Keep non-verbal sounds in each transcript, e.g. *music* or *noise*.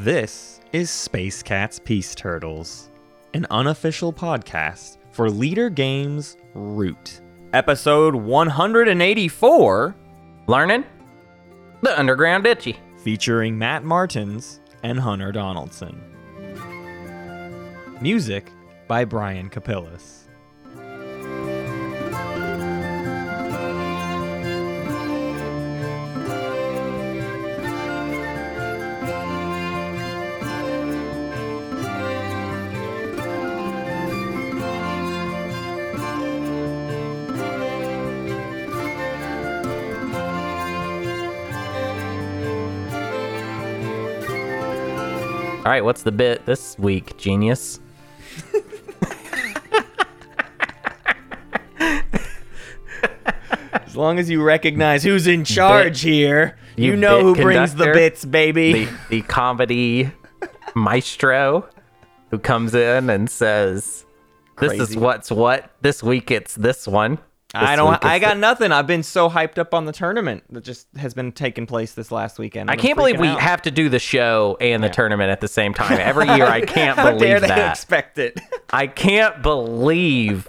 This is Space Cats Peace Turtles, an unofficial podcast for Leder Games Root. Episode 184, Learning the underground Duchy. featuring Matt Martins and Hunter Donaldson. Music by Brian Capillis. Right, what's the bit this week, genius? As long as you recognize who's in charge here, you, you know who bit brings the bits, baby. The the comedy maestro who comes in and says, "This is what's what this week. It's this one." I don't. I got the- nothing. I've been so hyped up on the tournament that just has been taking place this last weekend. I I'm can't believe we out. have to do the show and the tournament at the same time *laughs* every year. I can't How dare believe they that. expect it? I can't believe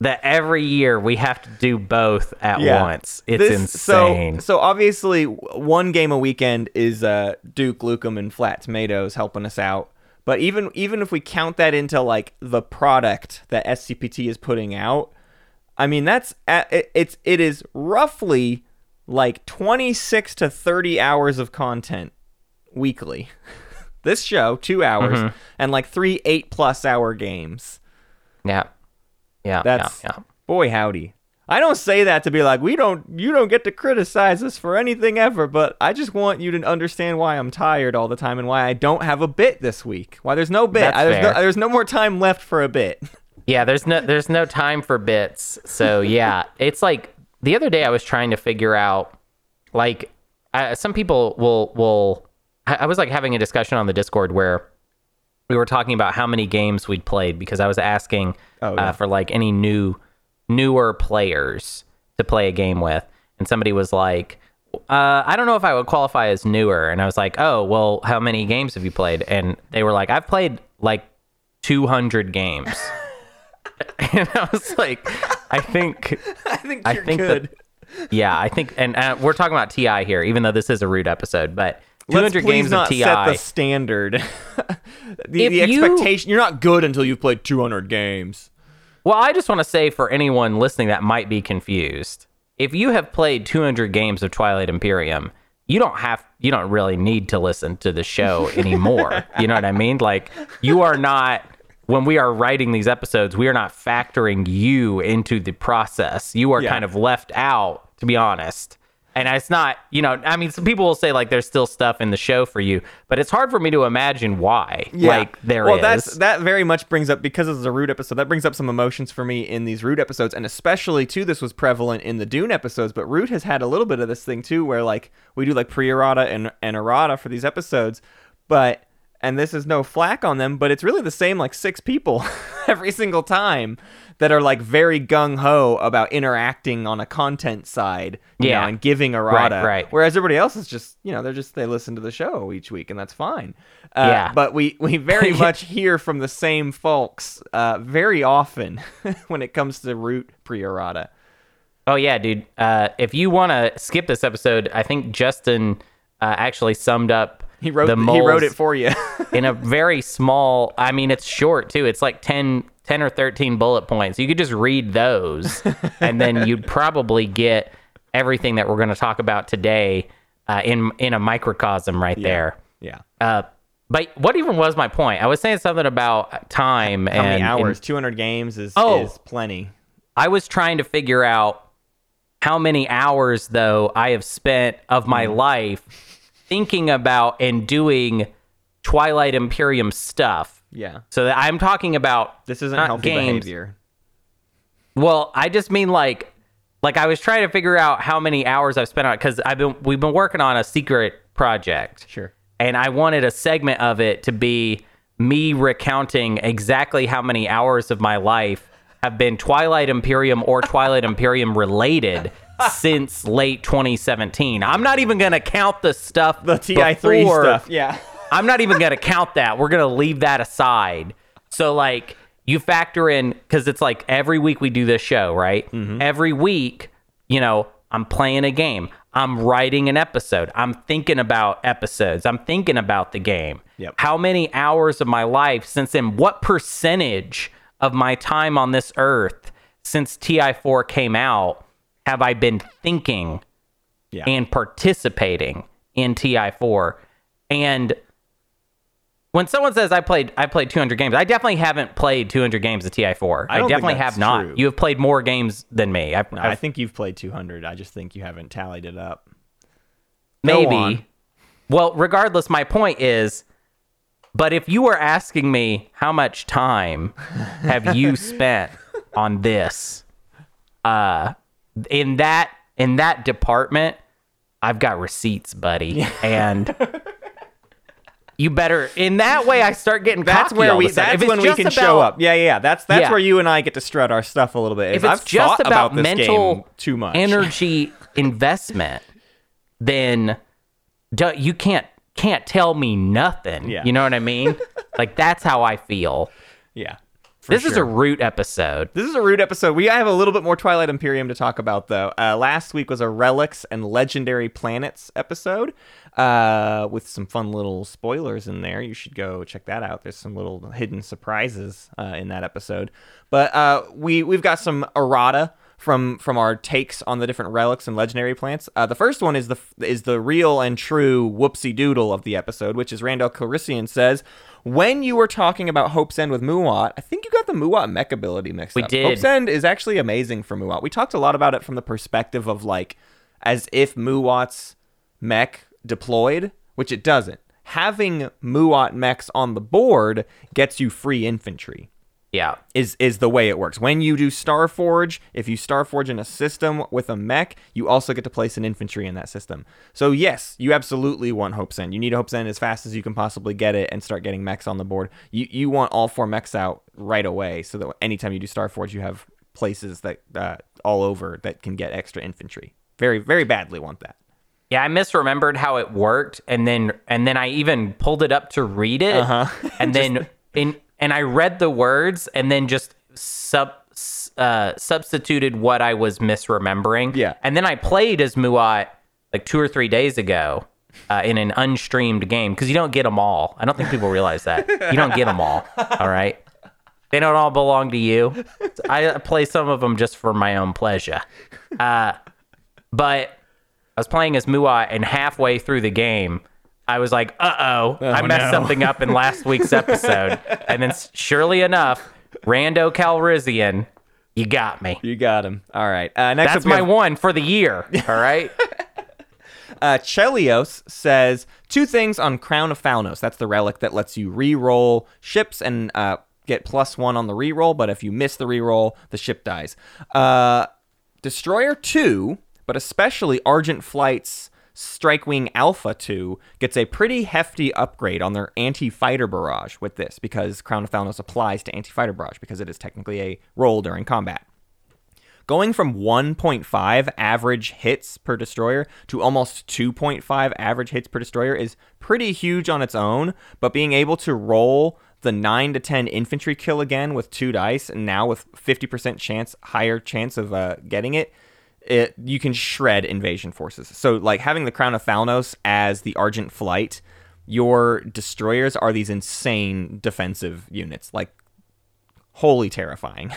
that every year we have to do both at once. It's This- insane. So, so obviously, one game a weekend is uh, Duke, Lukem, and Flat Tomatoes helping us out. But even even if we count that into like the product that SCPT is putting out, I mean that's it's it is roughly like 26 to 30 hours of content weekly. *laughs* this show, two hours, Mm-hmm. and like three eight plus hour games. yeah. Yeah. That's yeah, yeah. boy howdy. I don't say that to be like we don't you don't get to criticize us for anything ever, but I just want you to understand why I'm tired all the time and why I don't have a bit this week. Why there's no bit. That's I- there's no there's no more time left for a bit. *laughs* Yeah, there's no there's no time for bits. So yeah, it's like the other day I was trying to figure out like I, some people will will I I was like having a discussion on the Discord where we were talking about how many games we'd played because I was asking Oh, yeah. uh, for like any new newer players to play a game with, and somebody was like. Uh, I don't know if I would qualify as newer, and I was like, "Oh, well, how many games have you played?" And they were like, "I've played like 200 games." *laughs* *laughs* and I was like, I think, *laughs* I think I think good. that, *laughs* yeah, I think, and uh, we're talking about Ti here, even though this is a rude episode, but 200 Let's games not of Ti. set the standard. the the you- expectation you're not good until you've played 200 games. Well, I just want to say for anyone listening that might be confused, if you have played 200 games of Twilight Imperium, you don't have, you don't really need to listen to the show anymore. you know what I mean? Like, you are not. When we are writing these episodes, we are not factoring you into the process. You are Yeah. kind of left out, to be honest. And it's not, you know, I mean, some people will say like there's still stuff in the show for you, but it's hard for me to imagine why. Like there is. well, that's that very much brings up because this is a root episode. That brings up some emotions for me in these root episodes, and especially too. This was prevalent in the Dune episodes, but root has had a little bit of this thing too, where like we do like pre-errata and and errata for these episodes, but and this is no flack on them, but it's really the same like six people *laughs* every single time that are like very gung ho about interacting on a content side, you Yeah. know, and giving errata. right. Whereas everybody else is just, you know, they're just they listen to the show each week, and that's fine. Uh, Yeah. But we we very *laughs* much hear from the same folks uh, very often *laughs* when it comes to root pre-errata. Oh yeah, dude. Uh, if you want to skip this episode, I think Justin uh, actually summed up. He wrote the he wrote it for you. *laughs* in a very small. I mean, it's short too. It's like 10, 10 or thirteen bullet points. You could just read those, *laughs* and then you'd probably get everything that we're going to talk about today uh, in in a microcosm right there. yeah. Uh, but what even was my point? I was saying something about time How and many hours? Two hundred games is Oh. is plenty. I was trying to figure out how many hours though I have spent of my Mm. life thinking about and doing Twilight Imperium stuff. Yeah. So that I'm talking about This isn't not healthy games. behavior. Well, I just mean like like I was trying to figure out how many hours I've spent on it cuz I've been we've been working on a secret project. Sure. And I wanted a segment of it to be me recounting exactly how many hours of my life have been Twilight Imperium or Twilight Imperium related since late 2017. I'm not even going to count the stuff The TI three before- stuff. Yeah. *laughs* I'm not even gonna count that. We're gonna leave that aside. So like you factor in because it's like every week we do this show, right? Mm-hmm. Every week, you know, I'm playing a game. I'm writing an episode. I'm thinking about episodes. I'm thinking about the game. Yep. How many hours of my life since then? What percentage of my time on this earth since TI4 came out have I been thinking Yeah. and participating in TI4? And when someone says I played I played 200 games, I definitely haven't played 200 games of TI4. I, don't definitely have not. true. You have played more games than me. I've, No, I've- I think you've played 200. I just think you haven't tallied it up. Maybe. Well, regardless, my point is, but if you were asking me how much time *laughs* have you spent on this, uh, in that in that department, I've got receipts, buddy, and. *laughs* You better in that way. I start getting That's where we. That's when we can show up. Yeah, yeah. yeah. That's that's Yeah. where you and I get to strut our stuff a little bit. if it's I've just thought about, this mental too much energy *laughs* investment, then you can't can't tell me nothing. Yeah. You know what I mean? *laughs* like that's how I feel. yeah. This is a sure. root episode. This is a rude episode. We have a little bit more Twilight Imperium to talk about, though. Uh, last week was a Relics and Legendary Planets episode uh, with some fun little spoilers in there. You should go check that out. There's some little hidden surprises uh, in that episode. But uh, we we've got some errata from from our takes on the different relics and legendary plants. Uh, the first one is the is the real and true whoopsie doodle of the episode, which is Randall Calrissian says. When you were talking about Hope's End with Muaat, I think you got the Muaat mech ability mixed We up. did. Hope's End is actually amazing for Muaat. We talked a lot about it from the perspective of like as if Muaat's mech deployed, which it doesn't. Having Muaat mechs on the board gets you free infantry Yeah. is is the way it works. When you do Starforge, if you Starforge in a system with a mech, you also get to place an infantry in that system. So yes, you absolutely want Hope's End. You need Hope's End as fast as you can possibly get it and start getting mechs on the board. You you want all four mechs out right away, so that anytime you do Starforge, you have places that uh, all over that can get extra infantry. Very very badly want that. Yeah, I misremembered how it worked, and then and then I even pulled it up to read it, Uh-huh. and *laughs* then in and I read the words, and then just sub uh, substituted what I was misremembering. Yeah. and then I played as Muaat like two or three days ago uh, in an unstreamed game because you don't get them all. I don't think people realize that you don't get them all. *laughs* All right. They don't all belong to you. I play some of them just for my own pleasure. Uh, but I was playing as Muaat, and halfway through the game, I was like, "Uh oh, I messed no. something up in last *laughs* week's episode." and then, surely enough, Rando Calrissian, you got me. You got him. All right. Uh, next That's my have- one for the year. All right. *laughs* Uh, Chelios says two things on Crown of Thalnos. That's the relic that lets you re-roll ships and uh, get plus one on the re-roll. But if you miss the re-roll, the ship dies. Uh, Destroyer 2, but especially Argent Flight's Strikewing Alpha 2, gets a pretty hefty upgrade on their anti-fighter barrage with this because Crown of Thalnos applies to anti-fighter barrage because it is technically a roll during combat. Going from 1.5 average hits per destroyer to almost 2.5 average hits per destroyer is pretty huge on its own, but being able to roll the 9 to 10 infantry kill again with two dice and now with 50% chance higher chance of uh, getting it it you can shred invasion forces. So like having the Crown of Thalnos as the Argent Flight, your destroyers are these insane defensive units. Like wholly terrifying.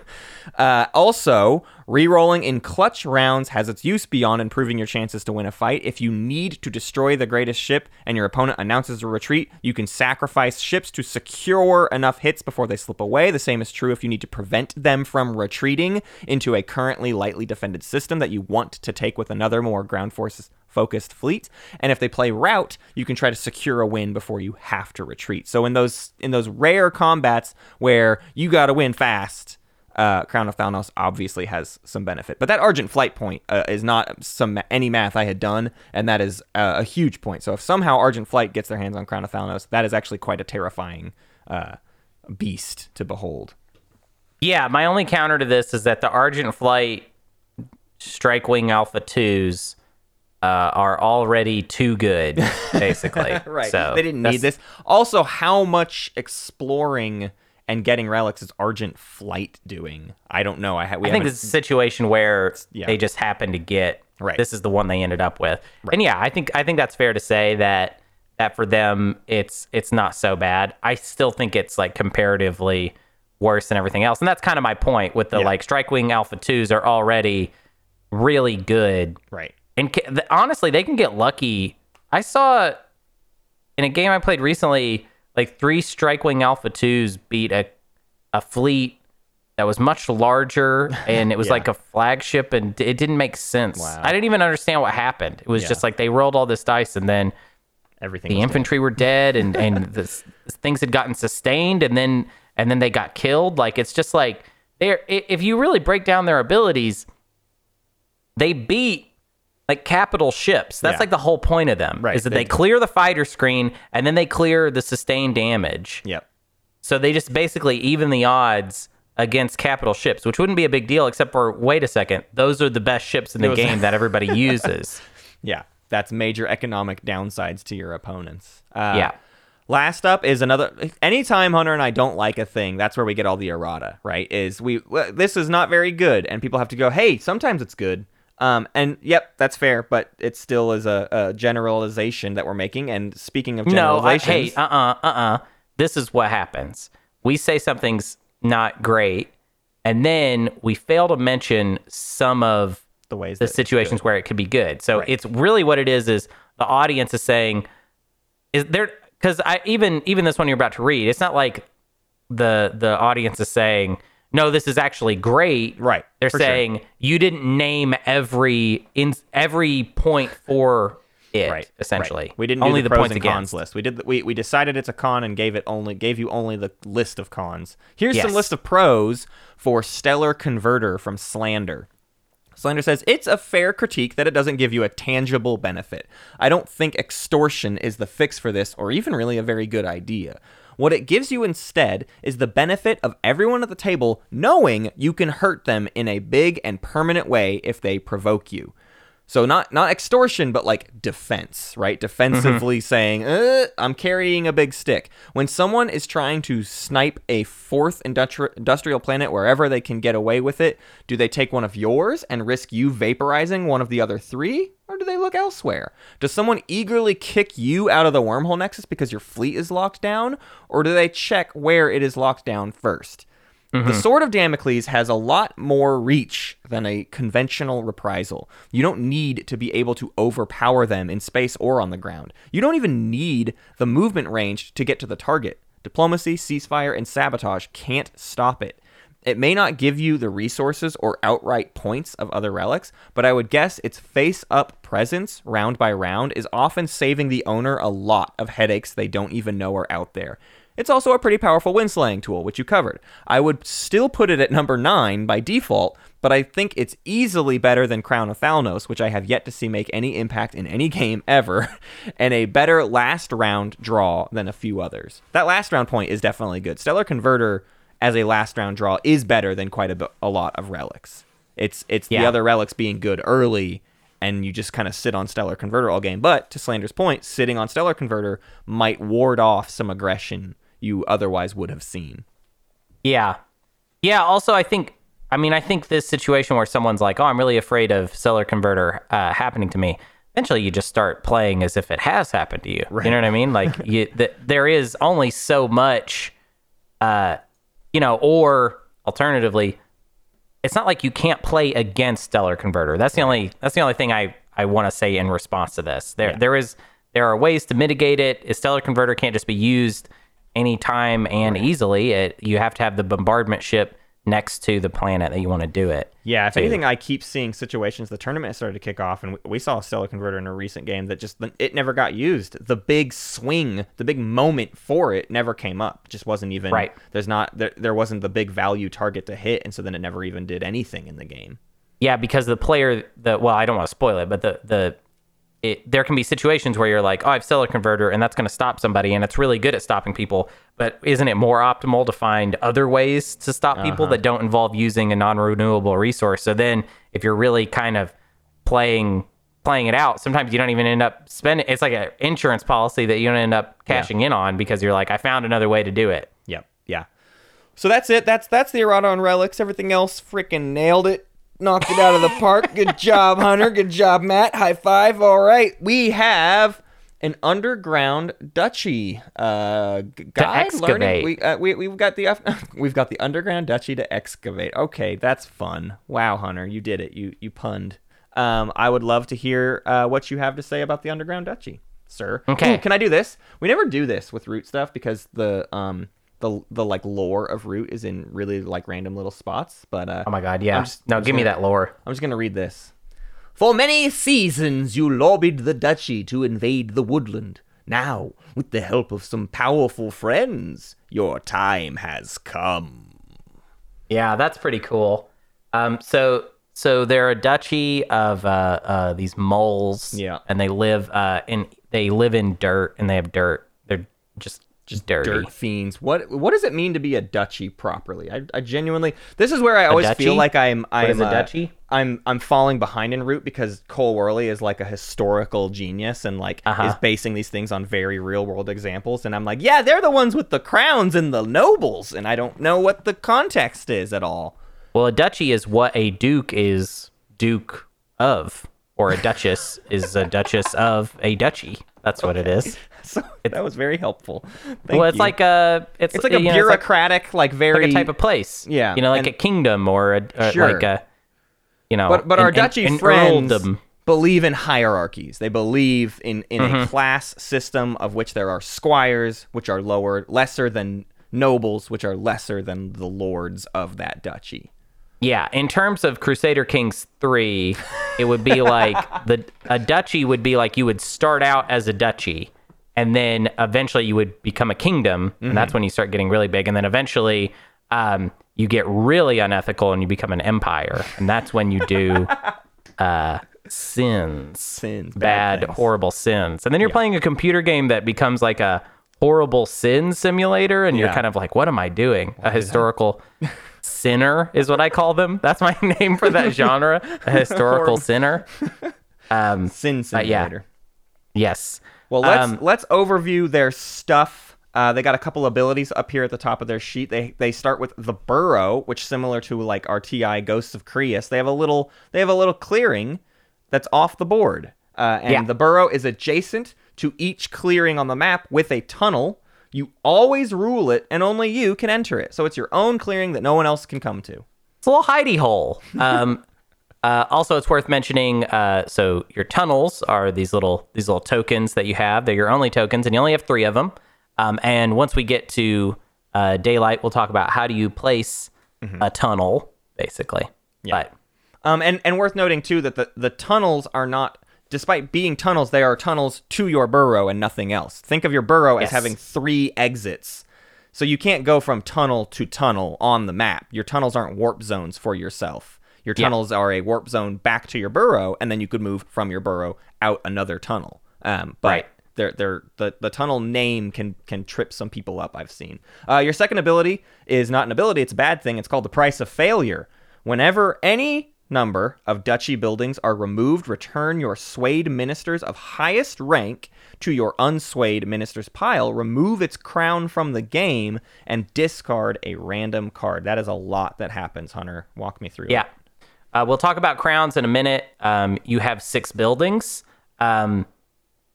*laughs* uh, also, rerolling in clutch rounds has its use beyond improving your chances to win a fight. If you need to destroy the greatest ship and your opponent announces a retreat, you can sacrifice ships to secure enough hits before they slip away. The same is true if you need to prevent them from retreating into a currently lightly defended system that you want to take with another more ground forces focused fleet and if they play route you can try to secure a win before you have to retreat so in those in those rare combats where you got to win fast uh, Crown of Thalnos obviously has some benefit, but that Argent Flight point uh, is not some any math I had done, and that is uh, a huge point. So if somehow Argent Flight gets their hands on Crown of Thalnos, that is actually quite a terrifying uh, beast to behold. Yeah, my only counter to this is that the Argent Flight Strike Wing Alpha 2s uh, are already too good, basically. *laughs* right. So they didn't that's- need this. Also, how much exploring and getting relics is Argent Flight doing? I don't know. I, ha- we I think it's a situation where yeah. they just happened to get Right. this is the one they ended up with. And yeah, I think I think that's fair to say that that for them it's it's not so bad. I still think it's like comparatively worse than everything else. And that's kind of my point with the Yeah. like Strike Wing Alpha 2s are already really good. right. And honestly, they can get lucky. I saw in a game I played recently, like three Strike Wing Alpha 2s beat a, a fleet that was much larger *laughs* and it was Yeah. like a flagship and it didn't make sense. Wow. I didn't even understand what happened. It was Yeah. just like they rolled all this dice and then Everything. the was dead. infantry were dead and and *laughs* the s- things had gotten sustained and then and then they got killed like it's just like they're if you really break down their abilities they beat like capital ships that's Yeah. like the whole point of them Right, is that they they clear the fighter screen and then they clear the sustained damage Yep. so they just basically even the odds against capital ships which wouldn't be a big deal except for wait a second those are the best ships in the game that everybody *laughs* uses Yeah. That's major economic downsides to your opponents. Uh, Yeah. Last up is another. Anytime Hunter and I don't like a thing, that's where we get all the errata. Right? Is we this is not very good, and people have to go, hey, sometimes it's good. Um, and yep, that's fair, but it still is a, a generalization that we're making. And speaking of generalizations, No, I, hey, uh uh-uh, uh, uh This is what happens. We say something's not great, and then we fail to mention some of the ways the situations where it could be good. So Right. it's really what it is is the audience is saying is there because I even even this one you're about to read, it's not like the the audience is saying, no, this is actually great. Right, They're for sure. saying you didn't name every in every point for it, right essentially. right. we didn't only do the, the, pros points and against. cons list we did the, we, we decided it's a con and gave it only gave you only the list of cons here's some list of pros for stellar converter from slander Slander says it's a fair critique that it doesn't give you a tangible benefit. I don't think extortion is the fix for this, or even really a very good idea. What it gives you instead is the benefit of everyone at the table knowing you can hurt them in a big and permanent way if they provoke you. So not not extortion, but like defense, right? Defensively saying, uh, "I'm carrying a big stick." When someone is trying to snipe a fourth industri- industrial planet wherever they can get away with it, do they take one of yours and risk you vaporizing one of the other three, or do they look elsewhere? Does someone eagerly kick you out of the wormhole nexus because your fleet is locked down, or do they check where it is locked down first? The mm-hmm. Sword of Damocles has a lot more reach than a conventional reprisal. You don't need to be able to overpower them in space or on the ground. You don't even need the movement range to get to the target. Diplomacy, ceasefire, and sabotage can't stop it. It may not give you the resources or outright points of other relics, but I would guess its face up presence, round by round, is often saving the owner a lot of headaches they don't even know are out there. It's also a pretty powerful windslaying tool, which you covered. I would still put it at number 9 by default, but I think it's easily better than Crown of Thalnos, which I have yet to see make any impact in any *laughs* game ever, and a better last round draw than a few others. That last round point is definitely good. Stellar Converter as a last round draw is better than quite a, lot of relics. It's it's the other relics being good early and you just kind of sit on Stellar Converter all game. But to Slander's point, sitting on Stellar Converter might ward off some aggression you otherwise would have seen. Yeah. Yeah. Also, I think, I mean, I think this situation where someone's like, oh, I'm really afraid of Stellar Converter uh, happening to me. Eventually, you just start playing as if it has happened to you. You know what I mean? Like, you, th- there is only so much, uh, you know, or alternatively, it's not like you can't play against Stellar Converter. That's the only. That's the only thing I I want to say in response to this. There there is there are ways to mitigate it. A Stellar Converter can't just be used anytime and easily. It you have to have the bombardment ship next to the planet that you want to do it. Yeah, if to. anything, I keep seeing situations. The tournament started to kick off, and we- we saw a Stellar Converter in a recent game that just it never got used. The big swing, the big moment for it, never came up. It just wasn't even Right. There's not there, there wasn't the big value target to hit, and so then it never even did anything in the game. Yeah, because the player, the well, I don't want to spoil it, but the the it, there can be situations where you're like, oh, I have Stellar Converter, and that's going to stop somebody, and it's really good at stopping people. But isn't it more optimal to find other ways to stop people uh-huh. that don't involve using a non-renewable resource? So then, if you're really kind of playing playing it out, sometimes you don't even end up spending. It's like an insurance policy that you don't end up cashing in on because you're like, I found another way to do it. Yep. Yeah. So that's it. That's that's the errata on relics. Everything else freaking nailed it. Knocked it out of the park. Good job, Hunter. Good job, Matt. High five. All right. We have an underground duchy uh, guide excavate. learning. We, uh, we we've got the *laughs* we've got the underground duchy to excavate. Okay, that's fun. Wow, Hunter, you did it. You you punned. Um, I would love to hear uh, what you have to say about the underground duchy, sir. Okay. Ooh, can I do this? We never do this with root stuff because the um the the like lore of root is in really like random little spots. But uh, Oh my god, yeah. I'm just- no, I'm give me gonna- that lore. I'm just gonna read this. For many seasons you lobbied the duchy to invade the woodland. Now, with the help of some powerful friends, your time has come. Yeah, that's pretty cool. Um, so so they're a duchy of uh, uh, these moles. Yeah. and they live uh, in they live in dirt and they have dirt. They're just just dirty. Dirt fiends. What what does it mean to be a duchy properly? I, I genuinely this is where I always feel like I'm I'm a uh, duchy? I'm I'm falling behind in root because Cole Wehrle is like a historical genius and like Uh-huh. is basing these things on very real world examples and I'm like, yeah, they're the ones with the crowns and the nobles and I don't know what the context is at all. Well, a duchy is what a duke is duke of, or a duchess is a duchess of a duchy. That's what it is. *laughs* So that was very helpful. Thank well, it's you. like a it's, it's like a know, it's like- bureaucratic, like, very like type of place. Yeah, you know, like and- a kingdom or a or Sure. like a you know. But but an- our duchy an friends earldom. believe in hierarchies. They believe in in Mm-hmm. a class system of which there are squires, which are lower, lesser than nobles, which are lesser than the lords of that duchy. Yeah, in terms of Crusader Kings 3, it would be *laughs* like the a duchy would be like you would start out as a duchy and then eventually you would become a kingdom and that's when you start getting really big. And then eventually um, you get really unethical and you become an empire. And that's when you do *laughs* uh, sins. Sins, bad bad, horrible sins. And then you're playing a computer game that becomes like a horrible sin simulator and you're Yeah. kind of like what am i doing? A historical *laughs* sinner is what i call them. That's my *laughs* name for that genre a historical sinner. Um Sin But yeah. simulator. yes Well, let's Um, let's overview their stuff. Uh, they got a couple abilities up here at the top of their sheet. They they start with the burrow, which similar to like RTI Ghosts of Creuss. They have a little they have a little clearing that's off the board, uh, and Yeah. the burrow is adjacent to each clearing on the map with a tunnel. You always rule it, and only you can enter it. So it's your own clearing that no one else can come to. It's a little hidey hole. *laughs* Um, uh, also, it's worth mentioning. Uh, so your tunnels are these little these little tokens that you have. They're your only tokens, and you only have three of them. Um, and once we get to uh, daylight, we'll talk about how do you place a tunnel, basically. But Um, and, and worth noting too that the, the tunnels are not, despite being tunnels, they are tunnels to your burrow and nothing else. Think of your burrow as having three exits. So you can't go from tunnel to tunnel on the map. Your tunnels aren't warp zones for yourself. Your Yeah. tunnels are a warp zone back to your burrow, and then you could move from your burrow out another tunnel. Um, but Right. they're, they're, the, the tunnel name can can trip some people up, I've seen. Uh, your second ability is not an ability, it's a bad thing. It's called the price of failure. Whenever any number of duchy buildings are removed, return your swayed ministers of highest rank to your unswayed ministers pile, remove its crown from the game, and discard a random card. That is a lot that happens, Hunter. Walk me through. it. Yeah. Uh, we'll talk about crowns in a minute. Um, you have six buildings. Um,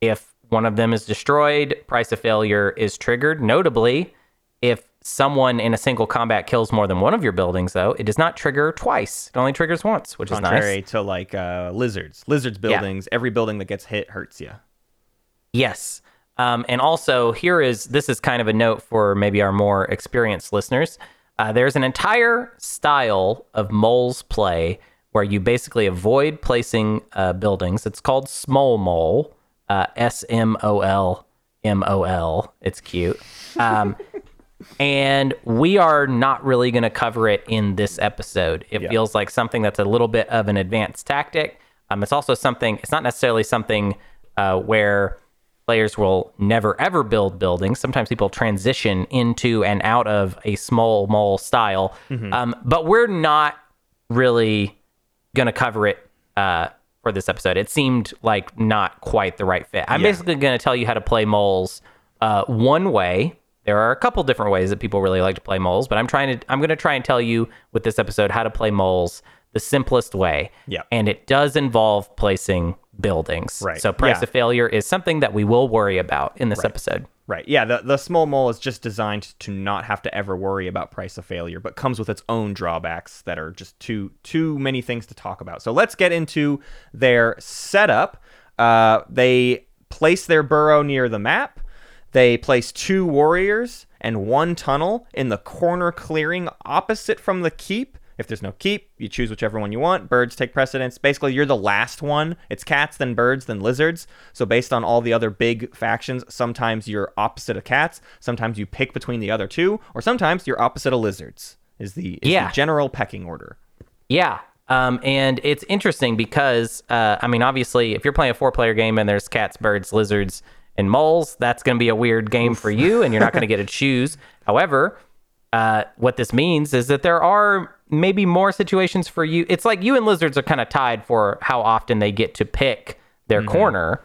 if one of them is destroyed, price of failure is triggered. Notably, if someone in a single combat kills more than one of your buildings, though, it does not trigger twice. It only triggers once, which is nice. Contrary to like uh, lizards. Lizards buildings, every building that gets hit hurts you. Yes. Um, and also, here is this is kind of a note for maybe our more experienced listeners. Uh, there's an entire style of moles play where you basically avoid placing uh, buildings. It's called small mole, uh, S M O L M O L. It's cute. Um, *laughs* and we are not really going to cover it in this episode. It feels like something that's a little bit of an advanced tactic. Um, it's also something. It's not necessarily something uh, where players will never ever build buildings. Sometimes people transition into and out of a small mole style, um, but we're not really going to cover it uh, for this episode. It seemed like not quite the right fit. I'm Yeah. basically going to tell you how to play moles uh, one way. There are a couple different ways that people really like to play moles, but I'm trying to I'm going to try and tell you with this episode how to play moles the simplest way. Yeah. And it does involve placing buildings. Right. So price Yeah. of failure is something that we will worry about in this episode. Right. Yeah. The the small mole is just designed to not have to ever worry about price of failure, but comes with its own drawbacks that are just too too many things to talk about. So let's get into their setup. Uh, they place their burrow near the map. They place two warriors and one tunnel in the corner clearing opposite from the keep. If there's no keep, you choose whichever one you want. Birds take precedence. Basically, you're the last one. It's cats, then birds, then lizards. So, based on all the other big factions, sometimes you're opposite of cats. Sometimes you pick between the other two, or sometimes you're opposite of lizards. Is the, is Yeah. the general pecking order. Yeah. Um, and it's interesting because, uh, I mean, obviously, if you're playing a four player game and there's cats, birds, lizards, and moles, that's going to be a weird game for you, and you're not going to get to choose. However, uh, what this means is that there are maybe more situations for you. It's like you and lizards are kind of tied for how often they get to pick their corner.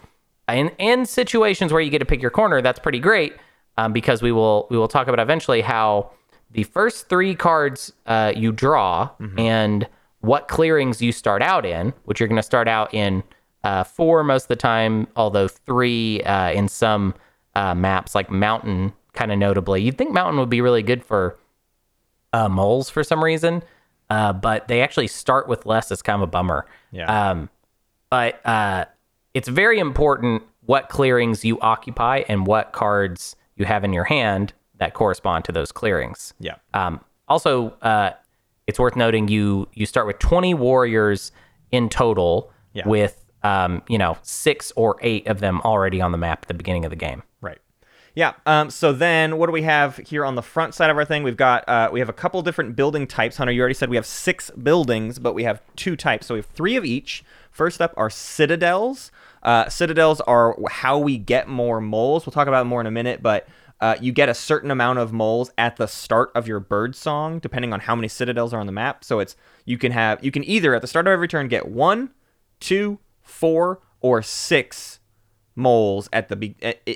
And in situations where you get to pick your corner, that's pretty great um, because we will we will talk about eventually how the first three cards uh, you draw and what clearings you start out in, which you're going to start out in uh, four most of the time, although three uh, in some uh, maps like Mountain, kind of notably. You'd think Mountain would be really good for uh, moles for some reason, uh, but they actually start with less. It's kind of a bummer. Yeah. Um, but uh, it's very important what clearings you occupy and what cards you have in your hand that correspond to those clearings. Yeah. Um, also, uh, it's worth noting you you start with 20 warriors in total, Yeah. with um, you know six or eight of them already on the map at the beginning of the game. Right. Yeah. Um, so then, what do we have here on the front side of our thing? We've got uh, we have a couple different building types. Hunter, you already said we have six buildings, but we have two types. So we have three of each. First up are citadels. Uh, citadels are how we get more moles. We'll talk about more in a minute, but uh, you get a certain amount of moles at the start of your bird song, depending on how many citadels are on the map. So it's you can have you can either at the start of every turn get one, two, four, or six moles at the be-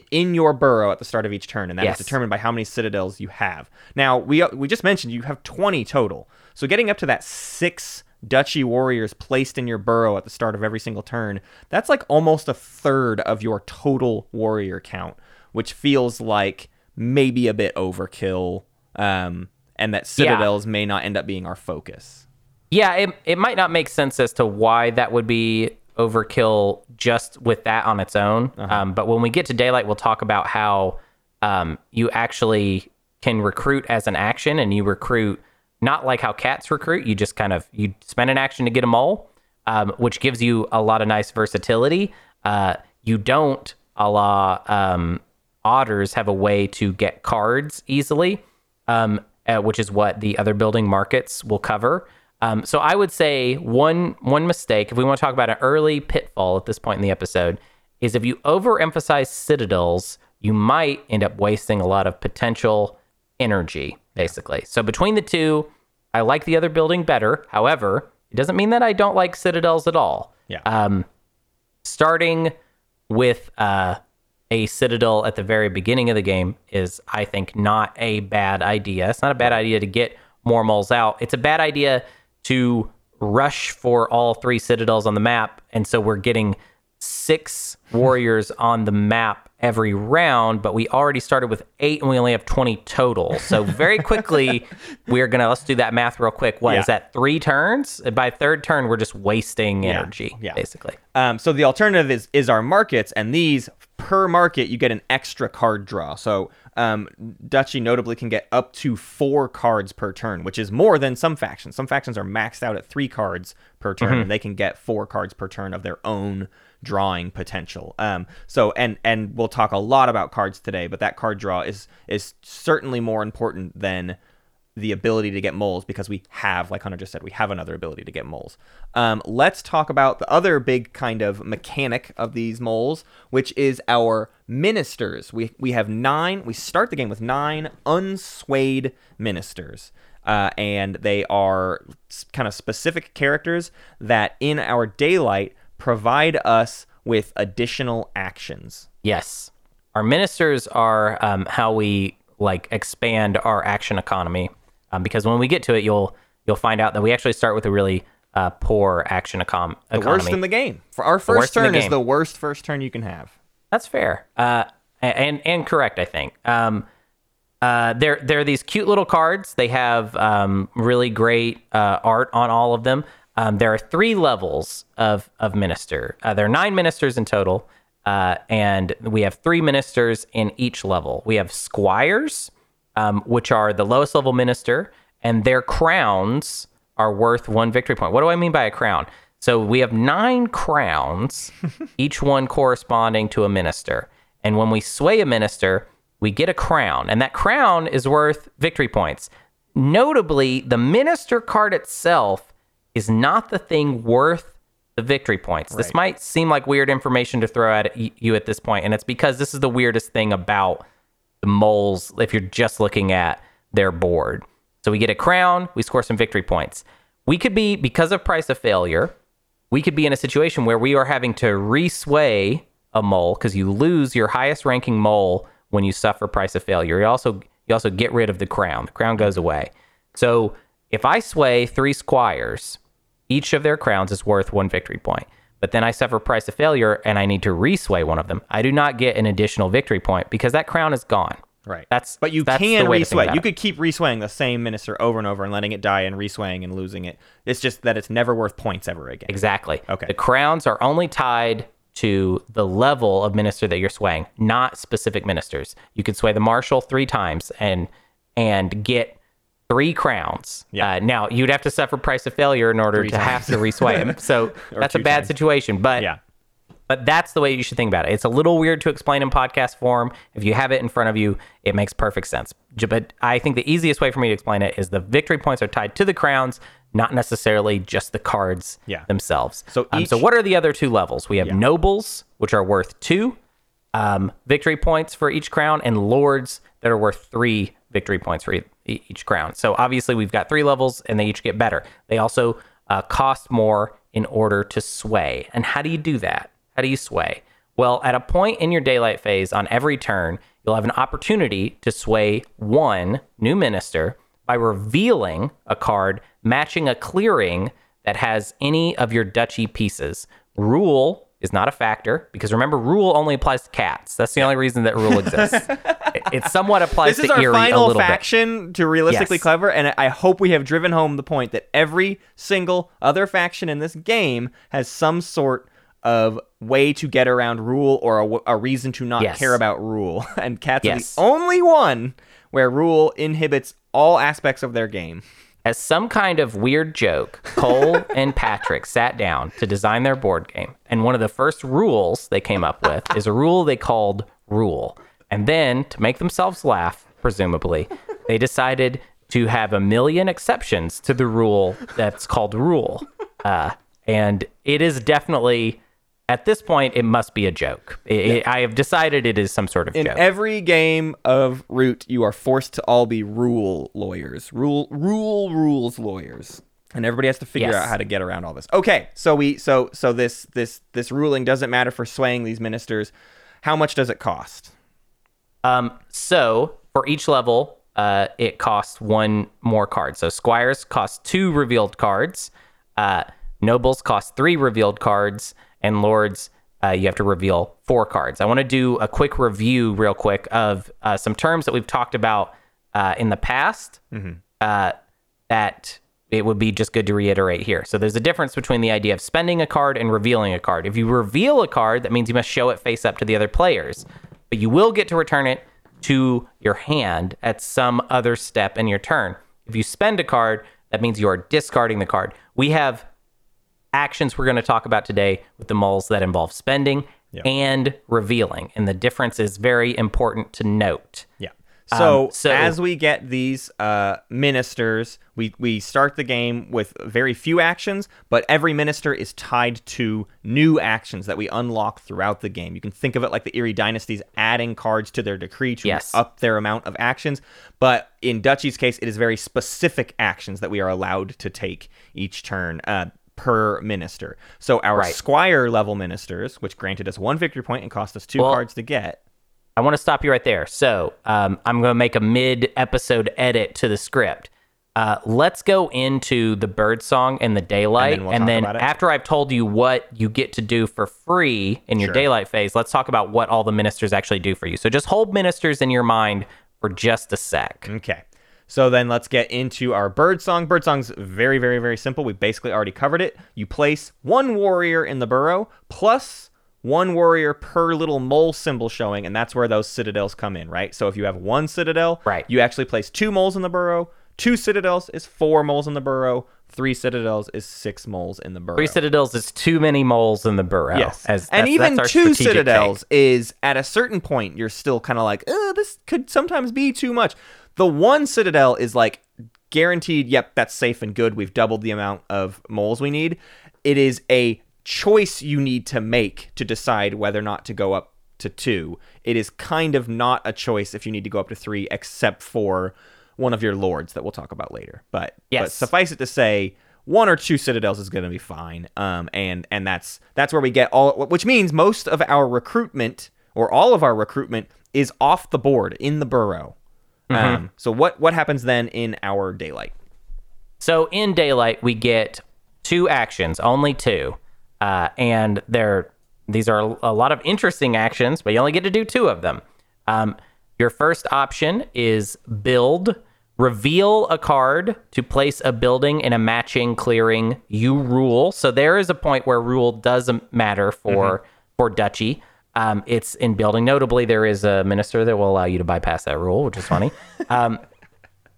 in your burrow at the start of each turn, and that is Yes. determined by how many citadels you have. Now we we just mentioned you have twenty total, so getting up to that six duchy warriors placed in your burrow at the start of every single turn, that's like almost a third of your total warrior count, which feels like maybe a bit overkill, um, and that citadels may not end up being our focus. Yeah, it, it might not make sense as to why that would be overkill just with that on its own. Um, but when we get to daylight, we'll talk about how um, you actually can recruit as an action, and you recruit not like how cats recruit. You just kind of you spend an action to get a mole, um, which gives you a lot of nice versatility. Uh, you don't, a la um, otters, have a way to get cards easily um, uh, which is what the other building markets will cover. Um, so I would say one one mistake, if we want to talk about an early pitfall at this point in the episode, is if you overemphasize citadels, you might end up wasting a lot of potential energy, basically. So between the two, I like the other building better. However, it doesn't mean that I don't like citadels at all Yeah. um, starting with uh, a citadel at the very beginning of the game is, I think, not a bad idea. It's not a bad idea to get more moles out. It's a bad idea to rush for all three citadels on the map, and so we're getting six warriors on the map every round, but we already started with eight and we only have 20 total. So very quickly, *laughs* we're going to, let's do that math real quick. What is Yeah. that? Three turns? By third turn, we're just wasting energy, yeah. basically. Um, so the alternative is is our markets, and these per market you get an extra card draw. So um, Duchy notably can get up to four cards per turn, which is more than some factions. Some factions are maxed out at three cards per turn, and they can get four cards per turn of their own drawing potential. Um, so and and we'll talk a lot about cards today, but that card draw is is certainly more important than the ability to get moles because we have, like Hunter just said, we have another ability to get moles. Um, let's talk about the other big kind of mechanic of these moles, which is our ministers. We we have nine. We start the game with nine unswayed ministers. Uh, and they are kind of specific characters that in our daylight provide us with additional actions. Yes. Our ministers are um, how we like expand our action economy. Um, because when we get to it, you'll you'll find out that we actually start with a really uh, poor action econ- The worst in the game. For our first in the turn is the worst first turn you can have. That's fair. Uh, and and correct, I think. Um, uh, there there are these cute little cards. They have um, really great uh, art on all of them. Um, there are three levels of of minister. Uh, there are nine ministers in total, uh, and we have three ministers in each level. We have squires, um, which are the lowest level minister, and their crowns are worth one victory point. What do I mean by a crown? So we have nine crowns, *laughs* each one corresponding to a minister. And when we sway a minister, we get a crown, and that crown is worth victory points. Notably, the minister card itself is not the thing worth the victory points. This might seem like weird information to throw at you at this point, and it's because this is the weirdest thing about the moles if you're just looking at their board. So we get a crown, we score some victory points. We could be, because of price of failure, we could be in a situation where we are having to resway a mole because you lose your highest ranking mole when you suffer price of failure. You also you also get rid of the crown. The crown goes away. So if I sway three squires, each of their crowns is worth one victory point. But then I suffer price of failure and I need to resway one of them. I do not get an additional victory point because that crown is gone. Right. That's but you that's can resway. You could keep reswaying the same minister over and over and letting it die and reswaying and losing it. It's just that it's never worth points ever again. Exactly. Okay. The crowns are only tied to the level of minister that you're swaying, not specific ministers. You could sway the marshal three times and and get three crowns. Yeah. Uh, now you'd have to suffer price of failure in order Three to have to resway him. *laughs* So that's a bad times. situation. But Yeah. but that's the way you should think about it. It's a little weird to explain in podcast form. If you have it in front of you, it makes perfect sense. But I think the easiest way for me to explain it is the victory points are tied to the crowns, not necessarily just the cards Yeah. themselves. So um, so what are the other two levels? We have nobles, which are worth two um, victory points for each crown, and lords that are worth three victory points for each crown. So obviously we've got three levels, and they each get better. They also uh, cost more in order to sway. And how do you do that? How do you sway? Well, at a point in your daylight phase on every turn, you'll have an opportunity to sway one new minister by revealing a card matching a clearing that has any of your duchy pieces. Rule is not a factor because remember, rule only applies to cats. That's the only reason that rule exists. *laughs* it, it somewhat applies to cats. This is our final little bit. faction to realistically Yes. clever, and I hope we have driven home the point that every single other faction in this game has some sort of way to get around rule or a reason to not Yes. care about rule. *laughs* And cats Yes. are the only one where rule inhibits all aspects of their game. As some kind of weird joke, Cole *laughs* and Patrick sat down to design their board game. And one of the first rules they came up with is a rule they called Rule. And then, to make themselves laugh, presumably, they decided to have a million exceptions to the rule that's called Rule. Uh, and it is definitely, at this point, it must be a joke. It, it- I have decided it is some sort of In joke. every game of Root, you are forced to all be rule lawyers, rule rule rules lawyers, and everybody has to figure Yes. out how to get around all this. Okay, so we so so this this this ruling doesn't matter for swaying these ministers. How much does it cost? Um, so for each level, uh, it costs one more card. So squires cost two revealed cards, uh, nobles cost three revealed cards, and lords uh, you have to reveal four cards. I want to do a quick review, real quick, of uh, some terms that we've talked about uh, in the past. Uh, that it would be just good to reiterate here. So there's a difference between the idea of spending a card and revealing a card. If you reveal a card, that means you must show it face up to the other players, but you will get to return it to your hand at some other step in your turn. If you spend a card, that means you are discarding the card. We have actions we're going to talk about today with the moles that involve spending and revealing, and the difference is very important to note. Yeah. So, Um, so- as we get these uh, ministers, we, we start the game with very few actions, but every minister is tied to new actions that we unlock throughout the game. You can think of it like the Eyrie Dynasties adding cards to their decree to Yes. up their amount of actions. But in Duchy's case, it is very specific actions that we are allowed to take each turn. Uh, per minister. So our Right. squire level ministers, which granted us one victory point and cost us two Well- cards to get. I want to stop you right there. So um, I'm going to make a mid episode edit to the script. Uh, let's go into the bird song and the daylight. And then we'll and then after I've told you what you get to do for free in your Sure. daylight phase, let's talk about what all the ministers actually do for you. So just hold ministers in your mind for just a sec. Okay. So then let's get into our bird song. Bird song's very, very, very simple. We basically already covered it. You place one warrior in the burrow plus one warrior per little mole symbol showing, and that's where those citadels come in, right? So if you have one citadel, Right. you actually place two moles in the burrow. Two citadels is four moles in the burrow. Three citadels is six moles in the burrow. Three citadels is too many moles in the burrow. Yes. As, and even two citadels take. is at a certain point you're still kind of like, uh, this could sometimes be too much. The one citadel is like guaranteed, yep, that's safe and good. We've doubled the amount of moles we need. It is a choice you need to make to decide whether or not to go up to two. It is kind of not a choice if you need to go up to three, except for one of your lords that we'll talk about later. But, but Yes. suffice it to say, one or two citadels is going to be fine. Um, and and that's that's where we get all, which means most of our recruitment or all of our recruitment is off the board in the burrow. Um, so what what happens then in our daylight? So in daylight, we get two actions, only two, uh, and they're these are a lot of interesting actions, but you only get to do two of them. Um, your first option is build, reveal a card to place a building in a matching clearing you rule. So there is a point where rule does matter for for duchy. Um, it's in building. Notably, there is a minister that will allow you to bypass that rule, which is funny. Um, *laughs*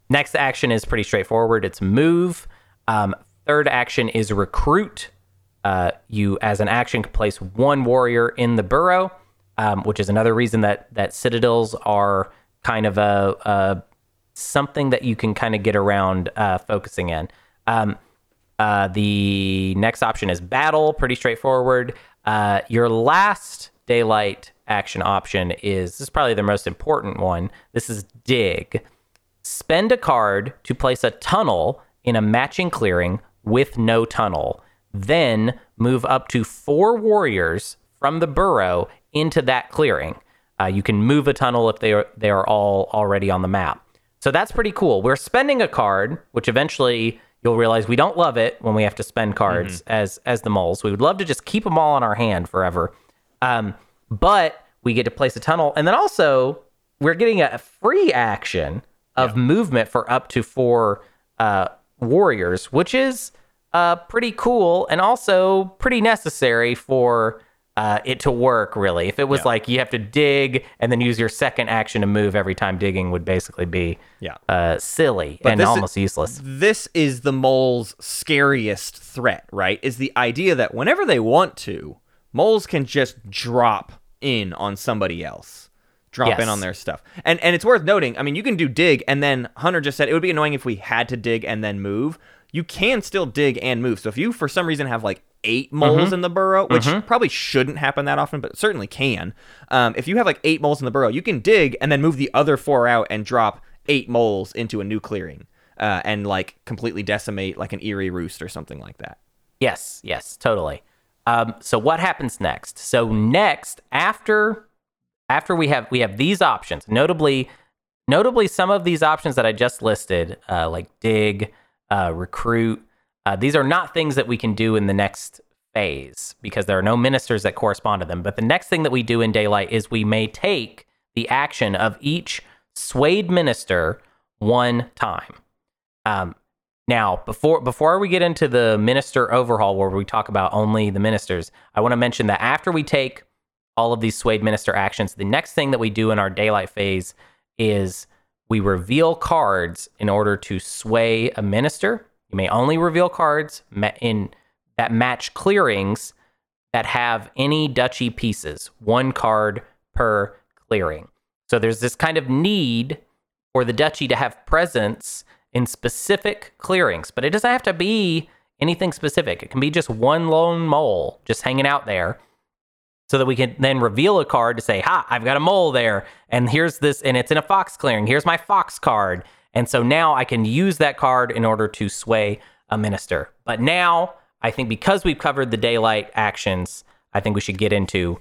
Next action is pretty straightforward. It's move. Um, third action is recruit. Uh, you, as an action, can place one warrior in the burrow, um, which is another reason that that citadels are kind of a, a something that you can kind of get around uh, focusing in. Um, uh, the next option is battle, pretty straightforward. Uh, your last daylight action option is this is probably the most important one. This is dig. Spend a card to place a tunnel in a matching clearing with no tunnel. Then move up to four warriors from the burrow into that clearing. Uh, you can move a tunnel if they are they are all already on the map. So that's pretty cool. We're spending a card, which eventually you'll realize we don't love it when we have to spend cards as as the moles. We would love to just keep them all on our hand forever. Um, but we get to place a tunnel, and then also we're getting a free action of movement for up to four uh, warriors, which is uh, pretty cool and also pretty necessary for uh, it to work. Really, if it was like you have to dig and then use your second action to move every time digging, would basically be Yeah. uh, silly and this is- almost useless. This is the mole's scariest threat, right? Is the idea that whenever they want to, moles can just drop in on somebody else. Drop Yes. in on their stuff. And and it's worth noting, I mean, you can do dig and then Hunter just said it would be annoying if we had to dig and then move. You can still dig and move. So if you for some reason have like eight moles in the burrow, which probably shouldn't happen that often, but certainly can. Um, if you have like eight moles in the burrow, you can dig and then move the other four out and drop eight moles into a new clearing uh, and like completely decimate like an Eyrie roost or something like that. Yes, yes, totally. Um, so what happens next? So next, after after we have we have these options, notably notably some of these options that I just listed, uh, like dig, uh, recruit. Uh, these are not things that we can do in the next phase because there are no ministers that correspond to them. But the next thing that we do in daylight is we may take the action of each swayed minister one time. Um, now, before before we get into the minister overhaul, where we talk about only the ministers, I want to mention that after we take all of these swayed minister actions, the next thing that we do in our daylight phase is we reveal cards in order to sway a minister. You may only reveal cards in that match clearings that have any duchy pieces, one card per clearing. So there's this kind of need for the duchy to have presence in specific clearings, but it doesn't have to be anything specific. It can be just one lone mole just hanging out there so that we can then reveal a card to say, "Ha, I've got a mole there, and here's this, and it's in a fox clearing. Here's my fox card." And so now I can use that card in order to sway a minister. But now I think because we've covered the daylight actions, I think we should get into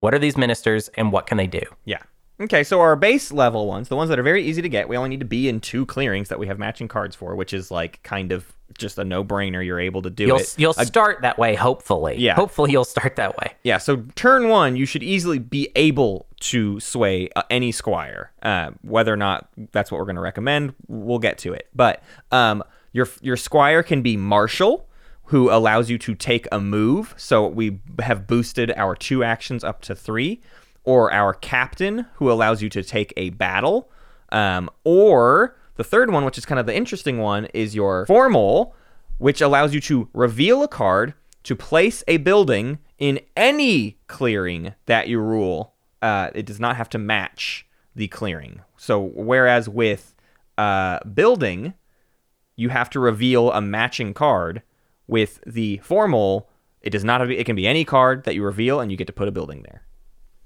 what are these ministers and what can they do? Yeah. Okay, so our base level ones, the ones that are very easy to get, we only need to be in two clearings that we have matching cards for, which is like kind of just a no-brainer. You're able to do You'll it. you'll start that way, hopefully. Yeah. Hopefully you'll start that way. Yeah, so turn one, you should easily be able to sway uh, any squire. Uh, whether or not that's what we're going to recommend, we'll get to it. But um, your your squire can be marshal, who allows you to take a move. So we have boosted our two actions up to three, or our captain, who allows you to take a battle, um, or the third one, which is kind of the interesting one, is your formal, which allows you to reveal a card to place a building in any clearing that you rule. Uh, it does not have to match the clearing. So whereas with uh, building, you have to reveal a matching card. With the formal, it does not have. It can be any card that you reveal, and you get to put a building there.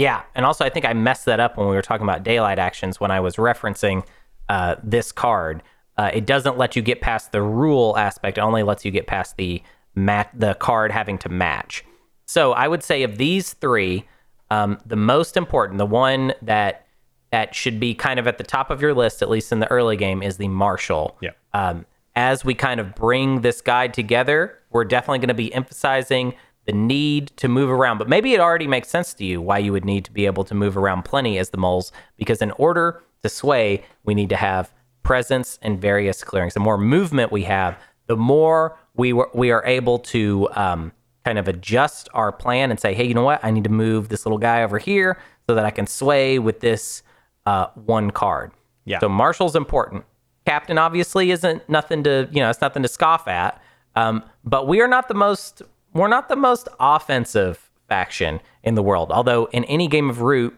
Yeah, and also I think I messed that up when we were talking about daylight actions when I was referencing uh, this card. Uh, it doesn't let you get past the rule aspect; it only lets you get past the mat the card having to match. So I would say of these three, um, the most important, the one that that should be kind of at the top of your list, at least in the early game, is the marshal. Yeah. Um, as we kind of bring this guide together, we're definitely going to be emphasizing the need to move around. But maybe it already makes sense to you why you would need to be able to move around plenty as the moles, because in order to sway, we need to have presence and various clearings. The more movement we have, the more we were, we are able to um, kind of adjust our plan and say, hey, you know what? I need to move this little guy over here so that I can sway with this uh, one card. Yeah. So Marshal's important. Captain obviously isn't nothing to you know it's nothing to scoff at. Um, but we are not the most we're not the most offensive faction in the world. Although in any game of Root,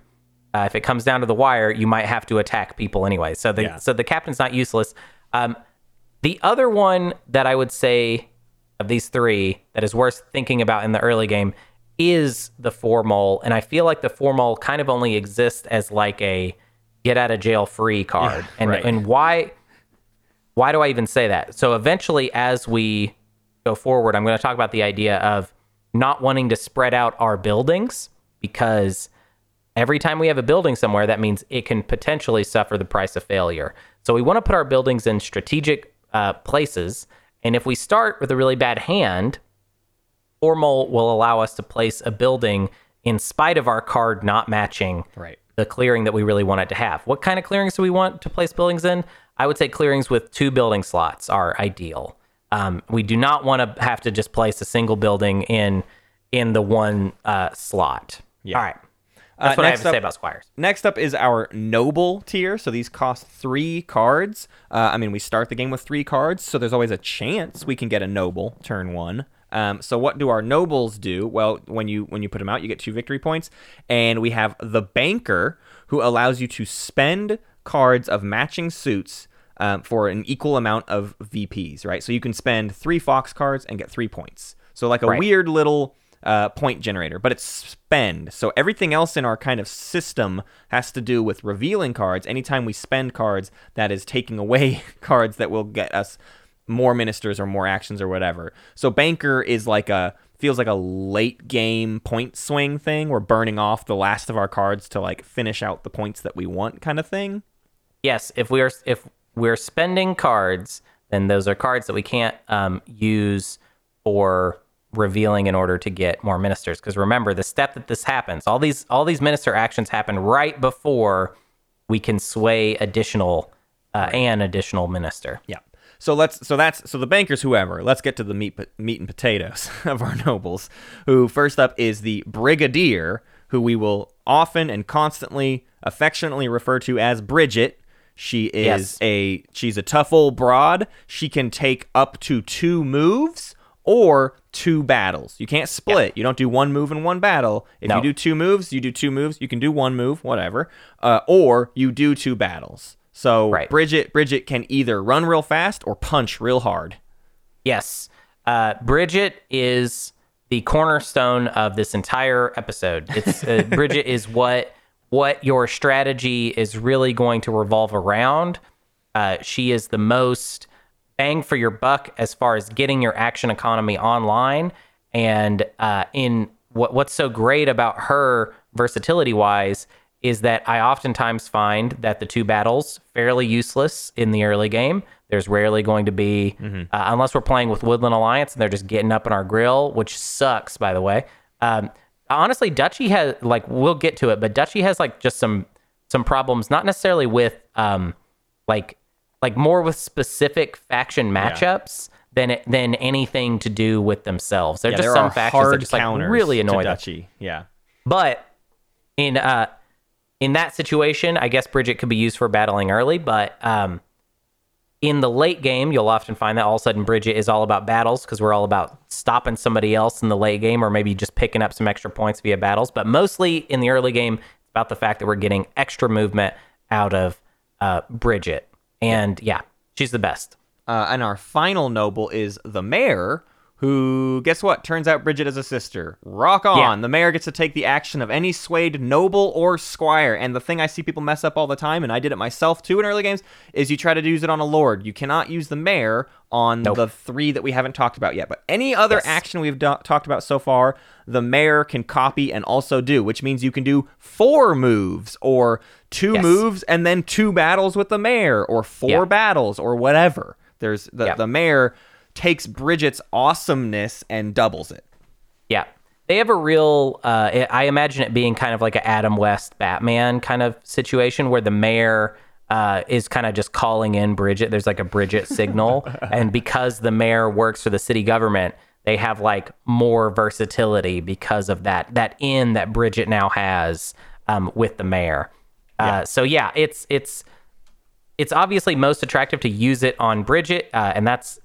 uh, if it comes down to the wire, you might have to attack people anyway. So the Yeah. so the captain's not useless. Um, the other one that I would say of these three that is worth thinking about in the early game is the formal, and I feel like the formal kind of only exists as like a get out of jail free card. and right. and why why do I even say that? So eventually, as we go forward, I'm going to talk about the idea of not wanting to spread out our buildings because every time we have a building somewhere, that means it can potentially suffer the price of failure. So we want to put our buildings in strategic uh, places. And if we start with a really bad hand, formal will allow us to place a building in spite of our card not matching Right. the clearing that we really want it to have. What kind of clearings do we want to place buildings in? I would say clearings with two building slots are ideal. Um, we do not want to have to just place a single building in in the one uh, slot. Yeah. All right. That's Uh, what I have to say about squires. Next up is our noble tier. So these cost three cards. Uh, I mean, we start the game with three cards, so there's always a chance we can get a noble turn one. Um, so what do our nobles do? Well, when you when you put them out, you get two victory points, and we have the banker who allows you to spend cards of matching suits um, for an equal amount of VPs. Right. So you can spend three fox cards and get three points. So like a Right. weird little uh, point generator, but it's spend. So everything else in our kind of system has to do with revealing cards. Anytime we spend cards, that is taking away *laughs* cards that will get us more ministers or more actions or whatever. So banker is like a feels like a late game point swing thing. We're burning off the last of our cards to like finish out the points that we want kind of thing. Yes, if we are if we're spending cards, then those are cards that we can't um, use for revealing in order to get more ministers. Because remember, the step that this happens, all these all these minister actions happen right before we can sway additional uh, an additional minister. Yeah. So let's so that's so the bankers whoever. Let's get to the meat meat and potatoes *laughs* of our nobles. Who first up is the brigadier, who we will often and constantly affectionately refer to as Bridget. She is Yes. a she's a tough old broad. She can take up to two moves or two battles. You can't split. You don't do one move in one battle. If No. you do two moves, you do two moves. You can do one move, whatever. Uh, or you do two battles. So Right. Bridget Bridget can either run real fast or punch real hard. Yes. Uh, Bridget is the cornerstone of this entire episode. It's uh, *laughs* Bridget is what what your strategy is really going to revolve around. Uh, she is the most bang for your buck as far as getting your action economy online. And uh, in what what's so great about her versatility wise is that I oftentimes find that the two battles fairly useless in the early game. There's rarely going to be, uh, unless we're playing with Woodland Alliance and they're just getting up in our grill, which sucks, by the way. Um, honestly, Duchy has like we'll get to it, but Duchy has like just some some problems, not necessarily with um like like more with specific faction matchups than it, than anything to do with themselves. They're Yeah, just there some are factions that just like really annoy. Duchy. Yeah. But in uh in that situation, I guess Bridget could be used for battling early, but um in the late game, you'll often find that all of a sudden Bridget is all about battles because we're all about stopping somebody else in the late game or maybe just picking up some extra points via battles. But mostly in the early game, it's about the fact that we're getting extra movement out of uh, Bridget. And yeah, she's the best. Uh, and our final noble is the mayor, who, guess what? Turns out Bridget is a sister. Rock on. Yeah. The mayor gets to take the action of any swayed noble or squire. And the thing I see people mess up all the time, and I did it myself too in early games, is you try to use it on a lord. You cannot use the mayor on Nope. the three that we haven't talked about yet. But any other Yes. action we've do- talked about so far, the mayor can copy and also do, which means you can do four moves or two Yes. moves and then two battles with the mayor or four Yeah. battles or whatever. There's the, Yeah. the mayor takes Bridget's awesomeness and doubles it. Yeah. They have a real, uh, I imagine it being kind of like an Adam West Batman kind of situation where the mayor uh, is kind of just calling in Bridget. There's like a Bridget signal. *laughs* and because the mayor works for the city government, they have like more versatility because of that, that in that Bridget now has um, with the mayor. Uh, so yeah, it's, it's, it's obviously most attractive to use it on Bridget, uh, and that's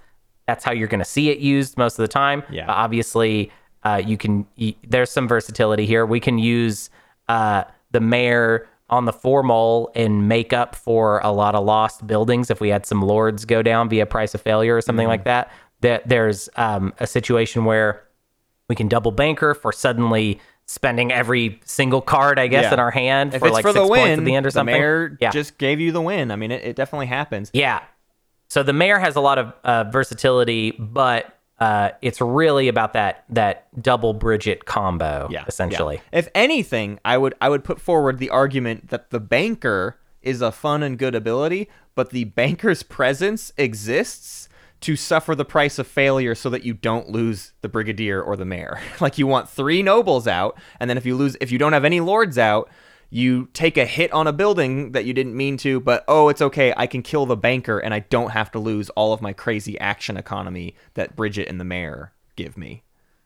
that's how you're going to see it used most of the time. Yeah. But obviously, uh, you can. Y- there's some versatility here. We can use uh, the mayor on the formal and make up for a lot of lost buildings if we had some lords go down via price of failure or something like that. That there's um, a situation where we can double banker for suddenly spending every single card, I guess, Yeah. in our hand If for like for six the points win, at the end or something. the mayor yeah. just gave you the win. I mean, it, it definitely happens. Yeah. So the mayor has a lot of uh, versatility, but uh, it's really about that that double Bridget combo, Yeah, essentially. yeah. If anything, I would I would put forward the argument that the banker is a fun and good ability, but the banker's *laughs* presence exists to suffer the price of failure so that you don't lose the brigadier or the mayor. *laughs* like you want three nobles out, and then if you lose if you don't have any lords out, you take a hit on a building that you didn't mean to, but oh, it's okay. I can kill the banker and I don't have to lose all of my crazy action economy that Bridget and the mayor give me.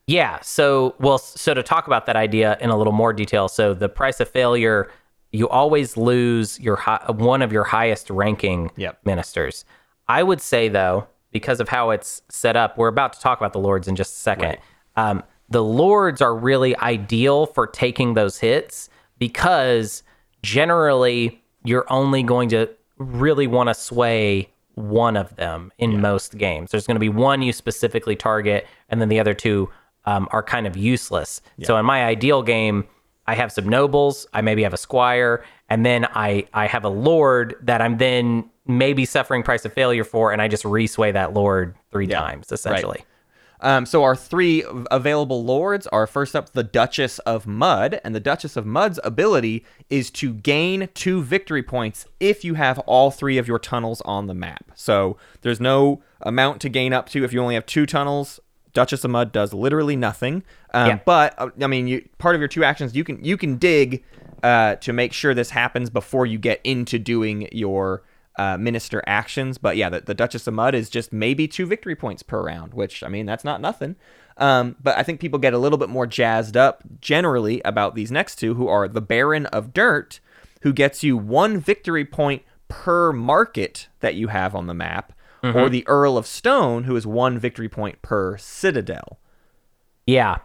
Yeah. So, well, so to talk about that idea in a little more detail, so the price of failure, you always lose your hi- one of your highest ranking Yep. ministers. I would say though, because of how it's set up, we're about to talk about the lords in just a second. Right. Um, the lords are really ideal for taking those hits because generally you're only going to really want to sway one of them in most games. There's going to be one you specifically target, and then the other two um, are kind of useless. So in my ideal game, I have some nobles, I maybe have a squire, and then I I have a lord that I'm then maybe suffering price of failure for, and I just resway that lord three times essentially. Um, so our three available lords are first up the Duchess of Mud, and the Duchess of Mud's ability is to gain two victory points if you have all three of your tunnels on the map. So there's no amount to gain up to if you only have two tunnels. Duchess of Mud does literally nothing. Um, Yeah. But uh, I mean, you, part of your two actions you can you can dig uh, to make sure this happens before you get into doing your uh, minister actions. But yeah, the, the Duchess of Mud is just maybe two victory points per round, which I mean that's not nothing. Um, but I think people get a little bit more jazzed up generally about these next two, who are the Baron of Dirt, who gets you one victory point per market that you have on the map, or the Earl of Stone, who is one victory point per citadel. Yeah.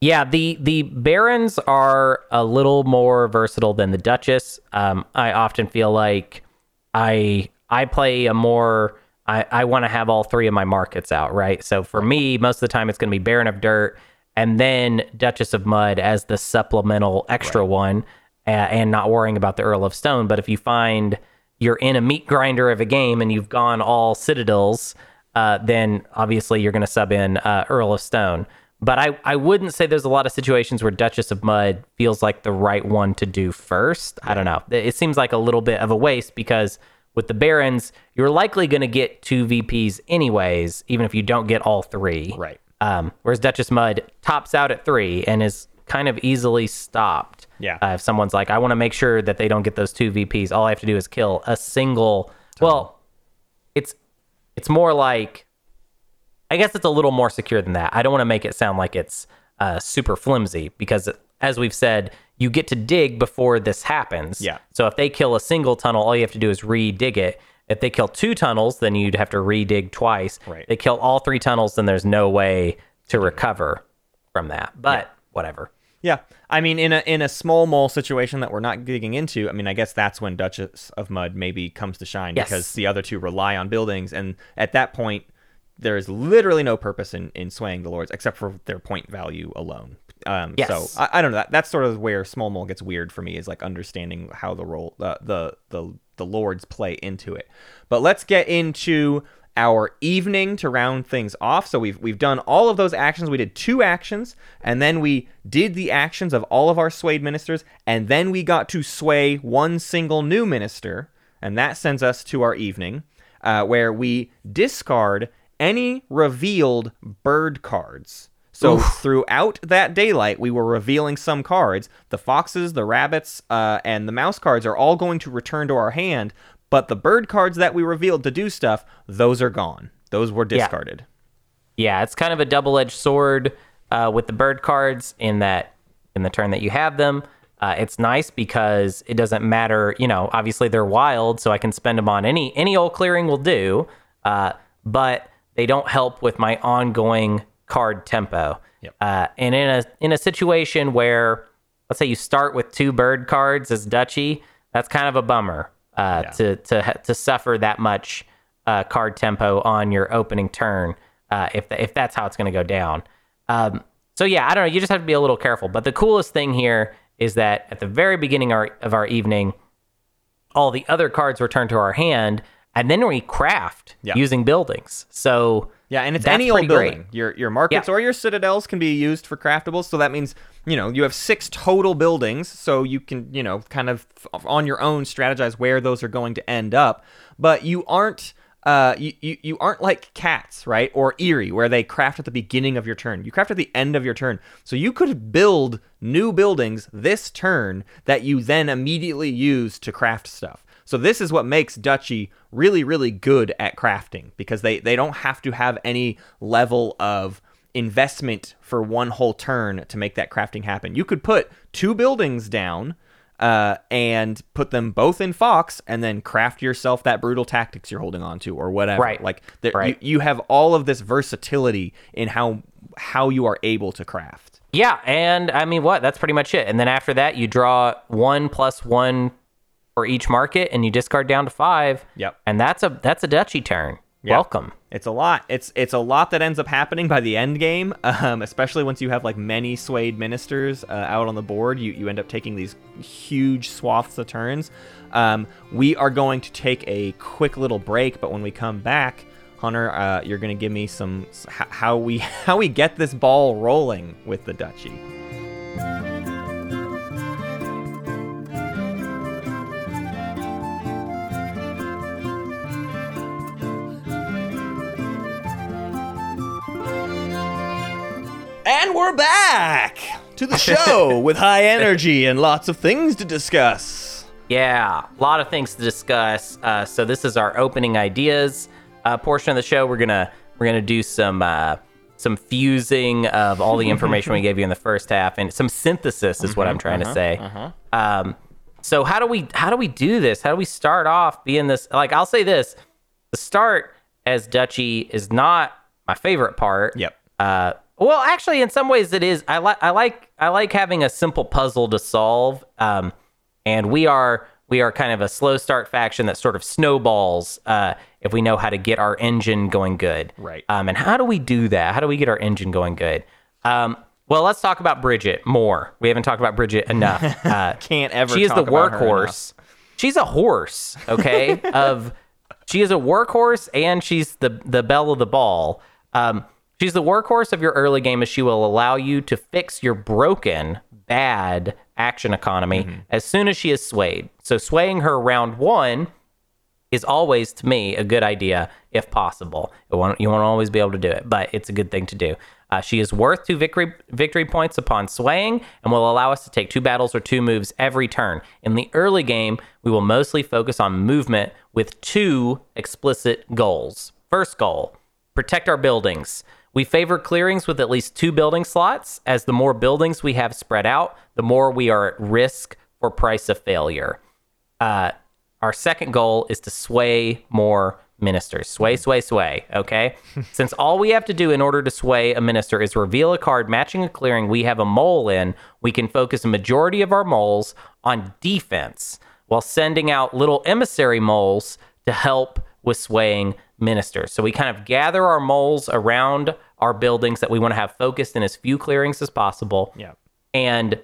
Yeah, the the barons are a little more versatile than the duchess. Um, I often feel like I I play a more I, I want to have all three of my markets out, right? So for me, most of the time it's going to be Baron of Dirt and then Duchess of Mud as the supplemental extra one, uh, and not worrying about the Earl of Stone. But if you find you're in a meat grinder of a game and you've gone all citadels, uh, then obviously you're going to sub in uh, Earl of Stone. But I, I wouldn't say there's a lot of situations where Duchess of Mud feels like the right one to do first. I don't know. It seems like a little bit of a waste because with the Barons, you're likely going to get two VPs anyways, even if you don't get all three. Right. Um, whereas Duchess Mud tops out at three and is kind of easily stopped. Yeah. Uh, if someone's like, I want to make sure that they don't get those two VPs, all I have to do is kill a single. Well, it's it's more like I guess it's a little more secure than that. I don't want to make it sound like it's uh, super flimsy because, as we've said, you get to dig before this happens. Yeah. So if they kill a single tunnel, all you have to do is re-dig it. If they kill two tunnels, then you'd have to re-dig twice. Right. They kill all three tunnels, then there's no way to recover from that. But whatever. Yeah, I mean, in a in a small mole situation that we're not digging into, I mean, I guess that's when Duchess of Mud maybe comes to shine Yes. because the other two rely on buildings, and at that point, there is literally no purpose in, in swaying the lords except for their point value alone. Um, Yes. So I, I don't know. That, that's sort of where small mole gets weird for me is like understanding how the role uh, the the the lords play into it. But let's get into our evening to round things off. So we've we've done all of those actions. We did two actions, and then we did the actions of all of our swayed ministers, and then we got to sway one single new minister, and that sends us to our evening, uh, where we discard any revealed bird cards. So throughout that daylight, we were revealing some cards. The foxes, the rabbits, uh, and the mouse cards are all going to return to our hand, but the bird cards that we revealed to do stuff, those are gone. Those were discarded. Yeah, it's kind of a double-edged sword uh, with the bird cards in that in the turn that you have them. Uh, it's nice because it doesn't matter. You know, obviously they're wild, so I can spend them on any any old clearing will do. Uh, but they don't help with my ongoing card tempo. Yep. Uh, and in a in a situation where, let's say you start with two bird cards as duchy, that's kind of a bummer uh, Yeah. to to to suffer that much uh, card tempo on your opening turn uh, if if that's how it's going to go down. Um, so yeah, I don't know. You just have to be a little careful. But the coolest thing here is that at the very beginning our, of our evening, all the other cards return to our hand, and then we craft Yeah. using buildings. So Yeah, and it's any old pretty great. building. Your your markets Yeah. or your citadels can be used for craftables. So that means you know you have six total buildings, so you can you know kind of on your own strategize where those are going to end up. But you aren't. Uh, you, you, you aren't like cats, right? Or Eyrie, where they craft at the beginning of your turn. You craft at the end of your turn. So you could build new buildings this turn that you then immediately use to craft stuff. So this is what makes Duchy really, really good at crafting because they, they don't have to have any level of investment for one whole turn to make that crafting happen. You could put two buildings down uh, and put them both in Fox and then craft yourself that brutal tactics you're holding on to or whatever. Right. Like there, Right. you, you have all of this versatility in how how you are able to craft. Yeah, and I mean, what? That's pretty much it. And then after that, you draw one plus one for each market, and you discard down to five. Yep. And that's a that's a duchy turn. Yeah. Welcome. It's a lot. It's it's a lot that ends up happening by the end game, *laughs* um, especially once you have like many swayed ministers uh, out on the board. You you end up taking these huge swaths of turns. Um, we are going to take a quick little break, but when we come back, Hunter, uh, you're going to give me some how we *laughs* how we get this ball rolling with the duchy. We're back to the show *laughs* with high energy and lots of things to discuss. Yeah, a lot of things to discuss. Uh, so this is our opening ideas uh, portion of the show. We're gonna we're gonna do some uh, some fusing of all the information we *laughs* gave you in the first half, and some synthesis is what I'm trying to say. Um, so how do we how do we do this? How do we start off being this? Like I'll say this: the start as Duchy is not my favorite part. Yep. Uh, well, actually, in some ways, it is. I like I like I like having a simple puzzle to solve. Um, and we are we are kind of a slow start faction that sort of snowballs uh, if we know how to get our engine going good. Right. Um, and how do we do that? How do we get our engine going good? Um, well, let's talk about Bridget more. We haven't talked about Bridget enough. *laughs* Uh, Can't ever she is the workhorse. She's a horse, okay, *laughs* of she is a workhorse and she's the the belle of the ball. Um, she's the workhorse of your early game as she will allow you to fix your broken bad action economy as soon as she is swayed. So swaying her round one is always to me a good idea if possible. You won't, you won't always be able to do it, but it's a good thing to do. Uh, she is worth two victory victory points upon swaying and will allow us to take two battles or two moves every turn. In the early game, we will mostly focus on movement with two explicit goals. First goal, protect our buildings. We favor clearings with at least two building slots, as the more buildings we have spread out, the more we are at risk for price of failure. Uh, our second goal is to sway more ministers. Sway, sway, sway. Okay. *laughs* Since all we have to do in order to sway a minister is reveal a card matching a clearing we have a mole in, we can focus a majority of our moles on defense while sending out little emissary moles to help with swaying ministers. So we kind of gather our moles around our buildings that we want to have focused in as few clearings as possible. Yeah. And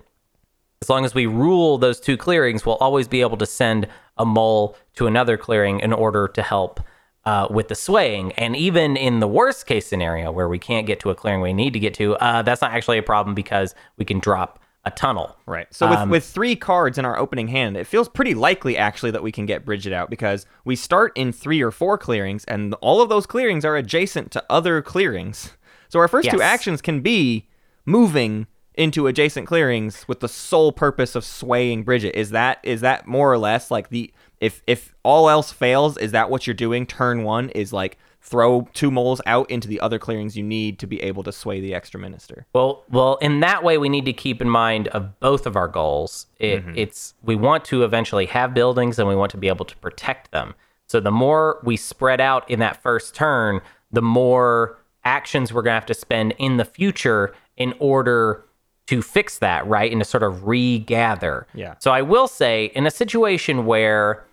as long as we rule those two clearings, we'll always be able to send a mole to another clearing in order to help uh, with the swaying. And even in the worst case scenario where we can't get to a clearing we need to get to, uh, that's not actually a problem because we can drop a tunnel. Right. So with, Um, with three cards in our opening hand, it feels pretty likely actually that we can get Bridget out because we start in three or four clearings, and all of those clearings are adjacent to other clearings. So our first two actions can be moving into adjacent clearings with the sole purpose of swaying Bridget. Is that is that more or less like the if if all else fails, is that what you're doing? Turn one is like throw two moles out into the other clearings you need to be able to sway the extra minister. Well, well, in that way, we need to keep in mind of both of our goals. It, It's we want to eventually have buildings, and we want to be able to protect them. So the more we spread out in that first turn, the more actions we're going to have to spend in the future in order to fix that, right? And to sort of regather. Yeah. So I will say, in a situation where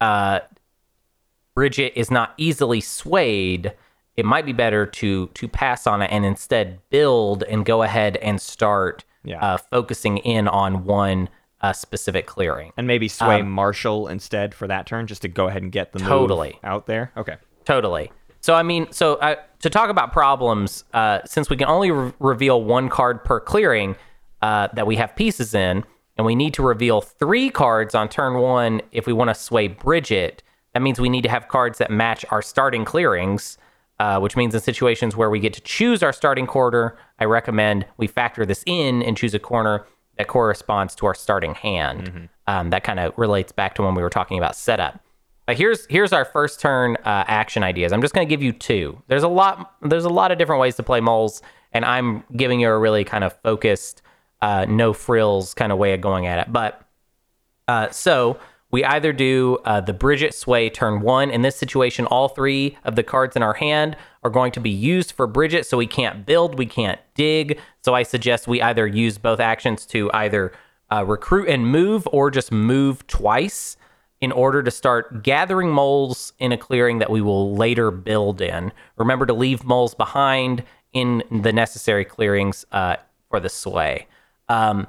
uh, Bridget is not easily swayed, it might be better to to pass on it and instead build and go ahead and start Yeah. uh, focusing in on one uh, specific clearing. And maybe sway Marshal instead for that turn, just to go ahead and get the move Totally. out there. Okay. Totally. So I mean, so uh, to talk about problems, uh, since we can only re- reveal one card per clearing uh, that we have pieces in, and we need to reveal three cards on turn one if we want to sway Bridget. That means we need to have cards that match our starting clearings, uh, which means in situations where we get to choose our starting quarter, I recommend we factor this in and choose a corner that corresponds to our starting hand. Um, that kind of relates back to when we were talking about setup. But here's here's our first turn uh, action ideas. I'm just going to give you two. There's a lot there's a lot of different ways to play moles, and I'm giving you a really kind of focused, uh, no frills kind of way of going at it. But uh, so we either do uh, the Bridget Sway turn one. In this situation, all three of the cards in our hand are going to be used for Bridget, so we can't build, we can't dig. So I suggest we either use both actions to either uh, recruit and move, or just move twice in order to start gathering moles in a clearing that we will later build in. Remember to leave moles behind in the necessary clearings uh, for the sway. Um,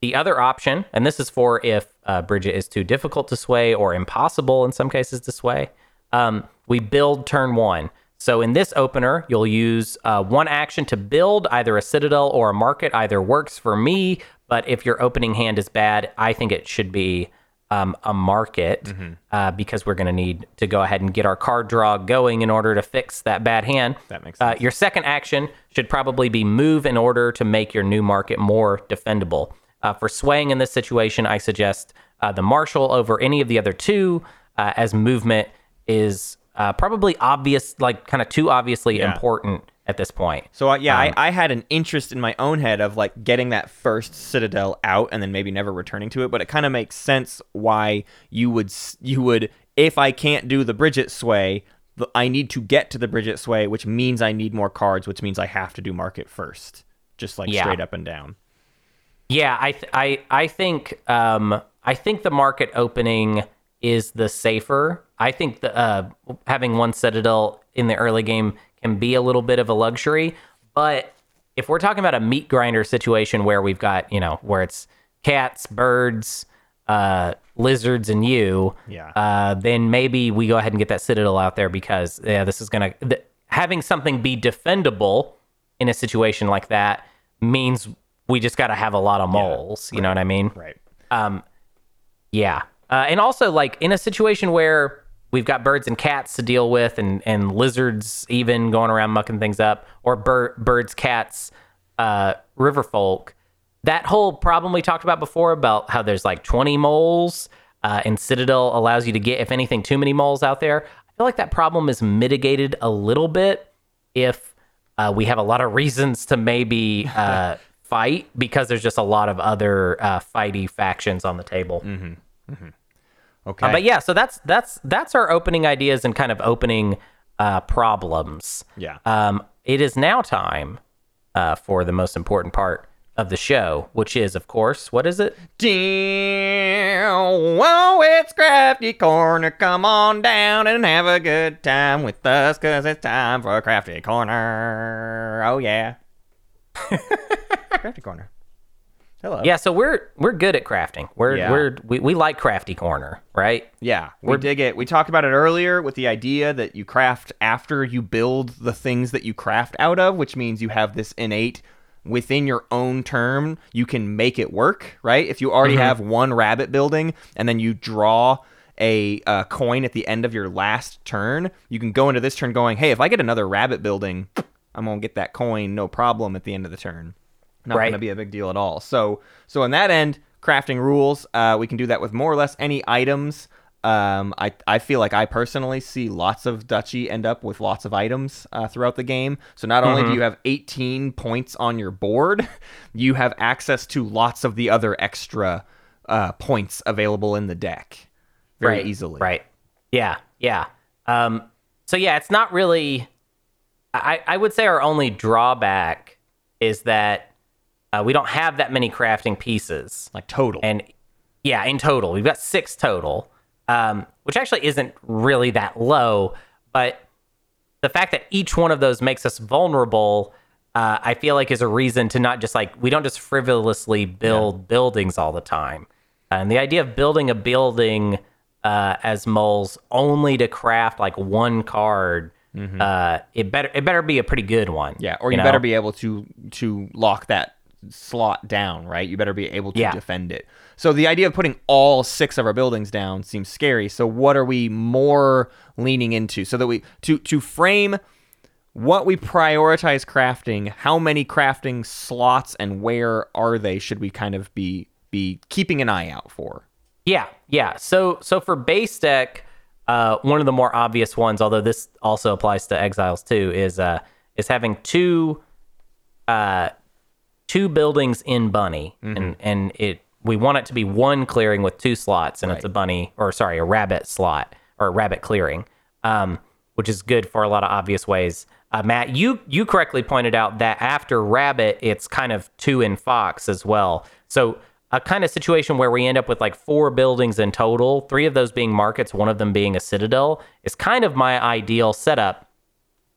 the other option, and this is for if uh, Bridget is too difficult to sway or impossible in some cases to sway, um, we build turn one. So in this opener, you'll use uh, one action to build either a citadel or a market. Either works for me, but if your opening hand is bad, I think it should be um, a market uh, because we're going to need to go ahead and get our card draw going in order to fix that bad hand. That makes Uh, your second action should probably be move in order to make your new market more defendable. Uh, for swaying in this situation, I suggest uh, the marshal over any of the other two, uh, as movement is uh, probably obvious, like kind of too obviously Yeah. important at this point. So uh, yeah, Um, I, I had an interest in my own head of like getting that first citadel out and then maybe never returning to it. But it kind of makes sense why you would you would if I can't do the Bridget sway, I need to get to the Bridget sway, which means I need more cards, which means I have to do market first, just like Yeah. straight up and down. Yeah, I th- I I think um I think the market opening is the safer. I think the uh having one citadel in the early game can be a little bit of a luxury, but if we're talking about a meat grinder situation where we've got, you know, where it's cats, birds, uh, lizards and you, Yeah. uh, then maybe we go ahead and get that citadel out there because yeah, this is gonna th- having something be defendable in a situation like that means we just got to have a lot of moles. You know what I mean? Right. Yeah. Uh, and also, like, in a situation where we've got birds and cats to deal with and, and lizards even going around mucking things up, or bir- birds, cats, uh, river folk, that whole problem we talked about before about how there's like 20 moles uh, and Citadel allows you to get, if anything, too many moles out there. I feel like that problem is mitigated a little bit if uh, we have a lot of *laughs* reasons to maybe uh, fight because there's just a lot of other uh, fighty factions on the table. Okay. Uh, but yeah, so that's that's that's our opening ideas and kind of opening uh, problems. Yeah. Um, it is now time uh, for the most important part of the show, which is, of course, what is it? Damn, whoa, it's Crafty Corner. Come on down and have a good time with us, cause it's time for Crafty Corner. Oh yeah. *laughs* Crafty Corner. Hello. Yeah, so we're we're good at crafting. We're Yeah. we're we, we like crafty corner, right? Yeah, we dig it. We talked about it earlier with the idea that you craft after you build the things that you craft out of, which means you have this innate within your own term, you can make it work, right? If you already have one rabbit building and then you draw a uh, coin at the end of your last turn, you can go into this turn going, "Hey, if I get another rabbit building, I'm going to get that coin no problem at the end of the turn." not Right. going to be a big deal at all. So so in that end, crafting rules, uh, we can do that with more or less any items. Um, I I feel like I personally see lots of Duchy end up with lots of items uh, throughout the game. So not only Mm-hmm. do you have 18 points on your board, *laughs* you have access to lots of the other extra uh, points available in the deck very right, easily. Right. Yeah. Yeah. Um, so yeah, it's not really. I I would say our only drawback is that uh, we don't have that many crafting pieces. Like total. And yeah, in total, we've got six total, um, which actually isn't really that low. But the fact that each one of those makes us vulnerable, uh, I feel like is a reason to not just like, we don't just frivolously build buildings all the time. And the idea of building a building uh, as moles only to craft like one card. Uh, it better it better be a pretty good one. Yeah, or you, know? better be able to to lock that slot down, right? You better be able to Yeah. defend it. So the idea of putting all six of our buildings down seems scary. So what are we more leaning into so that we to to frame what we prioritize crafting, how many crafting slots and where are they should we kind of be be keeping an eye out for? Yeah, yeah. So so for base deck, uh, one of the more obvious ones, although this also applies to exiles too, is uh is having two uh two buildings in bunny, and and it we want it to be one clearing with two slots, and it's a bunny or sorry a rabbit slot or a rabbit clearing, um, which is good for a lot of obvious ways. Uh, Matt, you you correctly pointed out that after rabbit, it's kind of two in fox as well. So a kind of situation where we end up with like four buildings in total, three of those being markets, one of them being a citadel, is kind of my ideal setup.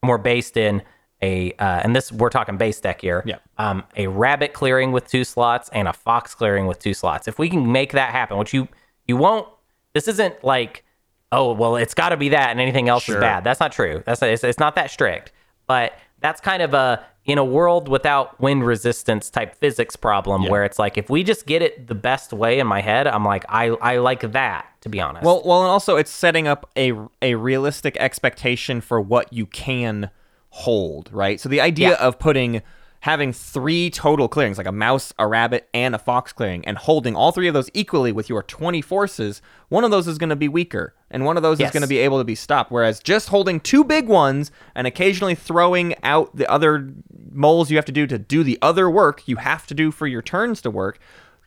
More based in a, uh, and this we're talking base deck here. Yeah. Um, a rabbit clearing with two slots and a fox clearing with two slots. If we can make that happen, which you you won't. This isn't like, oh well, it's got to be that, and anything else Sure. is bad. That's not true. That's it's, it's not that strict. But that's kind of a in a world without wind resistance type physics problem where it's like if we just get it the best way in my head, I'm like I I like that to be honest. Well, well, and also it's setting up a a realistic expectation for what you can hold, right? So the idea Yeah. of putting having three total clearings, like a mouse, a rabbit, and a fox clearing, and holding all three of those equally with your 20 forces, one of those is going to be weaker, and one of those is going to be able to be stopped. Whereas just holding two big ones and occasionally throwing out the other moles you have to do to do the other work you have to do for your turns to work,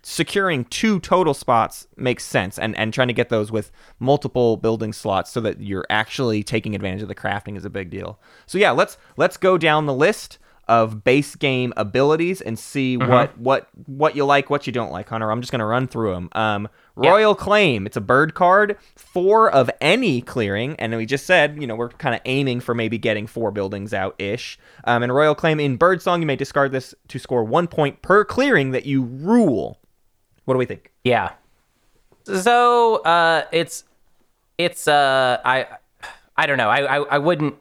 securing two total spots makes sense and, and trying to get those with multiple building slots so that you're actually taking advantage of the crafting is a big deal. So yeah, let's let's go down the list of base game abilities and see what what what you like, what you don't like, Hunter. I'm just gonna run through them. Um, Royal Claim, it's a bird card, four of any clearing, and we just said, you know, we're kind of aiming for maybe getting four buildings out ish. Um, and Royal Claim in Birdsong, you may discard this to score one point per clearing that you rule. What do we think? Yeah. So uh, it's it's uh, I I don't know. I, I I wouldn't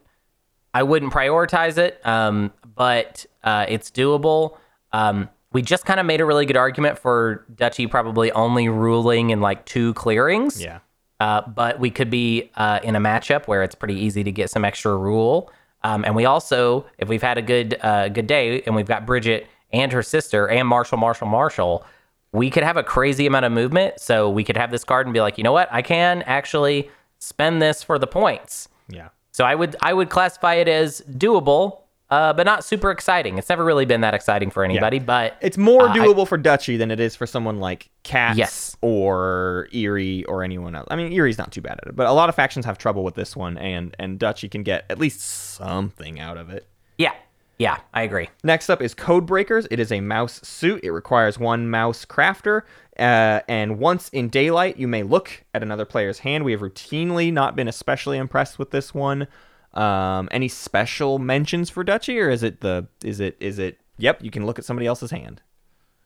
I wouldn't prioritize it, um, but uh, it's doable. Um, we just kind of made a really good argument for Duchy probably only ruling in like two clearings. Yeah. Uh, but we could be uh, in a matchup where it's pretty easy to get some extra rule. Um, and we also, if we've had a good uh, good day and we've got Bridget and her sister and Marshal, Marshal, Marshal, we could have a crazy amount of movement. So we could have this card and be like, you know what, I can actually spend this for the points. Yeah. So I would I would classify it as doable, uh, but not super exciting. It's never really been that exciting for anybody. But It's more Uh, I- doable for Duchy than it is for someone like Cats Yes. or Eyrie or anyone else. I mean, Eyrie's not too bad at it, but a lot of factions have trouble with this one, and and Duchy can get at least something out of it. yeah, yeah, I agree. Next up is Code Breakers. It is a mouse suit. It requires one mouse crafter. Uh, and once in daylight, you may look at another player's hand. We have routinely not been especially impressed with this one. Um, any special mentions for Duchy, or is it the is it is it? Yep, you can look at somebody else's hand.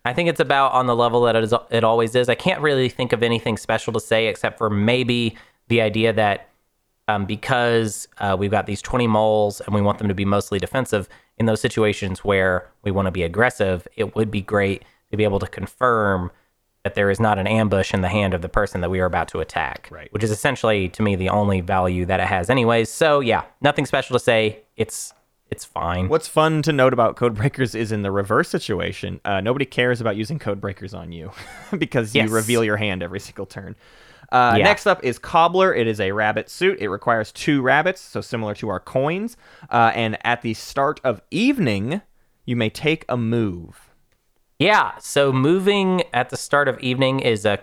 I think it's about on the level that it, is, it always is. I can't really think of anything special to say except for maybe the idea that um, because uh, we've got these 20 moles and we want them to be mostly defensive, in those situations where we want to be aggressive, it would be great to be able to confirm that there is not an ambush in the hand of the person that we are about to attack. Right. Which is essentially, to me, the only value that it has, anyways. So, yeah, nothing special to say. It's it's fine. What's fun to note about code breakers is in the reverse situation, uh, nobody cares about using code breakers on you *laughs* because Yes. you reveal your hand every single turn. Uh, Yeah. Next up is Cobbler. It is a rabbit suit. It requires two rabbits, so similar to our coins. Uh, and at the start of evening, you may take a move. Yeah, so moving at the start of evening is a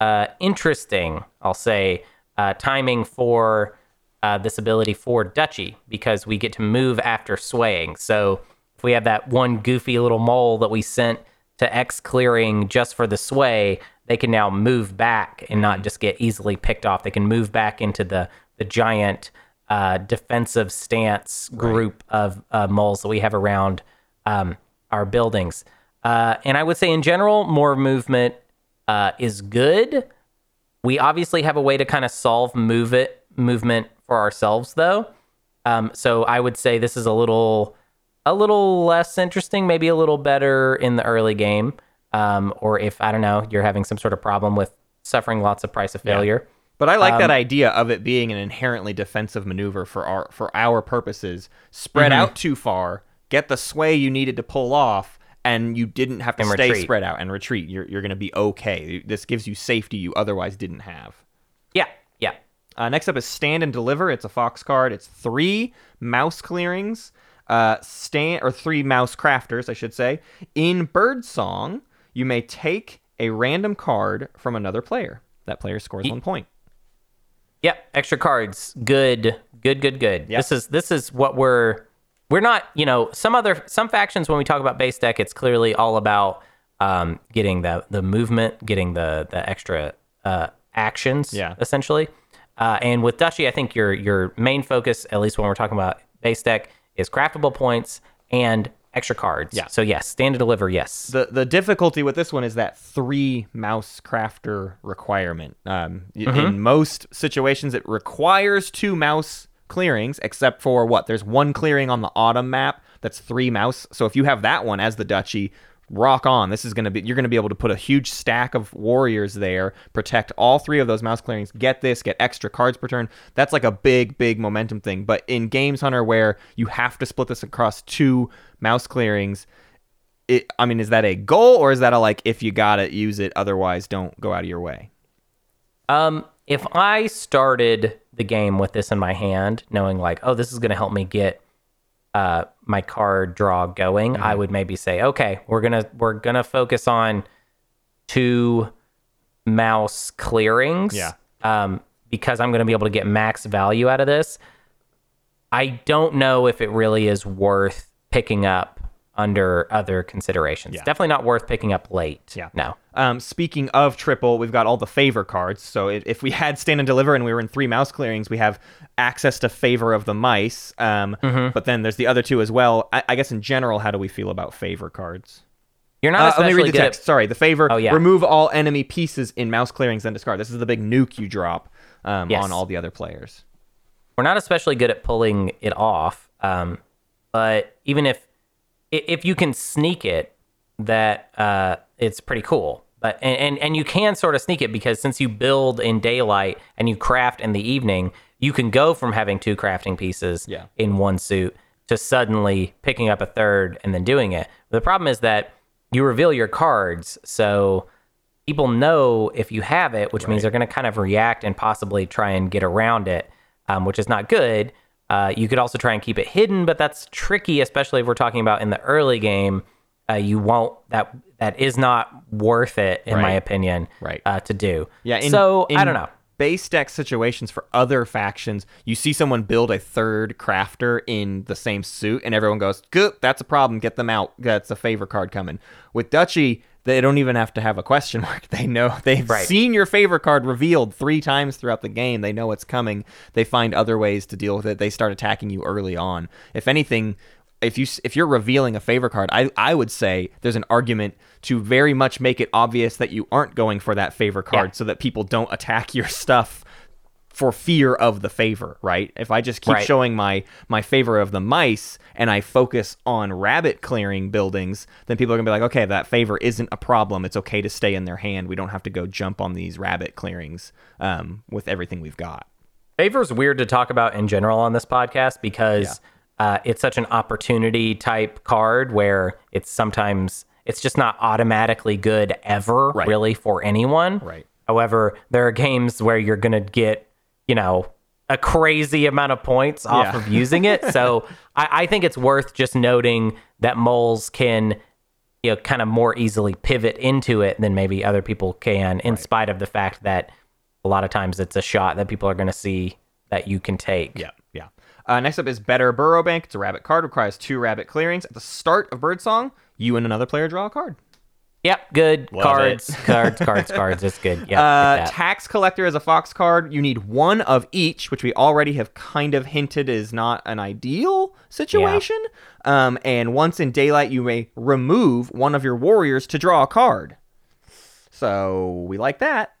uh, interesting, I'll say, uh, timing for uh, this ability for Duchy because we get to move after swaying. So if we have that one goofy little mole that we sent to X clearing just for the sway, they can now move back and not just get easily picked off. They can move back into the the giant uh, defensive stance group of uh, moles that we have around um, our buildings. Uh, and I would say in general, more movement uh, is good. We obviously have a way to kind of solve move it movement for ourselves, though. Um, so I would say this is a little a little less interesting, maybe a little better in the early game. Um, or if I don't know, you're having some sort of problem with suffering lots of price of failure. But I like Um, that idea of it being an inherently defensive maneuver for our for our purposes. Spread Mm-hmm. out too far, get the sway you needed to pull off, and you didn't have to And stay retreat. spread out and retreat. You're you're going to be okay. This gives you safety you otherwise didn't have. Yeah, yeah. Uh, next up is Stand and Deliver. It's a Fox card. It's three mouse clearings, uh, stand or three mouse crafters, I should say. In Birdsong, you may take a random card from another player. That player scores one point. Yep, extra cards. Good, good, good, good. Yep. This is this is what we're we're not. You know, some other some factions when we talk about base deck, it's clearly all about um, getting the the movement, getting the the extra uh, actions. Yeah. essentially. Uh, and with Duchy, I think your your main focus, at least when we're talking about base deck, is craftable points and extra cards. Yeah. So yes, stand to deliver. Yes. The the difficulty with this one is that three mouse crafter requirement. Um, y- In most situations, it requires two mouse clearings, except for what? There's one clearing on the autumn map that's three mouse. So if you have that one as the duchy, rock on. This is gonna be you're gonna be able to put a huge stack of warriors there, protect all three of those mouse clearings, get this, get extra cards per turn. That's like a big, big momentum thing. But in Games Hunter, where you have to split this across two mouse clearings it, I mean, is that a goal or is that a like if you got it, use it, otherwise don't go out of your way? Um, if I started the game with this in my hand, knowing like, oh, this is going to help me get uh, my card draw going, Mm-hmm. I would maybe say, okay, we're gonna we're gonna focus on two mouse clearings. Yeah. Um, because I'm going to be able to get max value out of this. I don't know if it really is worth picking up under other considerations. Yeah. Definitely not worth picking up late. Yeah. No. Um, speaking of triple, we've got all the favor cards. So if, if we had stand and deliver and we were in three mouse clearings, we have access to favor of the mice. Um, Mm-hmm. But then there's the other two as well. I, I guess in general, how do we feel about favor cards? You're not Uh, let me read the text. at Sorry, the favor. Oh, yeah. Remove all enemy pieces in mouse clearings and discard. This is the big nuke you drop um, Yes. on all the other players. we're not especially good at pulling it off. Um, but even if if you can sneak it, that uh, it's pretty cool. But and, and and you can sort of sneak it because since you build in daylight and you craft in the evening, you can go from having two crafting pieces Yeah. in one suit to suddenly picking up a third and then doing it. The problem is that you reveal your cards, so people know if you have it, which means they're going to kind of react and possibly try and get around it, um, which is not good. Uh, you could also try and keep it hidden, but that's tricky, especially if we're talking about in the early game. Uh, you won't that that is not worth it, in my opinion, Right. uh, to do. Yeah. In, so in I don't know. Base deck situations for other factions, you see someone build a third crafter in the same suit, and everyone goes, "Good, that's a problem. Get them out. That's a favor card coming." With Duchy, they don't even have to have a question *laughs* mark. They know they've Right. seen your favor card revealed three times throughout the game. They know it's coming. They find other ways to deal with it. They start attacking you early on. If anything, if you if you're revealing a favor card, I I would say there's an argument to very much make it obvious that you aren't going for that favor card, Yeah. so that people don't attack *laughs* your stuff for fear of the favor, right? If I just keep Right. showing my my favor of the mice and I focus on rabbit clearing buildings, then people are gonna be like, okay, that favor isn't a problem. It's okay to stay in their hand. We don't have to go jump on these rabbit clearings um, with everything we've got. Favor's weird to talk about in general on this podcast because uh, it's such an opportunity type card where it's sometimes it's just not automatically good ever Right. really for anyone. Right. However, there are games where you're gonna get you know a crazy amount of points off Yeah. of using it. So *laughs* I, I think it's worth just noting that moles can you know kind of more easily pivot into it than maybe other people can, in spite of the fact that a lot of times it's a shot that people are going to see that you can take. Yeah, yeah. Uh, next up is Better Burrow Bank. It's a rabbit card. Requires two rabbit clearings. At the start of Birdsong, you and another player draw a card. Yep, good Love cards, *laughs* cards, cards, cards. It's good. Yeah, Uh, tax collector as a fox card. You need one of each, which we already have kind of hinted is not an ideal situation. Um, and once in daylight, you may remove one of your warriors to draw a card. So we like that.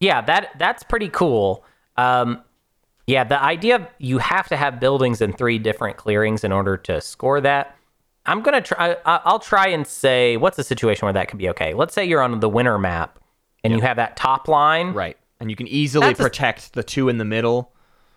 yeah, that that's pretty cool. Um, yeah, the idea of you have to have buildings in three different clearings in order to score that. I'm gonna try. I- I'll try and say what's a situation where that could be okay. Let's say you're on the winter map and you have that top line. Right. And you can easily That's a- protect the two in the middle.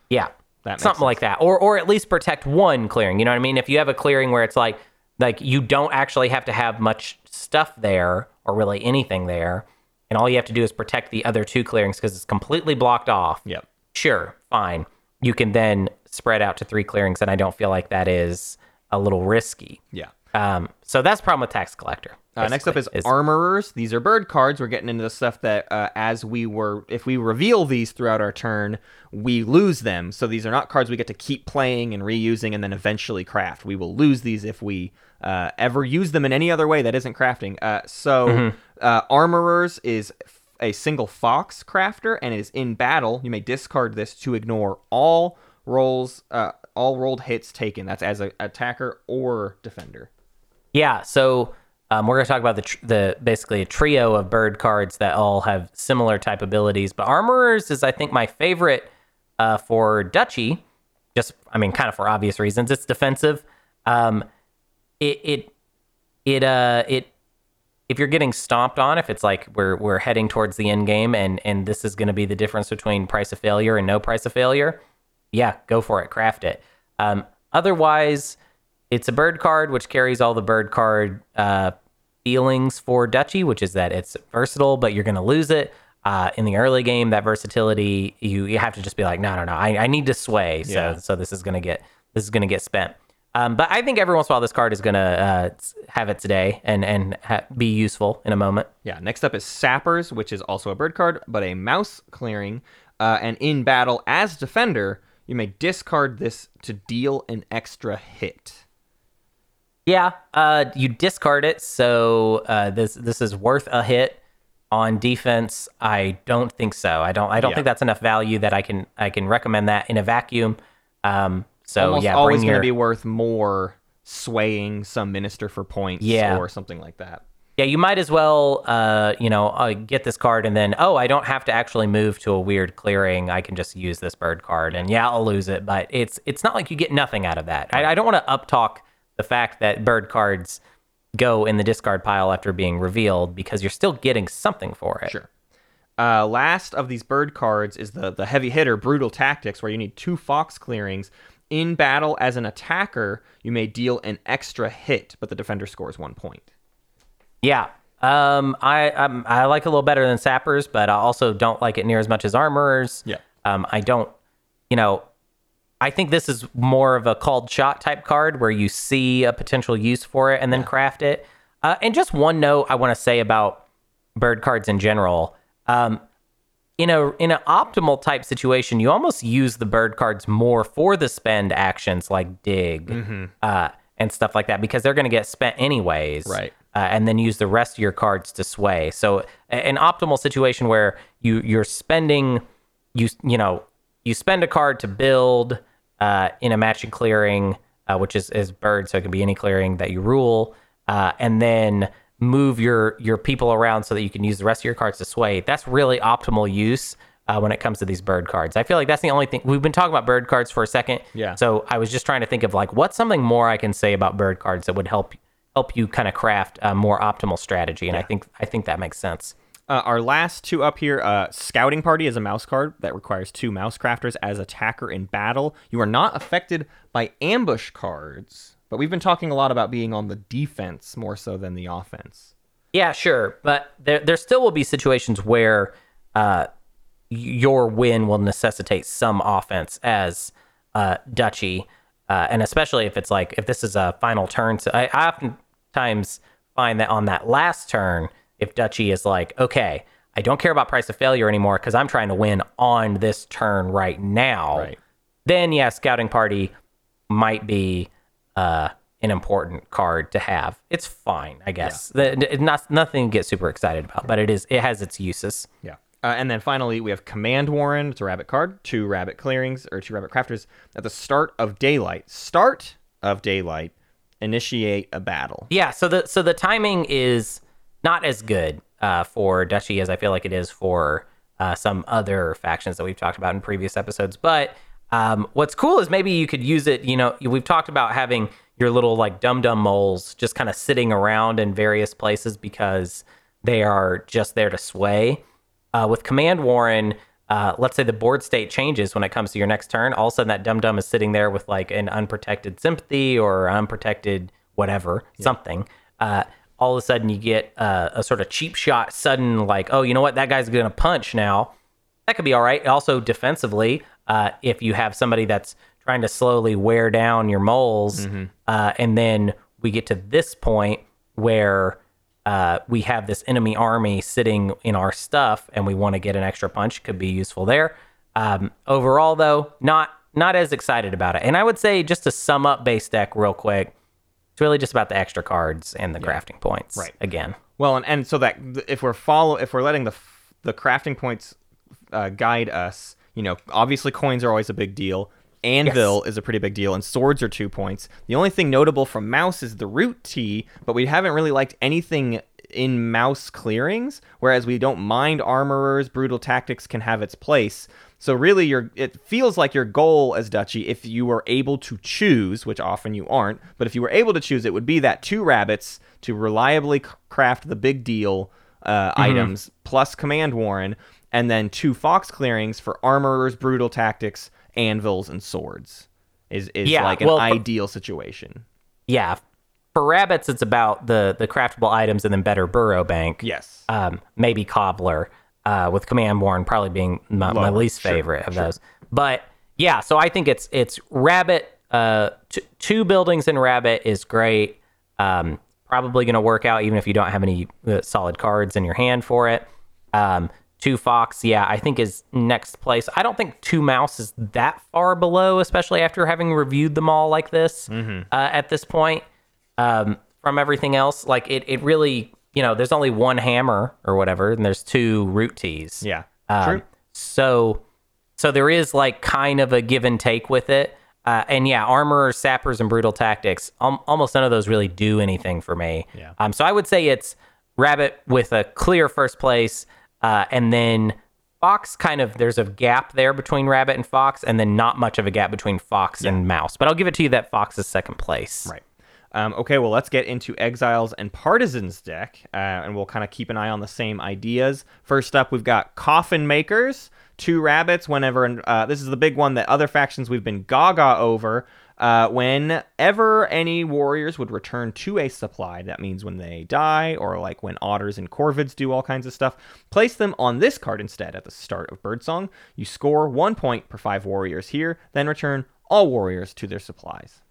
Yeah. That Something like that. Or or at least protect one clearing. You know what I mean? If you have a clearing where it's like like you don't actually have to have much stuff there or really anything there, and all you have to do is protect the other two clearings because it's completely blocked off. Yep. Sure, fine. You can then spread out to three clearings, and I don't feel like that is a little risky. Yeah. Um, so that's the problem with tax collector. Uh, next up is, basically, armorers. These are bird cards. We're getting into the stuff that, uh, as we were, if we reveal these throughout our turn, we lose them. So these are not cards we get to keep playing and reusing and then eventually craft. We will lose these if we uh, ever use them in any other way that isn't crafting. Uh, so Mm-hmm. uh, armorers is a single fox crafter and it is in battle. You may discard this to ignore all rolls, uh, all rolled hits taken. That's as an attacker or defender. Yeah, so um, we're going to talk about the tr- the basically a trio of bird cards that all have similar type abilities. But armorers is I think my favorite uh, for duchy. Just I mean, kind of for obvious reasons. It's defensive. Um, it it it uh it if you're getting stomped on, if it's like we're we're heading towards the end game and and this is going to be the difference between price of failure and no price of failure, yeah, go for it, craft it. Um, otherwise, it's a bird card which carries all the bird card uh, feelings for Duchy, which is that it's versatile, but you're going to lose it. Uh, in the early game, that versatility, you you have to just be like, no, no, no, I, I need to sway. So Yeah. so this is gonna get this is gonna get spent. Um, but I think every once in a while this card is gonna uh, have its day and and ha- be useful in a moment. Yeah, next up is Sappers, which is also a bird card, but a mouse clearing. Uh, and in battle, as defender, you may discard this to deal an extra hit. Yeah, uh, you discard it, so uh, this this is worth a hit on defense. I don't think so. I don't. I don't Yeah. think that's enough value that I can I can recommend that in a vacuum. Um, so Almost yeah, always going to be worth more swaying some minister for points Yeah. or something like that. Yeah, you might as well, uh, you know, uh, get this card and then, oh, I don't have to actually move to a weird clearing. I can just use this bird card, and yeah, I'll lose it, but it's it's not like you get nothing out of that. I, I don't want to uptalk the fact that bird cards go in the discard pile after being revealed because you're still getting something for it. Sure. Uh, last of these bird cards is the the heavy hitter, brutal tactics, where you need two fox clearings. In battle as an attacker, you may deal an extra hit, but the defender scores one point. Yeah. Um, I um, I like it a little better than sappers, but I also don't like it near as much as armorers. Yeah. Um, I don't, you know, I think this is more of a called shot type card where you see a potential use for it and then craft it. Uh, and just one note I want to say about bird cards in general. Um, in a in an optimal type situation, you almost use the bird cards more for the spend actions like dig uh, and stuff like that because they're going to get spent anyways, Right. Uh, and then use the rest of your cards to sway. So an optimal situation where you you're spending you you know you spend a card to build uh, in a matching clearing, uh, which is is bird, so it can be any clearing that you rule, uh, and then move your your people around so that you can use the rest of your cards to sway. That's really optimal use uh, when it comes to these bird cards. I feel like that's the only thing we've been talking about bird cards for a second. Yeah. So I was just trying to think of like what's something more I can say about bird cards that would help help you kind of craft a more optimal strategy, and I think I think that makes sense. Uh, our last two up here uh, Scouting Party is a mouse card that requires two mouse crafters as attacker in battle. You are not affected by ambush cards, but we've been talking a lot about being on the defense more so than the offense. Yeah, sure, but there there still will be situations where uh, your win will necessitate some offense as uh, Duchy, uh, and especially if it's like if this is a final turn. So I, I oftentimes find that on that last turn, if Duchy is like, okay, I don't care about price of failure anymore because I'm trying to win on this turn right now. Right. Then yeah, scouting party might be uh, an important card to have. It's fine, I guess. The, it- not nothing to get super excited about, but it is. It has its uses. Yeah. Uh, and then finally, we have Command Warren. It's a rabbit card, two rabbit clearings or two rabbit crafters. At the start of daylight, start of daylight, initiate a battle. Yeah. So the so the timing is not as good uh, for Duchy as I feel like it is for uh, some other factions that we've talked about in previous episodes. But um, what's cool is maybe you could use it. You know, we've talked about having your little like dum dum moles just kind of sitting around in various places because they are just there to sway. Uh, with Command Warren, uh, let's say the board state changes when it comes to your next turn. All of a sudden, that dum dum is sitting there with like an unprotected sympathy or unprotected whatever, something. Uh, all of a sudden, you get uh, a sort of cheap shot, sudden like, oh, you know what? That guy's going to punch now. That could be all right. Also, defensively, uh, if you have somebody that's trying to slowly wear down your moles, uh, and then we get to this point where uh, we have this enemy army sitting in our stuff, and we want to get an extra punch, could be useful there. Um, overall, though, not not as excited about it. And I would say, just to sum up base deck real quick, it's really just about the extra cards and the crafting points. Right. Again. Well, and, and so that if we're follow if we're letting the f- the crafting points uh, guide us, you know, obviously coins are always a big deal. Anvil is a pretty big deal, and swords are two points. The only thing notable from mouse is the root tea, but we haven't really liked anything in mouse clearings. Whereas we don't mind armorers, brutal tactics can have its place. So really, your it feels like your goal as Duchy, if you were able to choose, which often you aren't, but if you were able to choose, it would be that two rabbits to reliably c- craft the big deal uh, items plus command warren, and then two fox clearings for armorers, brutal tactics, anvils, and swords. Is is Yeah, like an well, for- ideal situation. Yeah. For rabbits, it's about the the craftable items and then better burrow bank. Yes. um, maybe Cobbler, uh, with Command Warren probably being my, my least sure, favorite of those. But yeah, so I think it's it's Rabbit. Uh, t- two buildings in Rabbit is great. Um, probably going to work out even if you don't have any uh, solid cards in your hand for it. Um, two Fox, yeah, I think is next place. I don't think two Mouse is that far below, especially after having reviewed them all like this uh, at this point um, from everything else. Like it, it really, you know, there's only one hammer or whatever, and there's two root teas. yeah. Um, True. So, so there is like kind of a give and take with it. Uh, and yeah, armor, sappers, and brutal tactics. Um, almost none of those really do anything for me. Yeah. Um. So I would say it's Rabbit with a clear first place, uh, and then Fox kind of there's a gap there between Rabbit and Fox, and then not much of a gap between Fox and Mouse. But I'll give it to you that Fox is second place. Right. Um, okay, well, let's get into Exiles and Partisans deck, uh, and we'll kind of keep an eye on the same ideas. First up, we've got Coffin Makers, two rabbits. Whenever uh, this is the big one that other factions we've been gaga over. Uh, whenever any warriors would return to a supply, that means when they die, or like when otters and corvids do all kinds of stuff, place them on this card instead at the start of Birdsong. You score one point per five warriors here, then return all warriors to their supplies.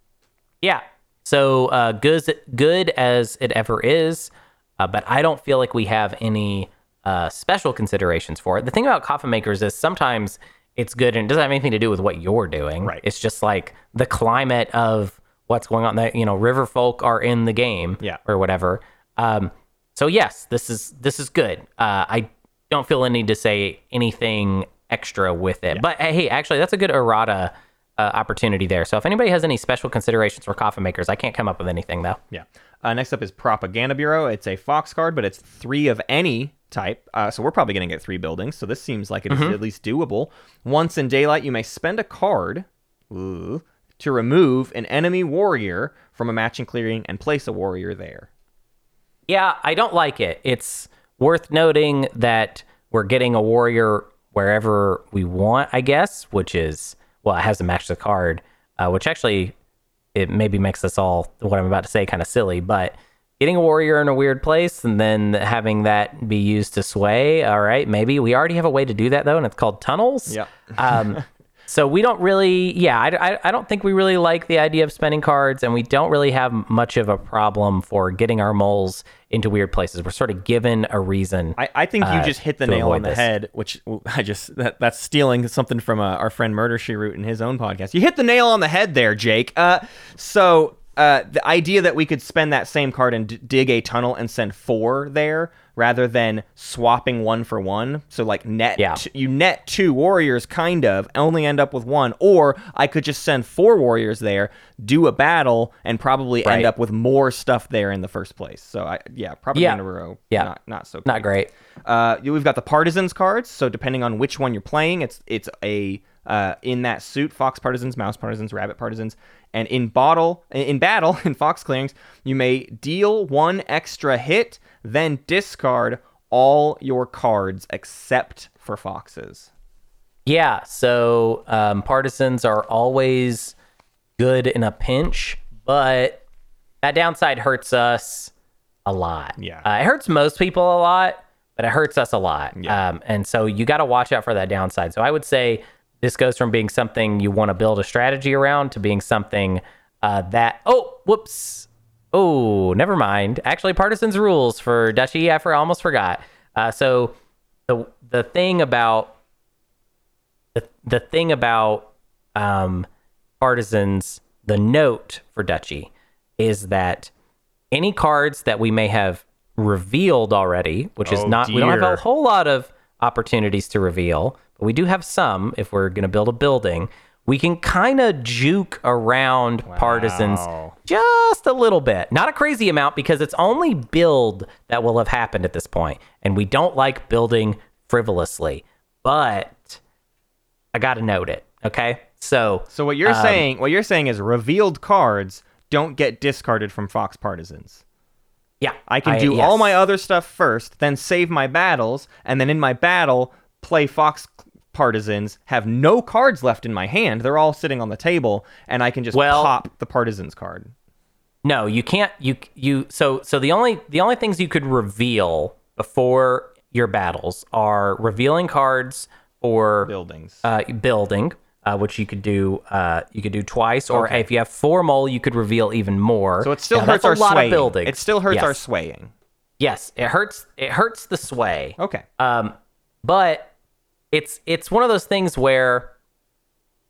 Yeah. So uh, good, good as it ever is, uh, but I don't feel like we have any uh, special considerations for it. The thing about coffin makers is sometimes it's good and it doesn't have anything to do with what you're doing. Right. It's just like the climate of what's going on. That you know, river folk are in the game, Yeah. or whatever. Um, so yes, this is this is good. Uh, I don't feel a need to say anything extra with it. But hey, actually, that's a good errata uh, opportunity there. So if anybody has any special considerations for coffin makers, I can't come up with anything though. Yeah. Uh, next up is Propaganda Bureau. It's a Fox card, but it's three of any type. Uh, so we're probably going to get three buildings. So this seems like it's at least doable. Once in daylight, you may spend a card ooh, to remove an enemy warrior from a matching clearing and place a warrior there. Yeah, I don't like it. It's worth noting that we're getting a warrior wherever we want, I guess, which is well, it has to match the card, uh, which actually it maybe makes us all what I'm about to say kind of silly, but getting a warrior in a weird place and then having that be used to sway, all right, maybe we already have a way to do that though, and it's called tunnels. Yep. um, *laughs* so we don't really, yeah, I, I, I don't think we really like the idea of spending cards, and we don't really have much of a problem for getting our moles into weird places. We're sort of given a reason. I, I think you uh, just hit the nail on the this. head, which *laughs* I just that, that's stealing something from uh, our friend Murder She Root in his own podcast. You hit the nail on the head there, Jake. Uh, so uh, the idea that we could spend that same card and d- dig a tunnel and send four there rather than swapping one for one. So like net, Yeah. t- you net two warriors, kind of only end up with one, or I could just send four warriors there, do a battle, and probably end up with more stuff there in the first place. So I yeah, probably Yeah. in a row. Yeah. not not so Not great. uh, we've got the partisans cards. So depending on which one you're playing, it's it's a uh, in that suit: fox partisans, mouse partisans, rabbit partisans. And in bottle in battle *laughs* in fox clearings, you may deal one extra hit, then discard all your cards except for foxes. Yeah, so um, partisans are always good in a pinch, but that downside hurts us a lot. Yeah. uh, it hurts most people a lot, but it hurts us a lot. Yeah. Um, and so you got to watch out for that downside. So I would say this goes from being something you want to build a strategy around to being something uh, that oh whoops oh never mind actually partisans rules for duchy I for almost forgot. Uh, so the the thing about the, the thing about um, partisans, the note for Duchy is that any cards that we may have revealed already, which is Oh, not, we don't have a whole lot of opportunities to reveal, we do have some if we're going to build a building. We can kind of juke around partisans just a little bit. Not a crazy amount because it's only build that will have happened at this point, And we don't like building frivolously. But I got to note it. Okay. So, So what you're um, saying, what you're saying is revealed cards don't get discarded from fox partisans. yeah. I can do all my other stuff first, then save my battles, and then in my battle play fox partisans. Have no cards left in my hand; they're all sitting on the table, and I can just Well- pop the partisans card. No, you can't. You you so so the only the only things you could reveal before your battles are revealing cards or Buildings. uh, building, uh, which you could do uh, you could do twice, or if you have four mole, you could reveal even more. so it still Now, hurts our swaying. It still hurts yes. our swaying. Yes, it hurts. It hurts the sway. Okay. Um, but it's it's one of those things where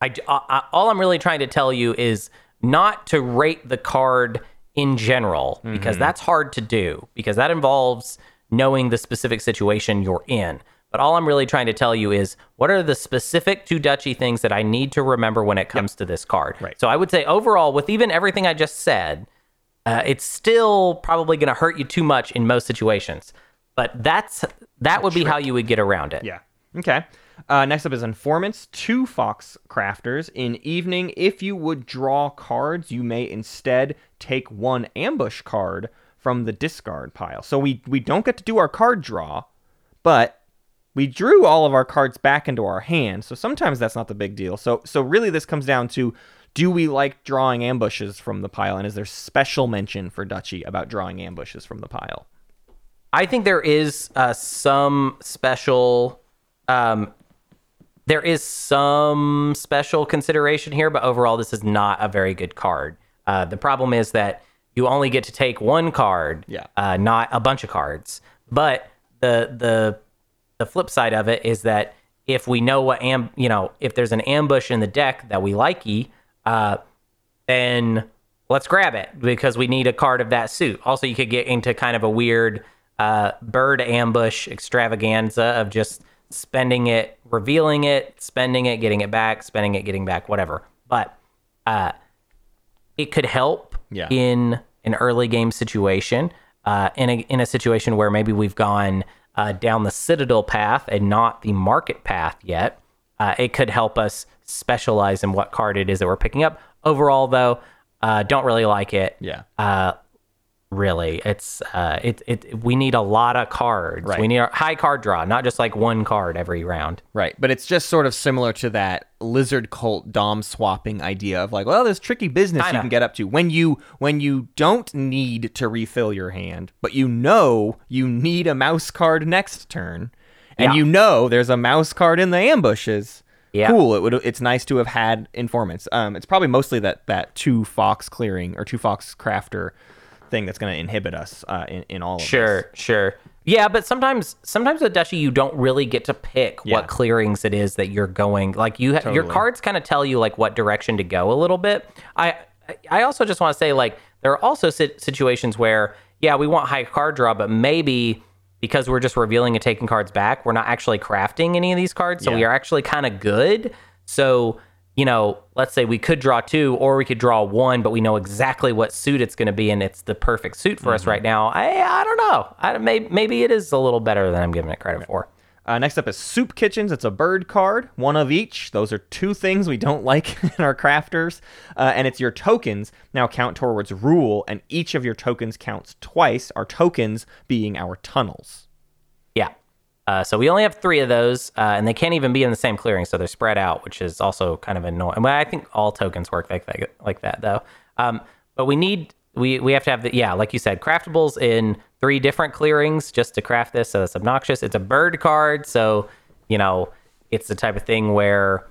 I, I- uh, uh, all I'm really trying to tell you is not to rate the card in general because mm-hmm. that's hard to do because that involves knowing the specific situation you're in. But all I'm really trying to tell you is what are the specific two Duchy things that I need to remember when it comes to this card. Right. So I would say overall, with even everything I just said, uh, it's still probably going to hurt you too much in most situations. But that's that would be how you would get around it. Yeah. Okay. Uh, next up is informants. Two fox crafters. In evening, if you would draw cards, you may instead take one ambush card from the discard pile. So we we don't get to do our card draw, but we drew all of our cards back into our hand. So sometimes that's not the big deal. So so really this comes down to do we like drawing ambushes from the pile and is there special mention for Duchy about drawing ambushes from the pile? I think there is uh, some special. Um, there is some special consideration here, but overall, this is not a very good card. Uh, the problem is that you only get to take one card, Yeah. uh, not a bunch of cards. But the the the flip side of it is that if we know what am you know if there's an ambush in the deck that we likey, uh, then let's grab it because we need a card of that suit. Also, you could get into kind of a weird uh, bird ambush extravaganza of just spending it, revealing it, spending it, getting it back, spending it, getting back, whatever. But uh, it could help Yeah. in an early game situation, uh, in a in a situation where maybe we've gone uh, down the citadel path and not the market path yet. Uh, it could help us specialize in what card it is that we're picking up. Overall, though, uh, don't really like it. Yeah. Really, it's uh, it it we need a lot of cards. Right. We need a high card draw, not just like one card every round. Right, but it's just sort of similar to that lizard cult dom swapping idea of like, well, there's tricky business you Kinda. can get up to when you when you don't need to refill your hand, but you know you need a mouse card next turn, and Yeah. you know there's a mouse card in the ambushes. Yeah. Cool. It would. It's nice to have had informants. Um, it's probably mostly that that two fox clearing or two fox crafter thing that's going to inhibit us uh, in in all of this. Sure, sure. Yeah, but sometimes sometimes with Duchy you don't really get to pick Yeah. what clearings it is that you're going. Like you ha- your cards kind of tell you like what direction to go a little bit. I I also just want to say like there are also sit- situations where yeah, we want high card draw, but maybe because we're just revealing and taking cards back, we're not actually crafting any of these cards, so we are actually kind of good. So you know, let's say we could draw two or we could draw one, but we know exactly what suit it's going to be, and it's the perfect suit for us right now. I I don't know. I may, maybe it is a little better than I'm giving it credit for. Uh, next up is Soup Kitchens. It's a bird card, one of each. Those are two things we don't *laughs* like in our crafters. Uh, and it's your tokens now count towards rule, and each of your tokens counts twice, our tokens being our tunnels. Yeah. Uh, so we only have three of those, uh, and they can't even be in the same clearing, so they're spread out, which is also kind of annoying. But I think all tokens work like that, like that though. Um, but we need we we have to have the yeah, like you said, craftables in three different clearings just to craft this. So it's obnoxious. It's a bird card, so you know it's the type of thing where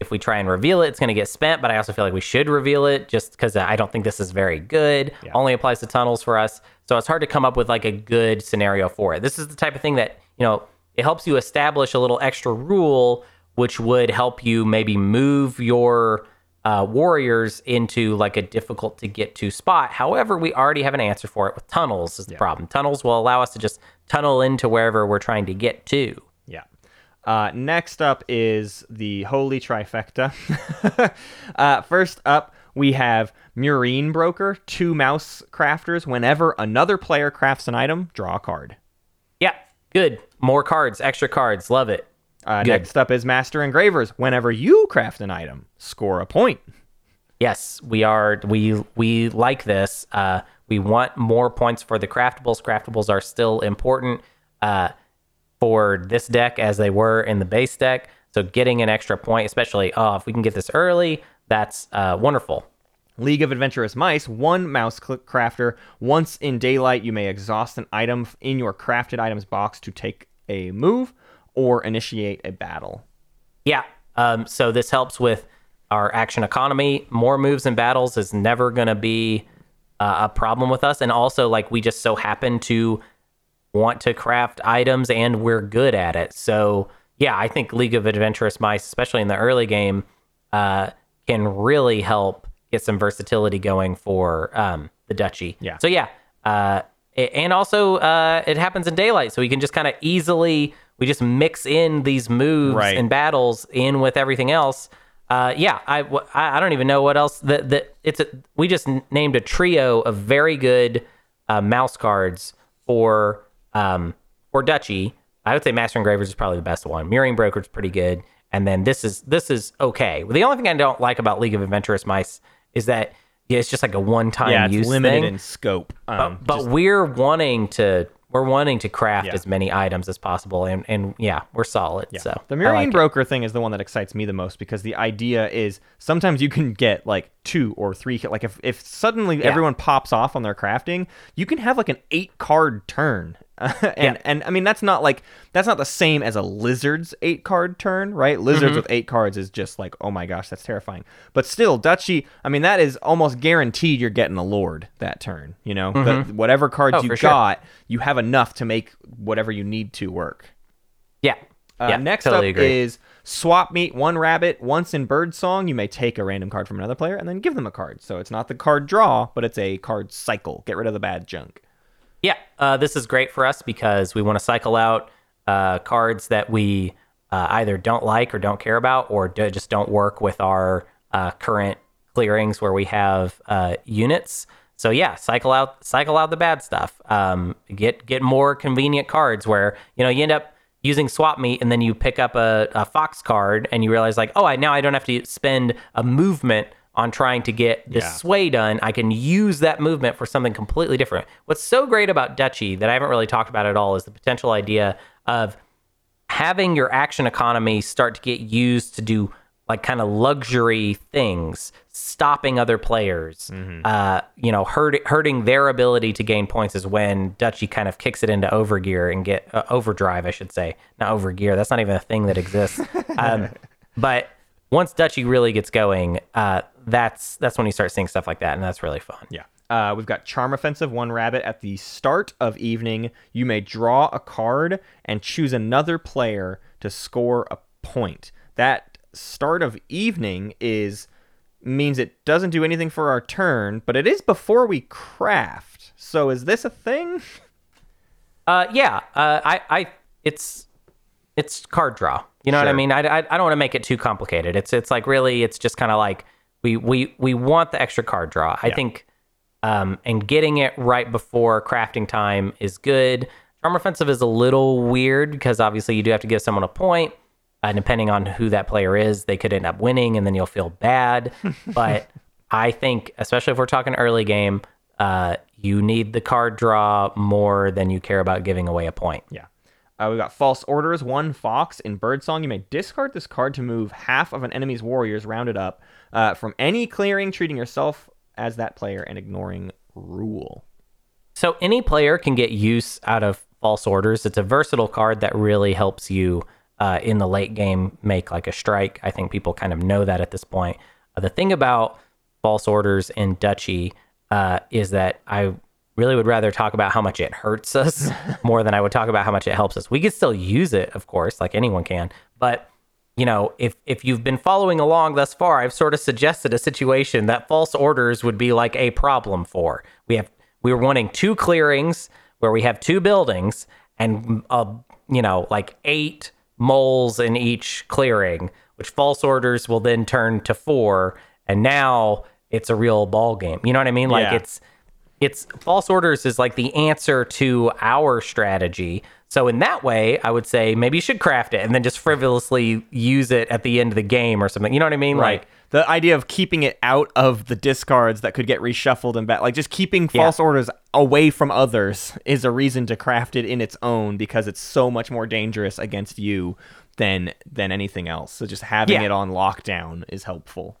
if we try and reveal it, it's going to get spent. But I also feel like we should reveal it just because I don't think this is very good. Only applies to tunnels for us, so it's hard to come up with like a good scenario for it. This is the type of thing that you know it helps you establish a little extra rule, which would help you maybe move your uh, warriors into like a difficult to get to spot. However, we already have an answer for it with tunnels. Is the problem? Tunnels will allow us to just tunnel into wherever we're trying to get to. Yeah. Uh, next up is the Holy Trifecta. *laughs* uh, first up, we have Murine Broker, two mouse crafters. Whenever another player crafts an item, draw a card. Yeah, good. More cards, extra cards. Love it. Uh, next up is Master Engravers. Whenever you craft an item, score a point. Yes, we are. We we like this. Uh, we want more points for the craftables. Craftables are still important uh, for this deck as they were in the base deck. So getting an extra point, especially oh, if we can get this early, that's uh, wonderful. League of Adventurous Mice, one mouse crafter. Once in daylight, you may exhaust an item in your crafted items box to take a move or initiate a battle. Yeah. Um, so this helps with our action economy. More moves and battles is never going to be uh, a problem with us. And also, like, we just so happen to want to craft items and we're good at it. So, yeah, I think League of Adventurous Mice, especially in the early game, uh, can really help get some versatility going for um, the duchy. Yeah. So, yeah. Uh, and also, uh, it happens in daylight. So we can just kind of easily, we just mix in these moves Right. and battles in with everything else. Uh, yeah, I, I don't even know what else. The, the it's a, we just named a trio of very good uh, mouse cards for um for Duchy. I would say Master Engravers is probably the best one. Murine Broker is pretty good, and then this is this is okay. The only thing I don't like about League of Adventurous Mice is that yeah, it's just like a one time Yeah, it's use limited thing. in scope. Um, but just- we're wanting to we're wanting to craft Yeah. as many items as possible, and and yeah, we're solid. So the I Mirroring like it. Broker thing is the one that excites me the most because the idea is sometimes you can get like two or three. Like if, if suddenly everyone pops off on their crafting, you can have like an eight card turn. *laughs* and Yeah. and I mean that's not like that's not the same as a lizard's eight card turn, right? Mm-hmm. Lizards with eight cards is just like oh my gosh, that's terrifying. But still, Duchy, I mean that is almost guaranteed you're getting a lord that turn. You know, The- whatever cards Oh, you for sure. got, you have enough to make whatever you need to work. Yeah. Uh, yeah. next totally up agree. is swap meet one rabbit. Once in bird song, you may take a random card from another player and then give them a card. So it's not the card draw, but it's a card cycle. Get rid of the bad junk. Yeah, uh, this is great for us because we want to cycle out uh, cards that we uh, either don't like or don't care about, or do, just don't work with our uh, current clearings where we have uh, units. So yeah, cycle out, cycle out the bad stuff. Um, get get more convenient cards where you know you end up using swap meet and then you pick up a, a fox card and you realize like oh I now I don't have to spend a movement on trying to get this Yeah. sway done, I can use that movement for something completely different. What's so great about Duchy that I haven't really talked about at all is the potential idea of having your action economy start to get used to do like kind of luxury things, stopping other players, uh, you know, hurt, hurting their ability to gain points is when Duchy kind of kicks it into overgear and get uh, overdrive, I should say, not overgear. That's not even a thing that exists. *laughs* um, but once Duchy really gets going, uh, that's that's when you start seeing stuff like that, and that's really fun. Yeah. Uh, we've got Charm Offensive, one rabbit. At the start of evening, you may draw a card and choose another player to score a point. That start of evening is means it doesn't do anything for our turn, but it is before we craft. So is this a thing? *laughs* Uh, yeah, uh, I, I, it's, it's card draw. You know what I mean? I, I, I don't want to make it too complicated. It's, it's like really, it's just kind of like we, we, we want the extra card draw. I think, um, and getting it right before crafting time is good. Charm offensive is a little weird because obviously you do have to give someone a point. Uh, depending on who that player is, they could end up winning, and then you'll feel bad. *laughs* but I think, especially if we're talking early game, uh, you need the card draw more than you care about giving away a point. Yeah. Uh, we've got False Orders, one Fox. In Birdsong, you may discard this card to move half of an enemy's warriors rounded up uh, from any clearing, treating yourself as that player and ignoring rule. So any player can get use out of false orders. It's a versatile card that really helps you uh, in the late game make like a strike. I think people kind of know that at this point. Uh, the thing about false orders in Duchy uh, is that I really would rather talk about how much it hurts us *laughs* more than I would talk about how much it helps us. We could still use it, of course, like anyone can, but you know, if if you've been following along thus far, I've sort of suggested a situation that false orders would be like a problem for. We have we were wanting two clearings where we have two buildings and uh, you know, like eight moles in each clearing, which false orders will then turn to four, and now it's a real ball game. You know what I mean? Like Yeah. it's it's false orders is like the answer to our strategy. So in that way, I would say maybe you should craft it and then just frivolously use it at the end of the game or something. You know what I mean? Right. Like the idea of keeping it out of the discards that could get reshuffled and back, like just keeping false orders away from others is a reason to craft it in its own because it's so much more dangerous against you than than anything else. So just having Yeah. it on lockdown is helpful.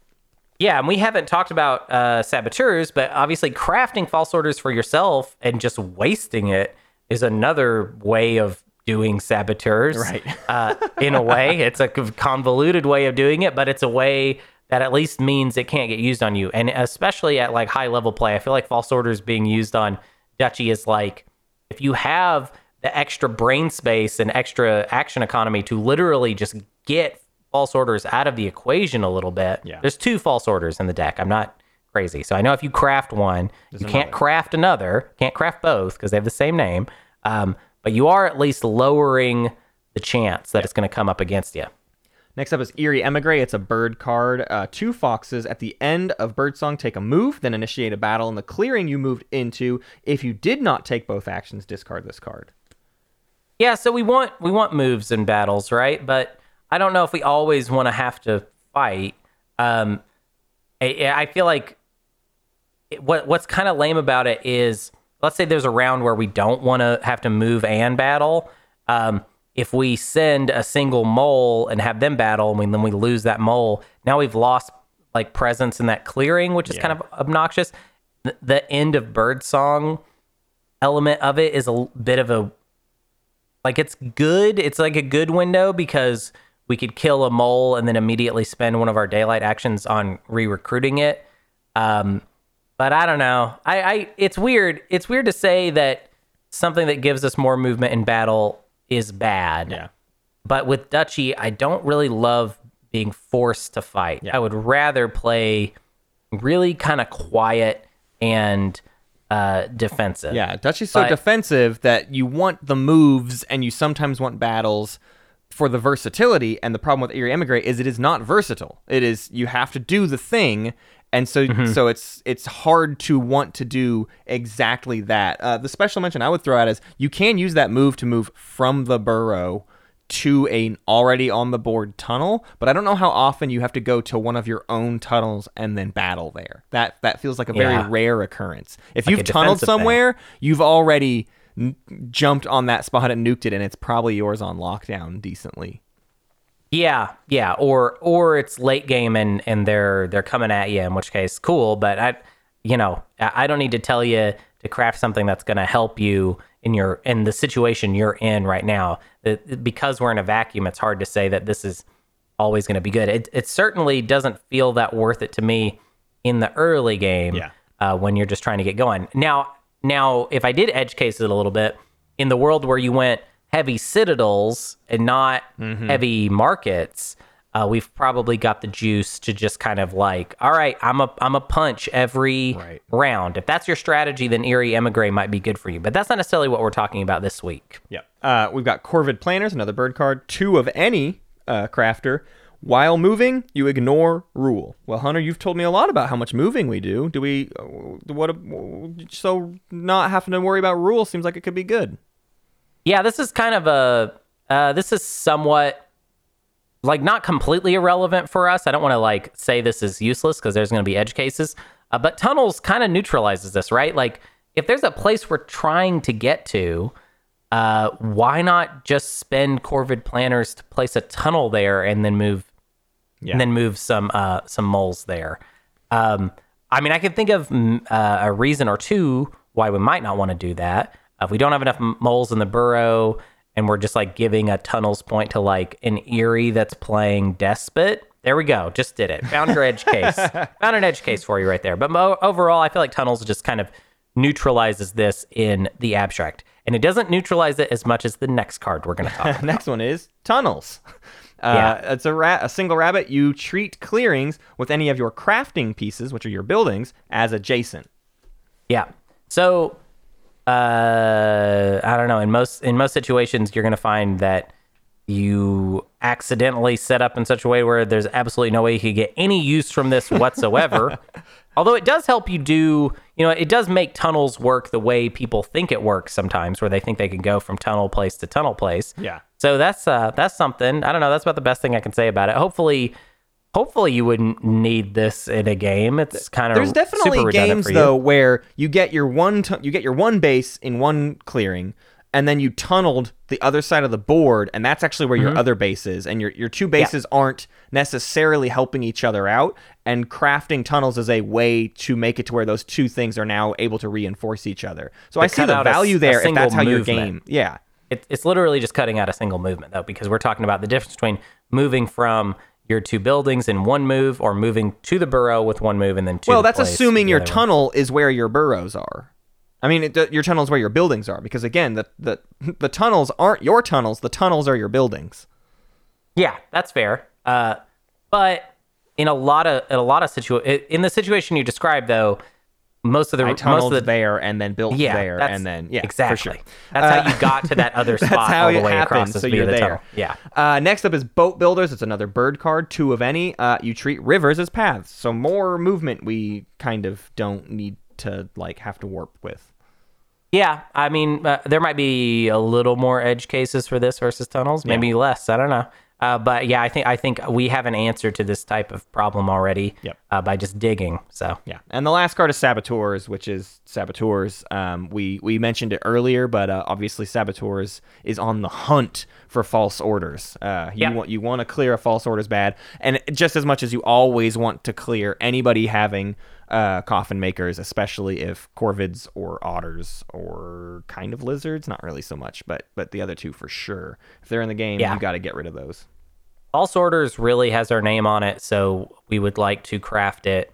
Yeah, and we haven't talked about uh, saboteurs, but obviously crafting false orders for yourself and just wasting it is another way of doing saboteurs. Right. uh, in a way, it's a convoluted way of doing it, but it's a way that at least means it can't get used on you. And especially at like high level play, I feel like false orders being used on Duchy is like if you have the extra brain space and extra action economy to literally just get false orders out of the equation a little bit. Yeah. There's two false orders in the deck. I'm not crazy. So I know if you craft one, you can't craft another, can't craft both because they have the same name. Um, but you are at least lowering the chance that it's going to come up against you. Next up is Eyrie Emigre. It's a bird card. Uh, two foxes at the end of Birdsong take a move, then initiate a battle in the clearing you moved into. If you did not take both actions, discard this card. Yeah, so we want we want moves in battles, right? But I don't know if we always want to have to fight. Um, I, I feel like it, what what's kind of lame about it is, let's say there's a round where we don't want to have to move and battle. Um, if we send a single mole and have them battle, and then we lose that mole, now we've lost like presence in that clearing, which is Yeah. kind of obnoxious. The, the end of birdsong element of it is a bit of a like it's good. It's like a good window because we could kill a mole and then immediately spend one of our daylight actions on re-recruiting it. Um, but I don't know. I, I it's weird. It's weird to say that something that gives us more movement in battle is bad. Yeah. But with Duchy, I don't really love being forced to fight. Yeah. I would rather play really kind of quiet and uh, defensive. Yeah, Duchy's so But- defensive that you want the moves and you sometimes want battles for the versatility. And the problem with Eyrie Emigre is it is not versatile. It is you have to do the thing, and so Mm-hmm. so it's it's hard to want to do exactly that. Uh, the special mention I would throw out is you can use that move to move from the burrow to a already on the board tunnel, but I don't know how often you have to go to one of your own tunnels and then battle there. That that feels like a very Yeah. rare occurrence. If Like you've tunneled defensive thing. somewhere, you've already n- jumped on that spot and nuked it, and it's probably yours on lockdown decently. Yeah, yeah, or or it's late game and and they're they're coming at you. In which case, cool. But I, you know, I I don't need to tell you to craft something that's going to help you in your in the situation you're in right now. It- because we're in a vacuum, it's hard to say that this is always going to be good. It it certainly doesn't feel that worth it to me in the early game. Yeah. Uh, when you're just trying to get going. Now, now, if I did edge case it a little bit in the world where you went heavy citadels and not Mm-hmm. heavy markets, uh, we've probably got the juice to just kind of like, all right, I'm a I'm a punch every Right. round. If that's your strategy, then Eyrie Emigre might be good for you. But that's not necessarily what we're talking about this week. Yep. Uh, we've got Corvid Planners, another bird card. Two of any uh, crafter. While moving, you ignore rule. Well, Hunter, you've told me a lot about how much moving we do. Do we? Uh, what? So not having to worry about rule seems like it could be good. Yeah, this is kind of a uh, this is somewhat like not completely irrelevant for us. I don't want to like say this is useless because there's going to be edge cases, uh, but tunnels kind of neutralizes this, right? Like if there's a place we're trying to get to, uh, why not just spend Corvid planners to place a tunnel there and then move Yeah. and then move some uh, some moles there. Um, I mean, I can think of mm, uh, a reason or two why we might not want to do that. Uh, if we don't have enough moles in the burrow, and we're just like giving a tunnels point to like an Eyrie that's playing Despot. There we go. Just did it. Found your edge case. *laughs* Found an edge case for you right there. But mo- overall, I feel like tunnels just kind of neutralizes this in the abstract, and it doesn't neutralize it as much as the next card we're going to talk *laughs* about. Next one is tunnels. *laughs* Uh, It's a ra- a single rabbit. You treat clearings with any of your crafting pieces, which are your buildings, as adjacent. Yeah. So uh I don't know, in most in most situations you're going to find that you accidentally set up in such a way where there's absolutely no way you could get any use from this whatsoever. *laughs* Although it does help you do, you know, it does make tunnels work the way people think it works sometimes where they think they can go from tunnel place to tunnel place. Yeah. So that's uh that's something. I don't know, that's about the best thing I can say about it. Hopefully hopefully you wouldn't need this in a game. It's kind of There's definitely games though where you get your one you get your one base in one clearing, and then you tunneled the other side of the board, and that's actually where Mm-hmm. your other base is, and your your two bases aren't necessarily helping each other out. And crafting tunnels is a way to make it to where those two things are now able to reinforce each other. So I see the a value a there if that's how your game. Yeah. It, it's literally just cutting out a single movement though, because we're talking about the difference between moving from your two buildings in one move or moving to the burrow with one move and then two. Well, that's assuming your other one. tunnel is where your burrows are. I mean, it, your tunnel is where your buildings are because again, the, the *laughs* the tunnels aren't your tunnels. The tunnels are your buildings. Yeah, that's fair. Uh, but in a lot of in a lot of situa- in the situation you described though, most of the I most tunneled of the there and then built yeah, there and then yeah, exactly. sure. That's Uh, how you got to that other *laughs* spot That's how all the it way across So you're the there. tunnel. Yeah. Uh, next up is boat builders. It's another bird card, two of any. Uh, you treat rivers as paths, so more movement. We kind of don't need to like have to warp with. Yeah, I mean, uh, there might be a little more edge cases for this versus tunnels, maybe less. I don't know. Uh, but yeah, I think I think we have an answer to this type of problem already Yep. uh, by just digging. So Yeah, and the last card is Saboteurs, which is Saboteurs. Um, we we mentioned it earlier, but uh, obviously Saboteurs is on the hunt for false orders. Uh, you Yep. want you want to clear a false orders bad, and just as much as you always want to clear anybody having uh, coffin makers, especially if corvids or otters or kind of lizards, not really so much, but but the other two for sure. If they're in the game, Yeah. you got to get rid of those. False Orders really has our name on it, so we would like to craft it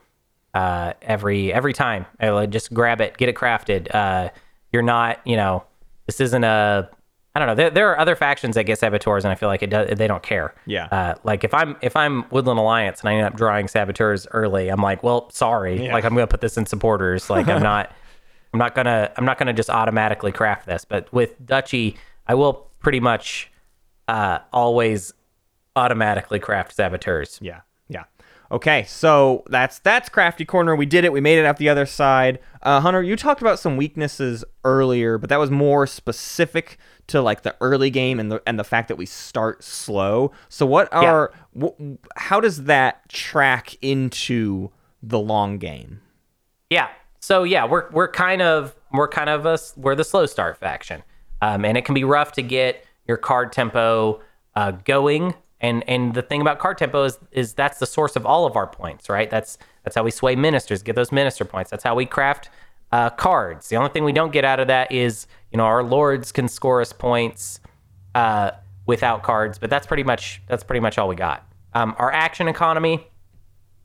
uh, every every time. Uh, Just grab it, get it crafted. Uh, you're not, you know, this isn't a. I don't know. There, there are other factions that get saboteurs, and I feel like it does. They don't care. Yeah. Uh, like if I'm if I'm Woodland Alliance and I end up drawing saboteurs early, I'm like, well, sorry. Yeah. Like I'm gonna put this in supporters. Like I'm not. *laughs* I'm not gonna. I'm not gonna just automatically craft this. But with Duchy, I will pretty much uh, always automatically craft saboteurs. Yeah, yeah. Okay, so that's that's crafty corner. We did it. We made it out the other side. Uh, Hunter, you talked about some weaknesses earlier, but that was more specific to like the early game and the and the fact that we start slow. So what are wh- how does that track into the long game? Yeah. So yeah, we're we're kind of we're kind of a we're the slow start faction, um, and it can be rough to get your card tempo uh, going. And and the thing about card tempo is is that's the source of all of our points, right? That's that's how we sway ministers, get those minister points. That's how we craft uh, cards. The only thing we don't get out of that is you know our lords can score us points uh, without cards, but that's pretty much that's pretty much all we got. Um, our action economy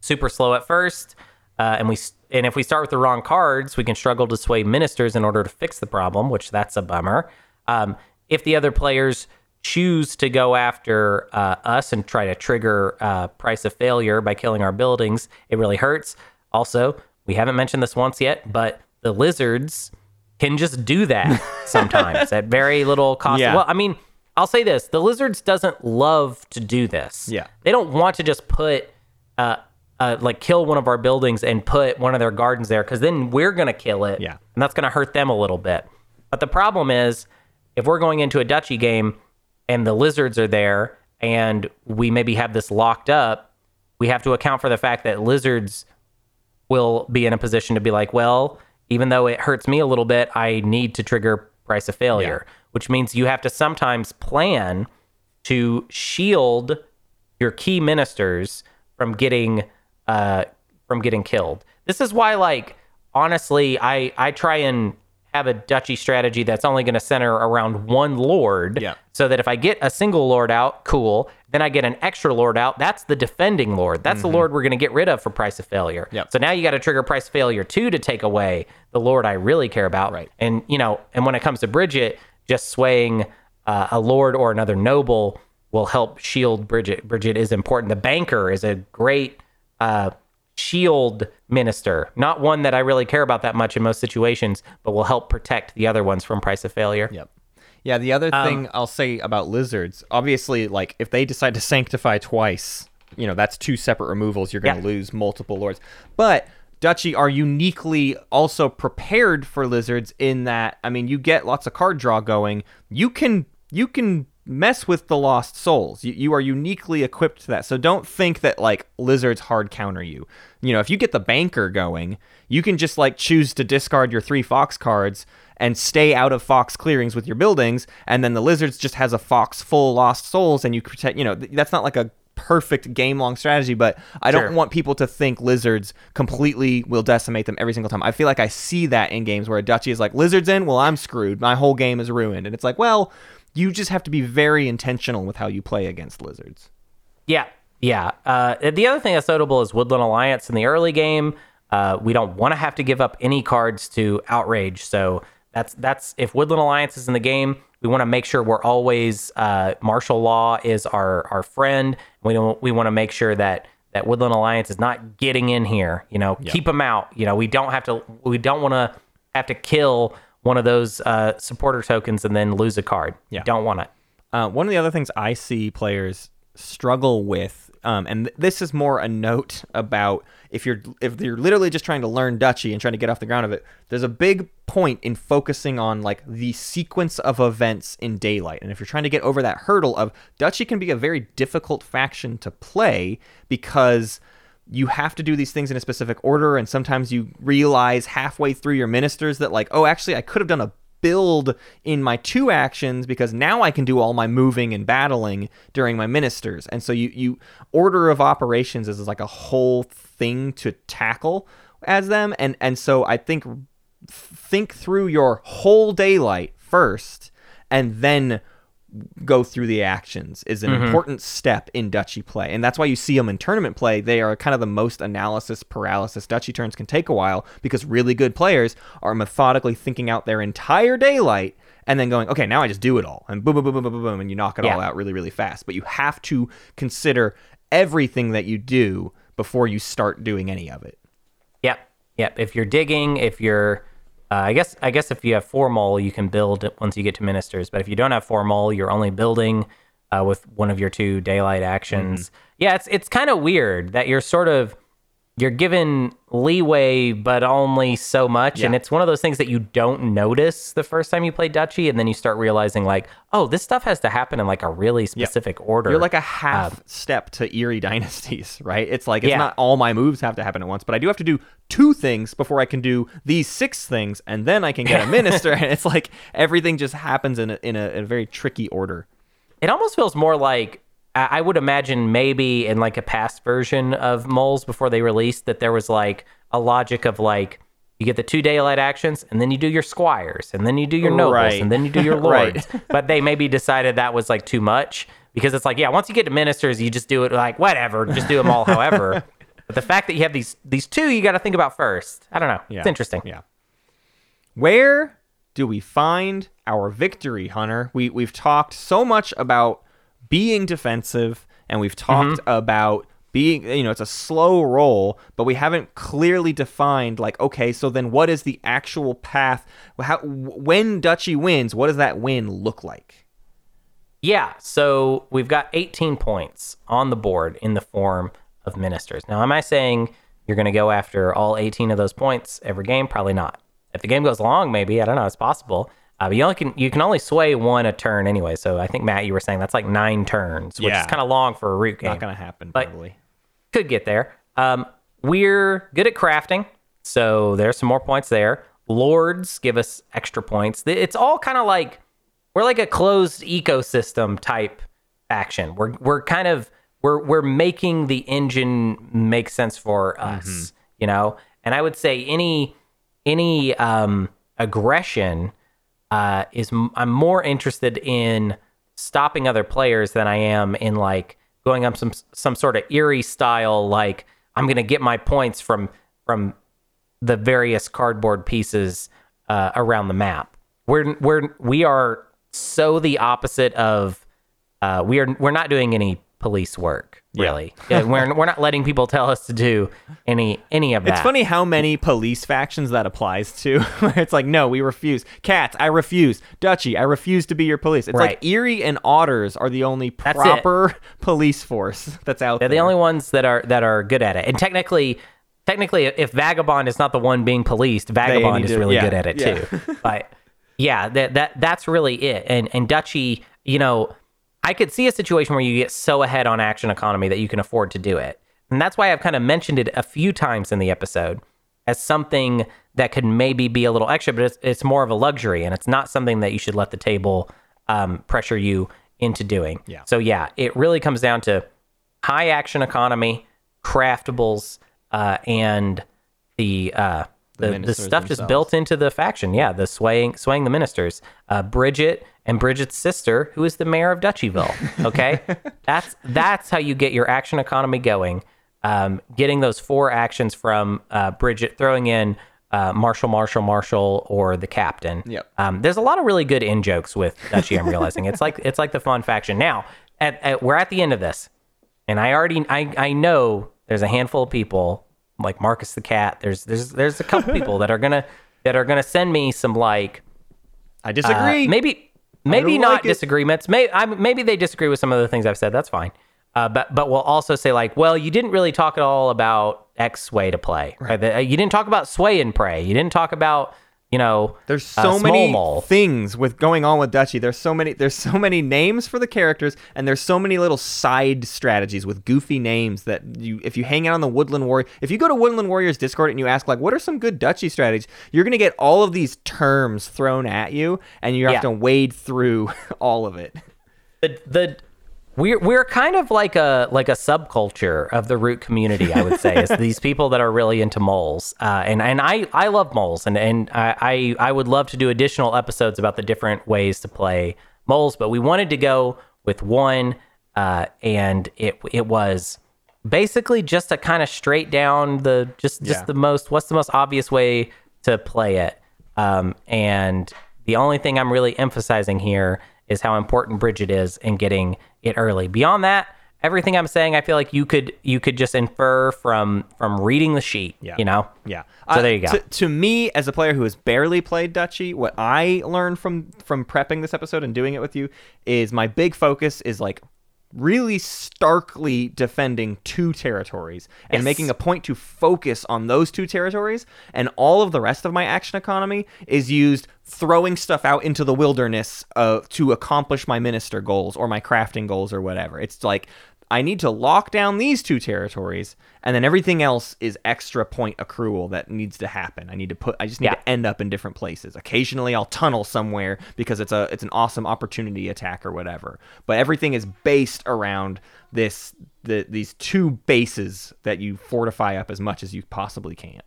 super slow at first, uh, and we and if we start with the wrong cards, we can struggle to sway ministers in order to fix the problem, which that's a bummer. Um, if the other players choose to go after uh, us and try to trigger uh, price of failure by killing our buildings, it really hurts. Also, we haven't mentioned this once yet, but the lizards can just do that *laughs* sometimes at very little cost. Yeah. Well, I mean, I'll say this: the lizards doesn't love to do this. Yeah. they don't want to just put uh, uh, like kill one of our buildings and put one of their gardens there because then we're gonna kill it. Yeah. and that's gonna hurt them a little bit. But the problem is, if we're going into a duchy game and the lizards are there and we maybe have this locked up, we have to account for the fact that lizards will be in a position to be like, well, even though it hurts me a little bit, I need to trigger price of failure, which means you have to sometimes plan to shield your key ministers from getting uh from getting killed. This is why like honestly I I try and have a duchy strategy that's only going to center around one lord Yeah. so that if I get a single lord out, cool. Then I get an extra lord out. That's the defending lord. That's the lord we're going to get rid of for price of failure. Mm-hmm. So now you got to trigger price of failure two to take away the lord I really care about. Right. And you know, and when it comes to Bridget, just swaying uh, a lord or another noble will help shield Bridget. Bridget is important. The banker is a great uh, shield minister, not one that I really care about that much in most situations, but will help protect the other ones from price of failure. Yep. Yeah, the other um, thing I'll say about lizards, obviously, like if they decide to sanctify twice, you know, that's two separate removals. You're going to Yeah. lose multiple lords. But Duchy are uniquely also prepared for lizards in that, I mean, you get lots of card draw going. You can you can mess with the lost souls. You, you are uniquely equipped to that. So don't think that like lizards hard counter you. You know, if you get the banker going, you can just like choose to discard your three fox cards and stay out of fox clearings with your buildings and then the lizards just has a fox full lost souls and you protect you know that's not like a perfect game long strategy but i don't want people to think lizards completely will decimate them every single time i feel like i see that in games where a duchy is like lizards in well i'm screwed my whole game is ruined and it's like well you just have to be very intentional with how you play against lizards Yeah, yeah. Uh, the other thing that's notable is Woodland Alliance in the early game. Uh, we don't want to have to give up any cards to outrage. So that's that's if Woodland Alliance is in the game, we want to make sure we're always uh, martial law is our our friend. We don't we want to make sure that that Woodland Alliance is not getting in here. You know, keep them out. You know, we don't have to. We don't want to have to kill one of those uh, supporter tokens and then lose a card. Yeah. don't want it. Uh, one of the other things I see players struggle with, um, and th- this is more a note about if you're if you're literally just trying to learn Duchy and trying to get off the ground of it. There's a big point in focusing on like the sequence of events in daylight, and if you're trying to get over that hurdle of Duchy can be a very difficult faction to play because you have to do these things in a specific order and sometimes you realize halfway through your ministers that like oh actually i could have done a build in my two actions because now I can do all my moving and battling during my ministers. And so you you order of operations is like a whole thing to tackle as them and and so I think think through your whole daylight first and then go through the actions is an mm-hmm. important step in Duchy play. And that's why you see them in tournament play. They are kind of the most analysis paralysis. Duchy turns can take a while because really good players are methodically thinking out their entire daylight and then going, okay, now I just do it all. And boom, boom, boom, boom, boom, boom, boom, and you knock it all out really, really fast. But you have to consider everything that you do before you start doing any of it. Yep, yep. If you're digging, if you're, uh, I guess, I guess if you have four mole, you can build once you get to ministers. But if you don't have four mole, you're only building uh, with one of your two daylight actions. Mm-hmm. Yeah, it's it's kind of weird that you're sort of you're given leeway, but only so much. And it's one of those things that you don't notice the first time you play Duchy, and then you start realizing like, oh, this stuff has to happen in like a really specific order. You're like a half um, step to Eyrie Dynasties, *laughs* right? It's like it's Yeah. not all my moves have to happen at once, but I do have to do two things before I can do these six things, and then I can get a *laughs* minister. and it's like everything just happens in a, in a, in a very tricky order. It almost feels more like I would imagine maybe in like a past version of moles before they released that there was like a logic of like you get the two daylight actions and then you do your squires and then you do your nobles Right. and then you do your *laughs* Right. lords. *laughs* but they maybe decided that was like too much because it's like yeah once you get to ministers you just do it like whatever just do them all however. *laughs* But the fact that you have these these two you got to think about first. I don't know. Yeah. It's interesting. Yeah. Where do we find our victory, Hunter? We we've talked so much about being defensive, and we've mm-hmm. talked about being you know it's a slow roll, but we haven't clearly defined like okay, so then what is the actual path? How when Duchy wins, what does that win look like? Yeah, so we've got 18 points on the board in the form of ministers. Now, am I saying you're going to go after all 18 of those points every game? Probably not. If the game goes long, maybe I don't know. It's possible. Uh, but you only can you can only sway one a turn anyway. So I think Matt, you were saying that's like nine turns, which Yeah. is kind of long for a root game Not gonna happen But- probably. could get there. Um, we're good at crafting, so there's some more points there. Lords give us extra points. Th- It's all kind of like we're like a closed ecosystem type action. We're we're kind of we're we're making the engine make sense for us, you know. And I would say any any um, aggression uh, is I'm more interested in stopping other players than I am in like going up some some sort of Eyrie style like I'm gonna get my points from from the various cardboard pieces uh, around the map. We're we're we are so the opposite of uh, we are we're not doing any police work really. Yeah, we're we're not letting people tell us to do any any of that. It's funny how many police factions that applies to. *laughs* It's like, no, we refuse. Cats, I refuse. Duchy, I refuse to be your police. It's like Eyrie and Otters are the only proper *laughs* police force that's out there. They're there. the only ones that are that are good at it. And technically, technically, if Vagabond is not the one being policed, Vagabond is to- really yeah, good at it yeah. too. *laughs* but yeah, that that that's really it. And and Duchy, you know, I could see a situation where you get so ahead on action economy that you can afford to do it. And that's why I've kind of mentioned it a few times in the episode as something that could maybe be a little extra, but it's, it's more of a luxury and it's not something that you should let the table um, pressure you into doing. Yeah. So yeah, it really comes down to high action economy, craftables, uh, and the uh, the, the, ministers stuff just built into the faction. Yeah, the swaying swaying the ministers. Uh, Bridget and Bridget's sister, who is the mayor of Dutchyville. Okay, *laughs* that's that's how you get your action economy going. Um, getting those four actions from uh, Bridget, throwing in uh, Marshal, Marshal, Marshal, or the captain. Yep. Um, there's a lot of really good in jokes with Duchy. I'm realizing it's like it's like the fun faction. Now, at, at, we're at the end of this, and I already I I know there's a handful of people like Marcus the cat. There's there's there's a couple people that are gonna that are gonna send me some like I uh, disagree. maybe maybe don't like disagreements. Maybe I, maybe they disagree with some of the things I've said. That's fine. Uh, but but we'll also say like, well, you didn't really talk at all about X way to play. Right. The- uh, you didn't talk about sway and pray. You didn't talk about you know There's uh, so small many mole. things with going on with Duchy. There's so many there's so many names for the characters and there's so many little side strategies with goofy names that you if you hang out on the Woodland Warrior if you go to Woodland Warriors Discord and you ask like what are some good Duchy strategies, you're going to get all of these terms thrown at you and you have Yeah. to wade through *laughs* all of it. the the we're we're kind of like a like a subculture of the root community. I would say is *laughs* these people that are really into moles, uh, and and I I love moles, and and I, I I would love to do additional episodes about the different ways to play moles, but we wanted to go with one, uh, and it it was basically just a kind of straight down the just just Yeah. the most what's the most obvious way to play it um, and the only thing i'm really emphasizing here is how important bridget is in getting it early beyond that everything i'm saying i feel like you could you could just infer from from reading the sheet Yeah. you know Yeah. So there you uh, go. To, to me, as a player who has barely played Duchy, what I learned from from prepping this episode and doing it with you is my big focus is like really starkly defending two territories and Yes. making a point to focus on those two territories and all of the rest of my action economy is used throwing stuff out into the wilderness uh, to accomplish my minister goals or my crafting goals or whatever it's like I need to lock down these two territories, and then everything else is extra point accrual that needs to happen. I need to put. I just need Yeah. to end up in different places. Occasionally, I'll tunnel somewhere because it's a it's an awesome opportunity attack or whatever. But everything is based around this the these two bases that you fortify up as much as you possibly can.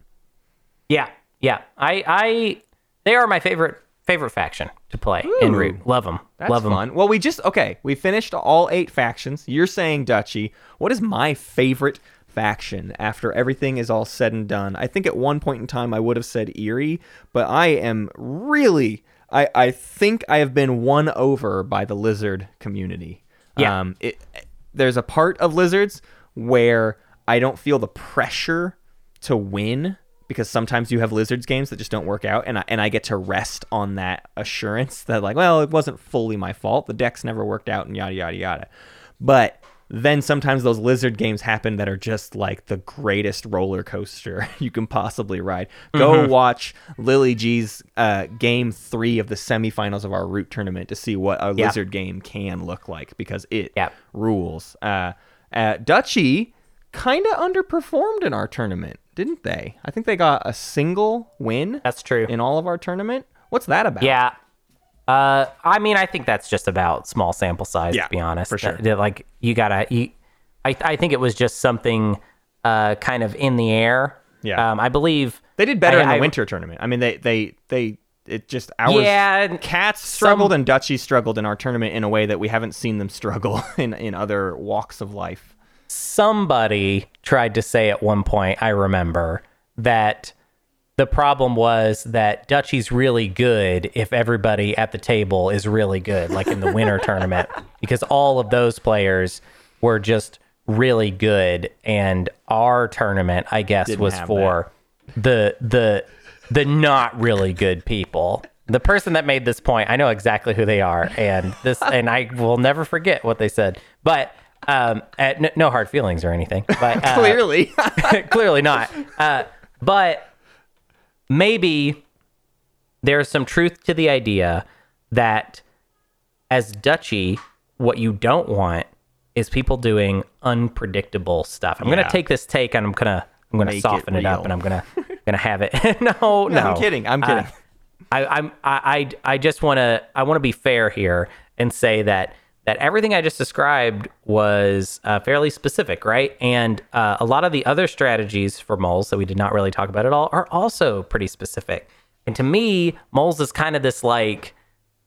yeah yeah i i they are my favorite favorite faction to play in Ooh. root love them That's love them fun. Well, we just okay. We finished all eight factions. You're saying Duchy. What is my favorite faction after everything is all said and done? I think at one point in time I would have said Eyrie, but I am really. I I think I have been won over by the lizard community. Yeah. Um. It. There's a part of lizards where I don't feel the pressure to win because sometimes you have lizards games that just don't work out and I, and I get to rest on that assurance that like well it wasn't fully my fault. The decks never worked out and yada yada yada. But then sometimes those lizard games happen that are just like the greatest roller coaster *laughs* you can possibly ride. Go watch Lily G's uh, game three of the semifinals of our root tournament to see what a Yeah. lizard game can look like because it Yeah. rules. Uh, uh, Duchy kind of underperformed in our tournament, didn't they? I think they got a single win that's true in all of our tournament. What's that about? Yeah. Uh, I mean, I think that's just about small sample size. Yeah, to be honest, for sure. That- that, like you gotta, you, I, I think it was just something, uh, kind of in the air. Yeah. Um, I believe They did better I- in the I- winter tournament. I mean, they they they it just ours. Yeah, Cats struggled some- and Duchy struggled in our tournament in a way that we haven't seen them *laughs* struggle in in other walks of life. somebody tried to say at one point, I remember, that the problem was that Duchy's really good if everybody at the table is really good, like in the winter *laughs* tournament, because all of those players were just really good. And our tournament, I guess, Didn't was for the the the not really good people. The person that made this point, I know exactly who they are, and this, and I will never forget what they said. But um, at, no, no hard feelings or anything. But *laughs* uh, Clearly, *laughs* clearly not. Uh, but maybe there's some truth to the idea that as Duchy, what you don't want is people doing unpredictable stuff. I'm Yeah. gonna take this take and I'm gonna I'm gonna Make soften it, up and I'm gonna *laughs* gonna have it. no, no, I'm kidding. I'm kidding. Uh, I, I'm I I, I just want to I want to be fair here and say that that everything I just described was uh, fairly specific, right? And uh, a lot of the other strategies for moles that we did not really talk about at all are also pretty specific. And to me, moles is kind of this like,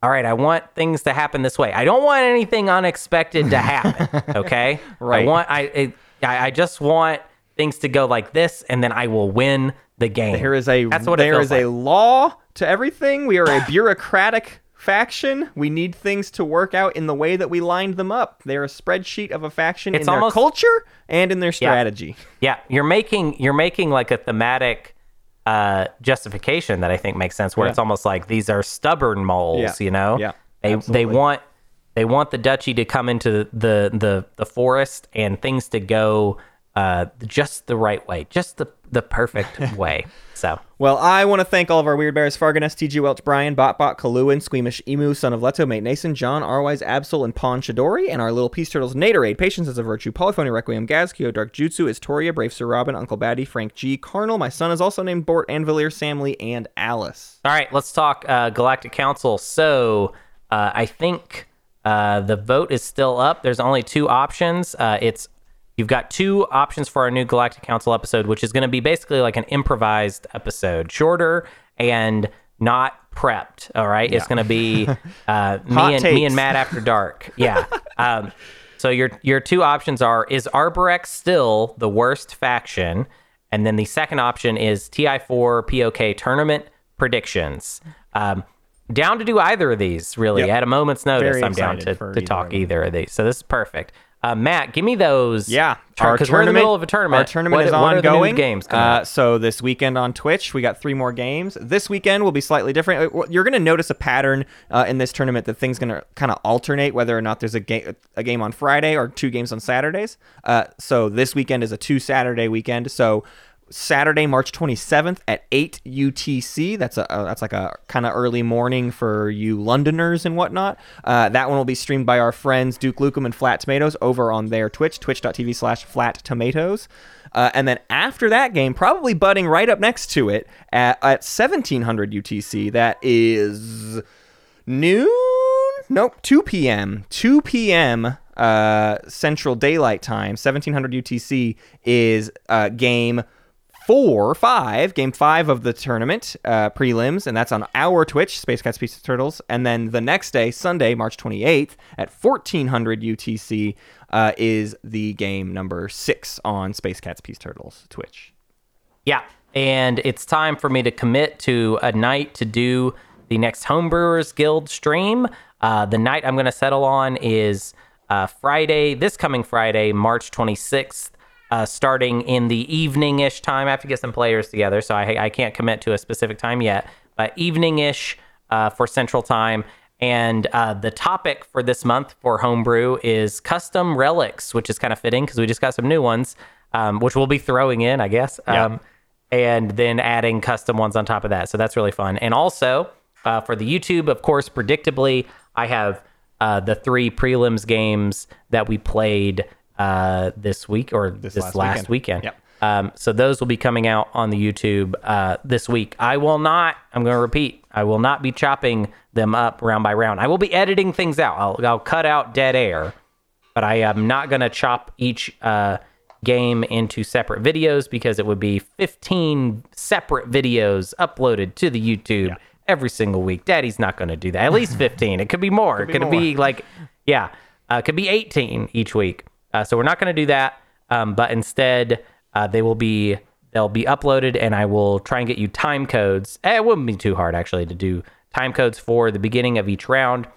all right, I want things to happen this way. I don't want anything unexpected to happen. *laughs* Okay, Right. I want I I I just want things to go like this, and then I will win the game. there is a That's what there is a law to everything. We are a *laughs* bureaucratic faction. We need things to work out in the way that we lined them up. They're a spreadsheet of a faction It's in almost- their culture and in their strategy. Yeah, you're making you're making like a thematic uh, justification that I think makes sense. Where Yeah. it's almost like these are stubborn moles, Yeah. you know. Yeah, They they want they want the duchy to come into the the the forest and things to go uh, just the right way, just the the perfect *laughs* way. So Well, I want to thank all of our Weird Bears, Fargan, STG Welch, Brian, Botbot, Kaluan, Squeamish Emu, Son of Leto, Mate Nason, John, Arwise, Absol, and Pon Shadori, and our little peace turtles, Naderade, Patience is a Virtue, Polyphony Requiem, Gazkio, Dark Jutsu, Istoria, Brave Sir Robin, Uncle Batty, Frank G, Carnal, my son is also named Bort, Anvilier, Samley, and Alice. All right, let's talk uh, Galactic Council. So uh, I think uh, the vote is still up. There's only two options. Uh, it's you've got two options for our new Galactic Council episode, which is going to be basically like an improvised episode, shorter and not prepped. All right, it's going to be *laughs* uh, me and me and Matt after dark. *laughs* Yeah. Um, so your your two options are: is Arborec still the worst faction? And then the second option is TI4 POK tournament predictions. Um, down to do either of these, really. Yep. At a moment's notice, Very I'm down to, to talk either of these. So this is perfect. Uh, Matt, give me those. Yeah, because we're in the middle of a tournament. Our tournament What- is what are the new ongoing. games uh, so this weekend on Twitch, we got three more games. This weekend will be slightly different. Uh, You're going to notice a pattern uh, in this tournament that things going to kind of alternate whether or not there's a game a game on Friday or two games on Saturdays. Uh, so this weekend is a two Saturday weekend. So. Saturday, March 27th at 8 UTC. That's a uh, that's like a kind of early morning for you Londoners and whatnot. Uh, that one will be streamed by our friends Duke Lukem and Flat Tomatoes over on their Twitch, twitch.tv slash flat tomatoes. Uh, and then after that game, probably butting right up next to it at, at 1700 UTC, that is noon? Nope, 2 p.m. 2 p.m. Uh, Central Daylight Time, 1700 UTC is uh, game four, five, game five of the tournament uh, prelims, and that's on our Twitch, Space Cats Peace Turtles. And then the next day, Sunday, March 28th at 1400 UTC, uh, is the game number six on Space Cats Peace Turtles Twitch. Yeah. And it's time for me to commit to a night to do the next Homebrewers Guild stream. Uh, the night I'm going to settle on is uh, Friday, this coming Friday, March 26th, uh, starting in the evening ish time. I have to get some players together, so I, I can't commit to a specific time yet, but evening ish uh, for Central Time. And uh, the topic for this month for Homebrew is custom relics, which is kind of fitting because we just got some new ones, um, which we'll be throwing in, I guess. Um, and then adding custom ones on top of that. So that's really fun. And also uh, for the YouTube, of course, predictably, I have uh, the three prelims games that we played uh, this week or this, last last, weekend. weekend. Yep. Um, so those will be coming out on the YouTube uh, this week. I will not. I'm going to repeat. I will not be chopping them up round by round. I will be editing things out. I'll, I'll cut out dead air, but I am not going to chop each uh, game into separate videos because it would be 15 separate videos uploaded to the YouTube every single week. Daddy's not going to do that. At least *laughs* 15. it could be more. it could be like, yeah, uh, it could be 18 each week. Uh, so we're not going to do that. Um, but instead, uh, they will be they'll be uploaded, and I will try and get you time codes. Eh, It wouldn't be too hard actually to do time codes for the beginning of each round,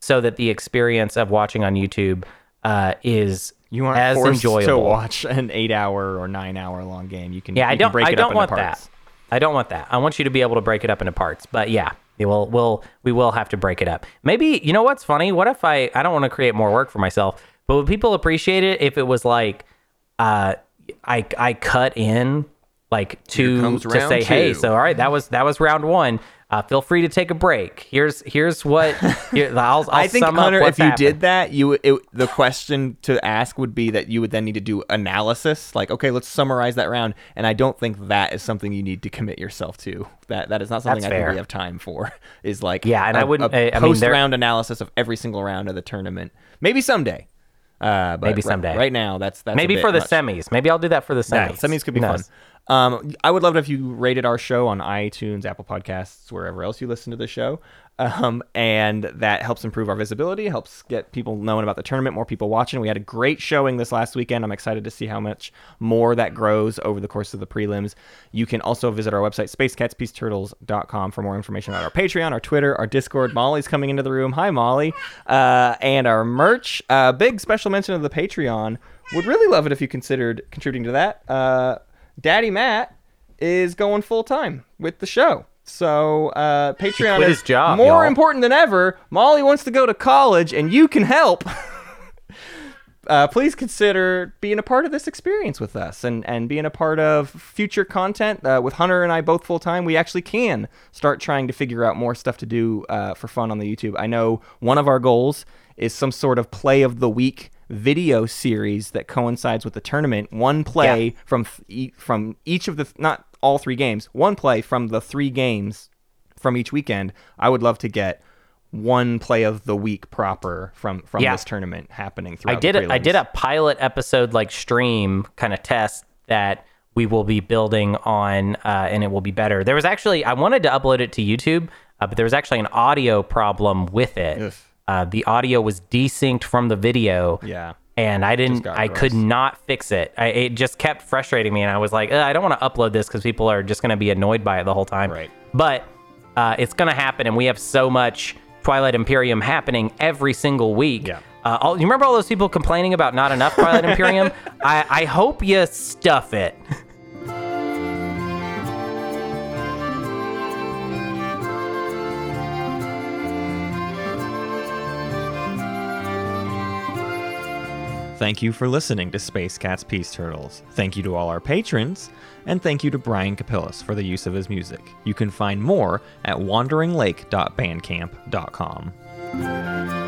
so that the experience of watching on YouTube uh, is You aren't as forced enjoyable. to watch an eight-hour or nine-hour long game. You can Yeah, I you can don't. break I it don't up into want parts. that. I don't want that. I want you to be able to break it up into parts. But yeah, we will. We'll we will have to break it up. Maybe you know what's funny? What if I? I don't want to create more work for myself, but would people appreciate it if it was like, uh, I I cut in like to to say, hey, so all right, that was that was round one. Uh, feel free to take a break. Here's here's what *laughs* here, I'll, I'll I think sum up Hunter, if you happened. did that, you it, the question to ask would be that you would then need to do analysis. Like, okay, let's summarize that round. And I don't think that is something you need to commit yourself to. That that is not something That's I think we have time for. *laughs* Is like Yeah, and I I wouldn't- I- I mean, post round analysis of every single round of the tournament. Maybe someday. Uh, but Maybe someday. Right now, that's that's maybe for the much. semis. Maybe I'll do that for the Yeah, semis. semis could be fun. Um, I would love it if you rated our show on iTunes, Apple Podcasts, wherever else you listen to the show. *laughs* Um, and that helps improve our visibility, helps get people knowing about the tournament, more people watching. We had a great showing this last weekend. I'm excited to see how much more that grows over the course of the prelims. You can also visit our website, spacecatspeaceturtles.com, for more information about our Patreon, our Twitter, our Discord. Molly's coming into the room. Hi, Molly. Uh, and our merch. Uh, big special mention of the Patreon. Would really love it if you considered contributing to that. Uh, Daddy Matt is going full time with the show. So uh, Patreon is job, more y'all. important than ever. Molly wants to go to college, and you can help. *laughs* uh, please consider being a part of this experience with us and, and being a part of future content. Uh, with Hunter and I both full time, we actually can start trying to figure out more stuff to do uh, for fun on the YouTube. I know one of our goals is some sort of play of the week video series that coincides with the tournament. One play Yeah. from th- e- from each of the not all three games. One play from the three games from each weekend. I would love to get one play of the week proper from from Yeah. this tournament happening throughout. I did the a, I did a pilot episode like stream kind of test that we will be building on, uh, and it will be better. There was actually I wanted to upload it to YouTube, uh, but there was actually an audio problem with it. Ugh. Uh, the audio was desynced from the video. Yeah. And I didn't. I could not fix it. I, it just kept frustrating me, and I was like, I don't want to upload this because people are just going to be annoyed by it the whole time. Right. But uh, it's going to happen, and we have so much Twilight Imperium happening every single week. Yeah. Uh, all, you remember all those people complaining about not enough Twilight *laughs* Imperium? I, I hope you stuff it. Thank you for listening to Space Cats Peace Turtles. Thank you to all our patrons, and thank you to Brian Capillis for the use of his music. You can find more at wanderinglake.bandcamp.com.